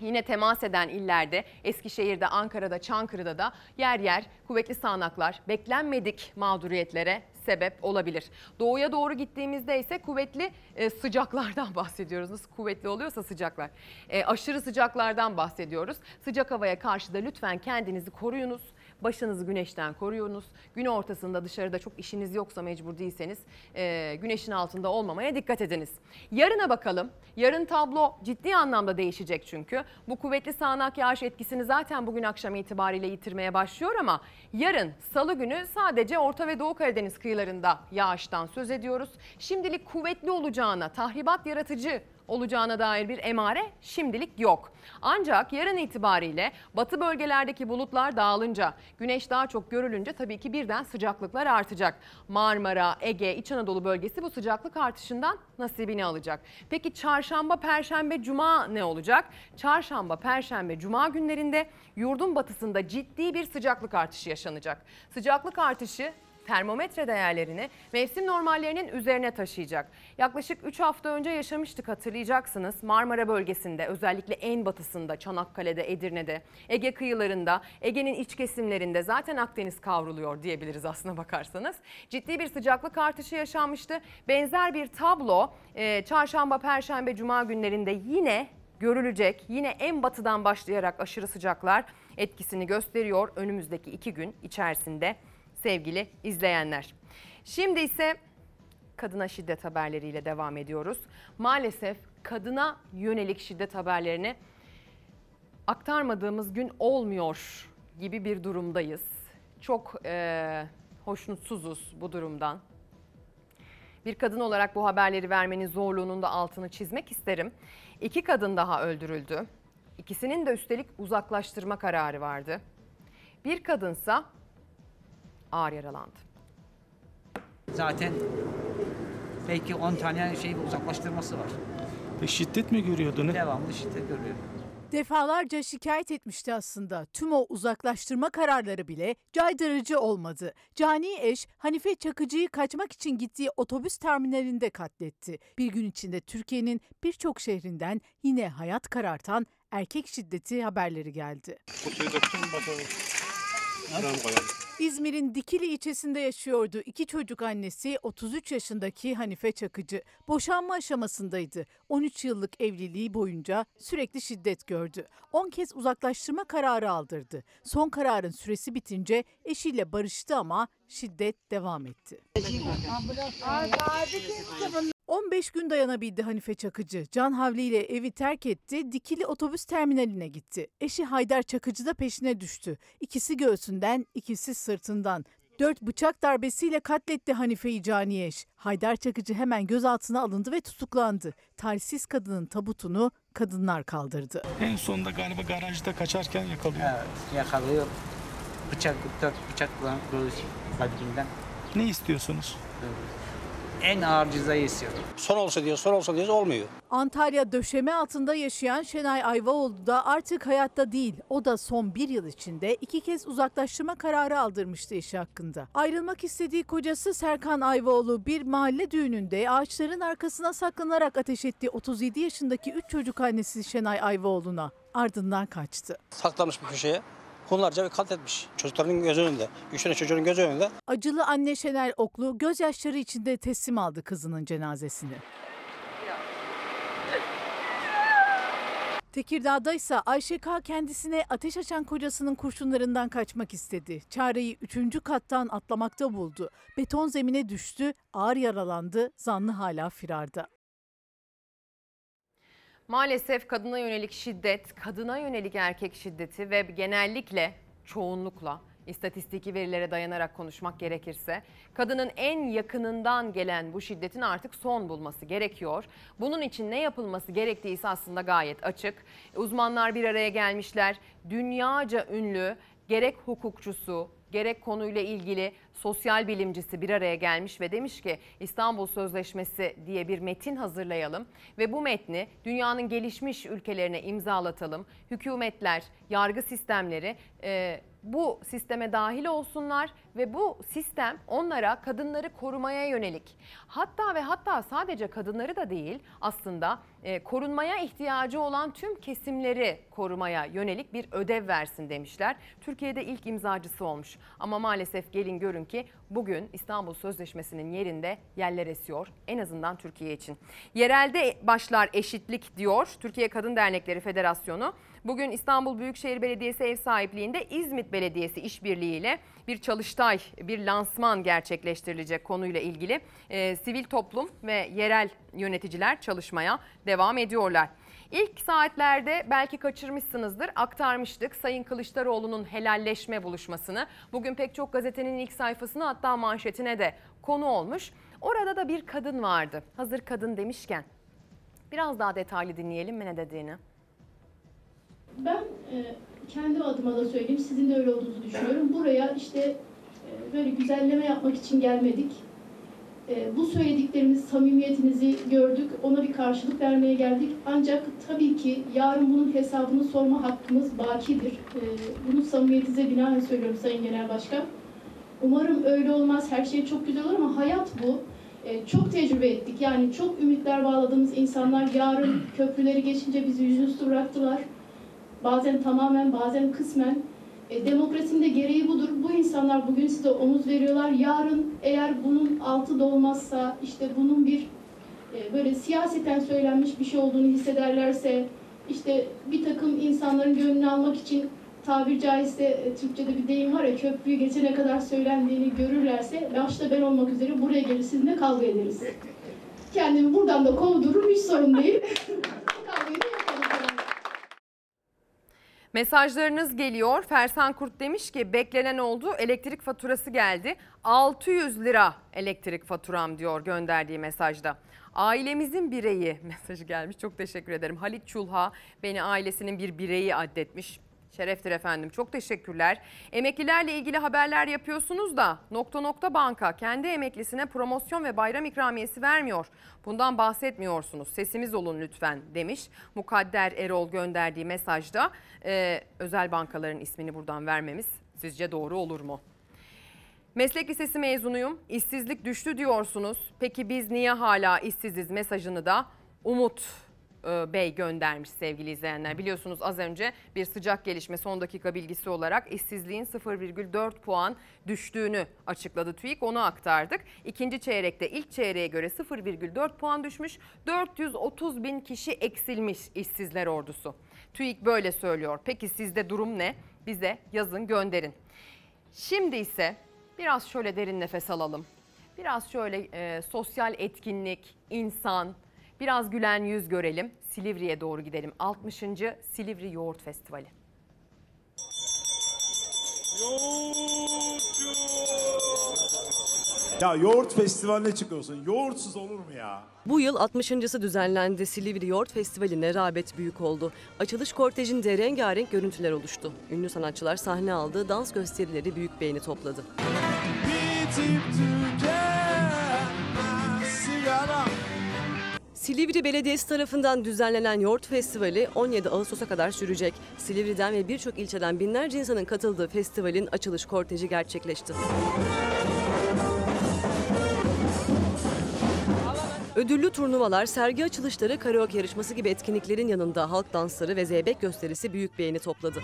Speaker 1: Yine temas eden illerde Eskişehir'de, Ankara'da, Çankırı'da da yer yer kuvvetli sağanaklar beklenmedik mağduriyetlere sebep olabilir. Doğuya doğru gittiğimizde ise kuvvetli e, sıcaklardan (laughs) bahsediyoruz. Nasıl kuvvetli oluyorsa sıcaklar. E, aşırı sıcaklardan bahsediyoruz. Sıcak havaya karşı da lütfen kendinizi koruyunuz. Başınızı güneşten koruyunuz. Gün ortasında dışarıda çok işiniz yoksa mecbur değilseniz e, güneşin altında olmamaya dikkat ediniz. Yarına bakalım. Yarın tablo ciddi anlamda değişecek çünkü. Bu kuvvetli sağanak yağış etkisini zaten bugün akşam itibariyle yitirmeye başlıyor ama yarın salı günü sadece Orta ve Doğu Karadeniz kıyılarında yağıştan söz ediyoruz. Şimdilik kuvvetli olacağına, tahribat yaratıcı olacağına dair bir emare şimdilik yok. Ancak yarın itibariyle batı bölgelerdeki bulutlar dağılınca, güneş daha çok görülünce tabii ki birden sıcaklıklar artacak. Marmara, Ege, İç Anadolu bölgesi bu sıcaklık artışından nasibini alacak. Peki çarşamba, perşembe, cuma ne olacak? Çarşamba, perşembe, cuma günlerinde yurdun batısında ciddi bir sıcaklık artışı yaşanacak. Sıcaklık artışı termometre değerlerini mevsim normallerinin üzerine taşıyacak. Yaklaşık 3 hafta önce yaşamıştık hatırlayacaksınız. Marmara bölgesinde özellikle en batısında Çanakkale'de, Edirne'de, Ege kıyılarında, Ege'nin iç kesimlerinde zaten Akdeniz kavruluyor diyebiliriz aslına bakarsanız. Ciddi bir sıcaklık artışı yaşanmıştı. Benzer bir tablo e, çarşamba, perşembe, cuma günlerinde yine görülecek. Yine en batıdan başlayarak aşırı sıcaklar etkisini gösteriyor önümüzdeki iki gün içerisinde sevgili izleyenler. Şimdi ise kadına şiddet haberleriyle devam ediyoruz. Maalesef kadına yönelik şiddet haberlerini aktarmadığımız gün olmuyor gibi bir durumdayız. Çok e, hoşnutsuzuz bu durumdan. Bir kadın olarak bu haberleri vermenin zorluğunun da altını çizmek isterim. İki kadın daha öldürüldü. İkisinin de üstelik uzaklaştırma kararı vardı. Bir kadınsa ağır yaralandı.
Speaker 65: Zaten belki 10 tane şey uzaklaştırması var.
Speaker 66: Peki şiddet mi görüyordu ne?
Speaker 65: Devamlı şiddet görüyor.
Speaker 39: Defalarca şikayet etmişti aslında. Tüm o uzaklaştırma kararları bile caydırıcı olmadı. Cani eş Hanife Çakıcı'yı kaçmak için gittiği otobüs terminalinde katletti. Bir gün içinde Türkiye'nin birçok şehrinden yine hayat karartan erkek şiddeti haberleri geldi. İzmir'in Dikili ilçesinde yaşıyordu. İki çocuk annesi 33 yaşındaki Hanife Çakıcı. Boşanma aşamasındaydı. 13 yıllık evliliği boyunca sürekli şiddet gördü. 10 kez uzaklaştırma kararı aldırdı. Son kararın süresi bitince eşiyle barıştı ama şiddet devam etti. 15 gün dayanabildi Hanife Çakıcı. Can havliyle evi terk etti, Dikili otobüs terminaline gitti. Eşi Haydar Çakıcı da peşine düştü. İkisi göğsünden, ikisi sırtından. Dört bıçak darbesiyle katletti Hanife'yi caniyeş. Haydar Çakıcı hemen gözaltına alındı ve tutuklandı. Talihsiz kadının tabutunu kadınlar kaldırdı.
Speaker 66: En sonunda galiba garajda kaçarken yakalıyor.
Speaker 65: Evet, yakalıyor. Bıçak, dört bıçakla göğüs kadrinden.
Speaker 66: Ne istiyorsunuz?
Speaker 65: En ağır cezayı istiyorum.
Speaker 67: Son olsa diyor, son olsa diyor olmuyor.
Speaker 39: Antalya döşeme altında yaşayan Şenay Ayvaoğlu da artık hayatta değil. O da son bir yıl içinde iki kez uzaklaştırma kararı aldırmıştı eşi hakkında. Ayrılmak istediği kocası Serkan Ayvaoğlu bir mahalle düğününde ağaçların arkasına saklanarak ateş etti 37 yaşındaki 3 çocuk annesi Şenay Ayvaoğlu'na. Ardından kaçtı.
Speaker 67: Saklamış bir köşeye. Hunlarca bir katletmiş. Çocukların göz önünde. Üç tane çocuğun göz önünde.
Speaker 39: Acılı anne Şenel Oklu gözyaşları içinde teslim aldı kızının cenazesini. Tekirdağ'da ise Ayşe K. kendisine ateş açan kocasının kurşunlarından kaçmak istedi. Çareyi 3. kattan atlamakta buldu. Beton zemine düştü, ağır yaralandı, zanlı hala firarda.
Speaker 1: Maalesef kadına yönelik şiddet, kadına yönelik erkek şiddeti ve genellikle çoğunlukla istatistiki verilere dayanarak konuşmak gerekirse kadının en yakınından gelen bu şiddetin artık son bulması gerekiyor. Bunun için ne yapılması gerektiği ise aslında gayet açık. Uzmanlar bir araya gelmişler. Dünyaca ünlü gerek hukukçusu, gerek konuyla ilgili sosyal bilimcisi bir araya gelmiş ve demiş ki İstanbul Sözleşmesi diye bir metin hazırlayalım ve bu metni dünyanın gelişmiş ülkelerine imzalatalım. Hükümetler, yargı sistemleri e, bu sisteme dahil olsunlar ve bu sistem onlara kadınları korumaya yönelik hatta ve hatta sadece kadınları da değil aslında e, korunmaya ihtiyacı olan tüm kesimleri korumaya yönelik bir ödev versin demişler. Türkiye'de ilk imzacısı olmuş ama maalesef gelin görün ki bugün İstanbul Sözleşmesi'nin yerinde yerler esiyor en azından Türkiye için. Yerelde başlar eşitlik diyor Türkiye Kadın Dernekleri Federasyonu. Bugün İstanbul Büyükşehir Belediyesi ev sahipliğinde İzmit Belediyesi işbirliğiyle bir çalıştay, bir lansman gerçekleştirilecek konuyla ilgili. Ee, sivil toplum ve yerel yöneticiler çalışmaya devam ediyorlar. İlk saatlerde belki kaçırmışsınızdır aktarmıştık Sayın Kılıçdaroğlu'nun helalleşme buluşmasını. Bugün pek çok gazetenin ilk sayfasını hatta manşetine de konu olmuş. Orada da bir kadın vardı. Hazır kadın demişken biraz daha detaylı dinleyelim mi ne dediğini.
Speaker 28: Ben e, kendi adıma da söyleyeyim, sizin de öyle olduğunuzu düşünüyorum. Buraya işte e, böyle güzelleme yapmak için gelmedik. E, bu söylediklerimiz, samimiyetinizi gördük, ona bir karşılık vermeye geldik. Ancak tabii ki yarın bunun hesabını sorma hakkımız bakidir. E, bunu samimiyetinize binaen söylüyorum Sayın Genel Başkan. Umarım öyle olmaz, her şey çok güzel olur ama hayat bu. E, çok tecrübe ettik. Yani çok ümitler bağladığımız insanlar yarın köprüleri geçince bizi yüzüstü bıraktılar bazen tamamen bazen kısmen. E, demokrasinin de gereği budur. Bu insanlar bugün size omuz veriyorlar. Yarın eğer bunun altı dolmazsa işte bunun bir e, böyle siyaseten söylenmiş bir şey olduğunu hissederlerse işte bir takım insanların gönlünü almak için tabir caizse e, Türkçe'de bir deyim var ya köprüyü geçene kadar söylendiğini görürlerse başta ben olmak üzere buraya gelir sizinle kavga ederiz. (laughs) Kendimi buradan da kovdururum hiç sorun değil. (laughs) Kavgayı da yapalım.
Speaker 1: Mesajlarınız geliyor. Fersan Kurt demiş ki beklenen oldu. Elektrik faturası geldi. 600 lira elektrik faturam diyor gönderdiği mesajda. Ailemizin bireyi (laughs) mesajı gelmiş. Çok teşekkür ederim. Halit Çulha beni ailesinin bir bireyi addetmiş. Şereftir efendim. Çok teşekkürler. Emeklilerle ilgili haberler yapıyorsunuz da nokta nokta banka kendi emeklisine promosyon ve bayram ikramiyesi vermiyor. Bundan bahsetmiyorsunuz. Sesimiz olun lütfen demiş. Mukadder Erol gönderdiği mesajda Ee, özel bankaların ismini buradan vermemiz sizce doğru olur mu? Meslek lisesi mezunuyum. İşsizlik düştü diyorsunuz. Peki biz niye hala işsiziz mesajını da Umut e, Bey göndermiş sevgili izleyenler. Biliyorsunuz az önce bir sıcak gelişme son dakika bilgisi olarak işsizliğin 0,4 puan düştüğünü açıkladı TÜİK. Onu aktardık. İkinci çeyrekte ilk çeyreğe göre 0,4 puan düşmüş. 430 bin kişi eksilmiş işsizler ordusu. TÜİK böyle söylüyor. Peki sizde durum ne? Bize yazın gönderin. Şimdi ise biraz şöyle derin nefes alalım. Biraz şöyle e, sosyal etkinlik, insan, biraz gülen yüz görelim. Silivri'ye doğru gidelim. 60. Silivri Yoğurt Festivali.
Speaker 68: Ya yoğurt festivaline çıkıyorsun. Yoğurtsuz olur mu ya?
Speaker 19: Bu yıl 60.sı düzenlendi. Silivri Yoğurt Festivali'ne rağbet büyük oldu. Açılış kortejinde rengarenk görüntüler oluştu. Ünlü sanatçılar sahne aldı, dans gösterileri büyük beğeni topladı.
Speaker 68: Bitip tükenmez
Speaker 19: Silivri Belediyesi tarafından düzenlenen Yoğurt Festivali 17 Ağustos'a kadar sürecek. Silivri'den ve birçok ilçeden binlerce insanın katıldığı festivalin açılış korteji gerçekleşti. Ödüllü turnuvalar, sergi açılışları, karaoke yarışması gibi etkinliklerin yanında halk dansları ve zeybek gösterisi büyük beğeni topladı.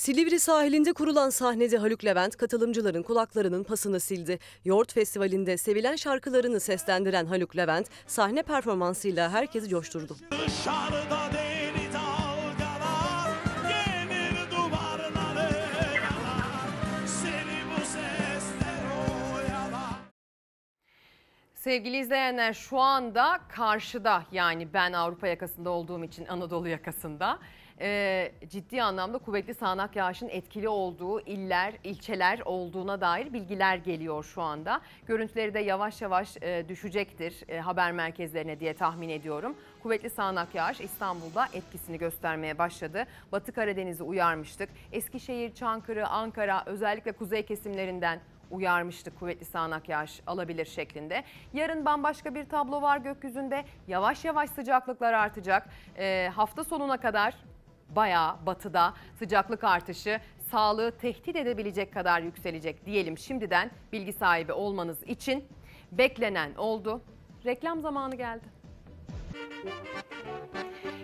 Speaker 19: Silivri sahilinde kurulan sahnede Haluk Levent katılımcıların kulaklarının pasını sildi. Yoğurt Festivali'nde sevilen şarkılarını seslendiren Haluk Levent sahne performansıyla herkesi coşturdu.
Speaker 68: Dışarıda deli dalgalar gelir duvarları yalar. Seni bu sesler oyalar.
Speaker 1: Sevgili izleyenler şu anda karşıda yani ben Avrupa yakasında olduğum için Anadolu yakasında e, ciddi anlamda kuvvetli sağanak yağışın etkili olduğu iller, ilçeler olduğuna dair bilgiler geliyor şu anda. Görüntüleri de yavaş yavaş e, düşecektir e, haber merkezlerine diye tahmin ediyorum. Kuvvetli sağanak yağış İstanbul'da etkisini göstermeye başladı. Batı Karadeniz'i uyarmıştık. Eskişehir, Çankırı, Ankara özellikle kuzey kesimlerinden uyarmıştık kuvvetli sağanak yağış alabilir şeklinde. Yarın bambaşka bir tablo var gökyüzünde. Yavaş yavaş sıcaklıklar artacak. Ee, hafta sonuna kadar bayağı batıda sıcaklık artışı sağlığı tehdit edebilecek kadar yükselecek diyelim şimdiden bilgi sahibi olmanız için beklenen oldu. Reklam zamanı geldi.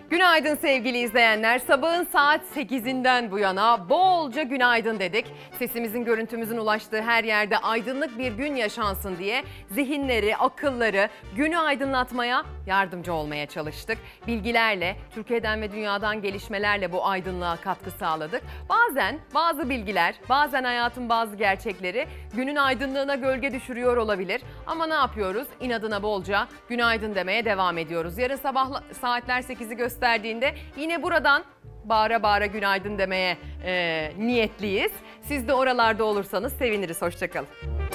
Speaker 1: Günaydın sevgili izleyenler. Sabahın saat 8'inden bu yana bolca günaydın dedik. Sesimizin, görüntümüzün ulaştığı her yerde aydınlık bir gün yaşansın diye zihinleri, akılları günü aydınlatmaya yardımcı olmaya çalıştık. Bilgilerle, Türkiye'den ve dünyadan gelişmelerle bu aydınlığa katkı sağladık. Bazen bazı bilgiler, bazen hayatın bazı gerçekleri günün aydınlığına gölge düşürüyor olabilir. Ama ne yapıyoruz? İnadına bolca günaydın demeye devam ediyoruz. Yarın sabah saatler 8'i gösterdiğinde yine buradan bağıra bağıra günaydın demeye e, niyetliyiz. Siz de oralarda olursanız seviniriz. Hoşçakalın.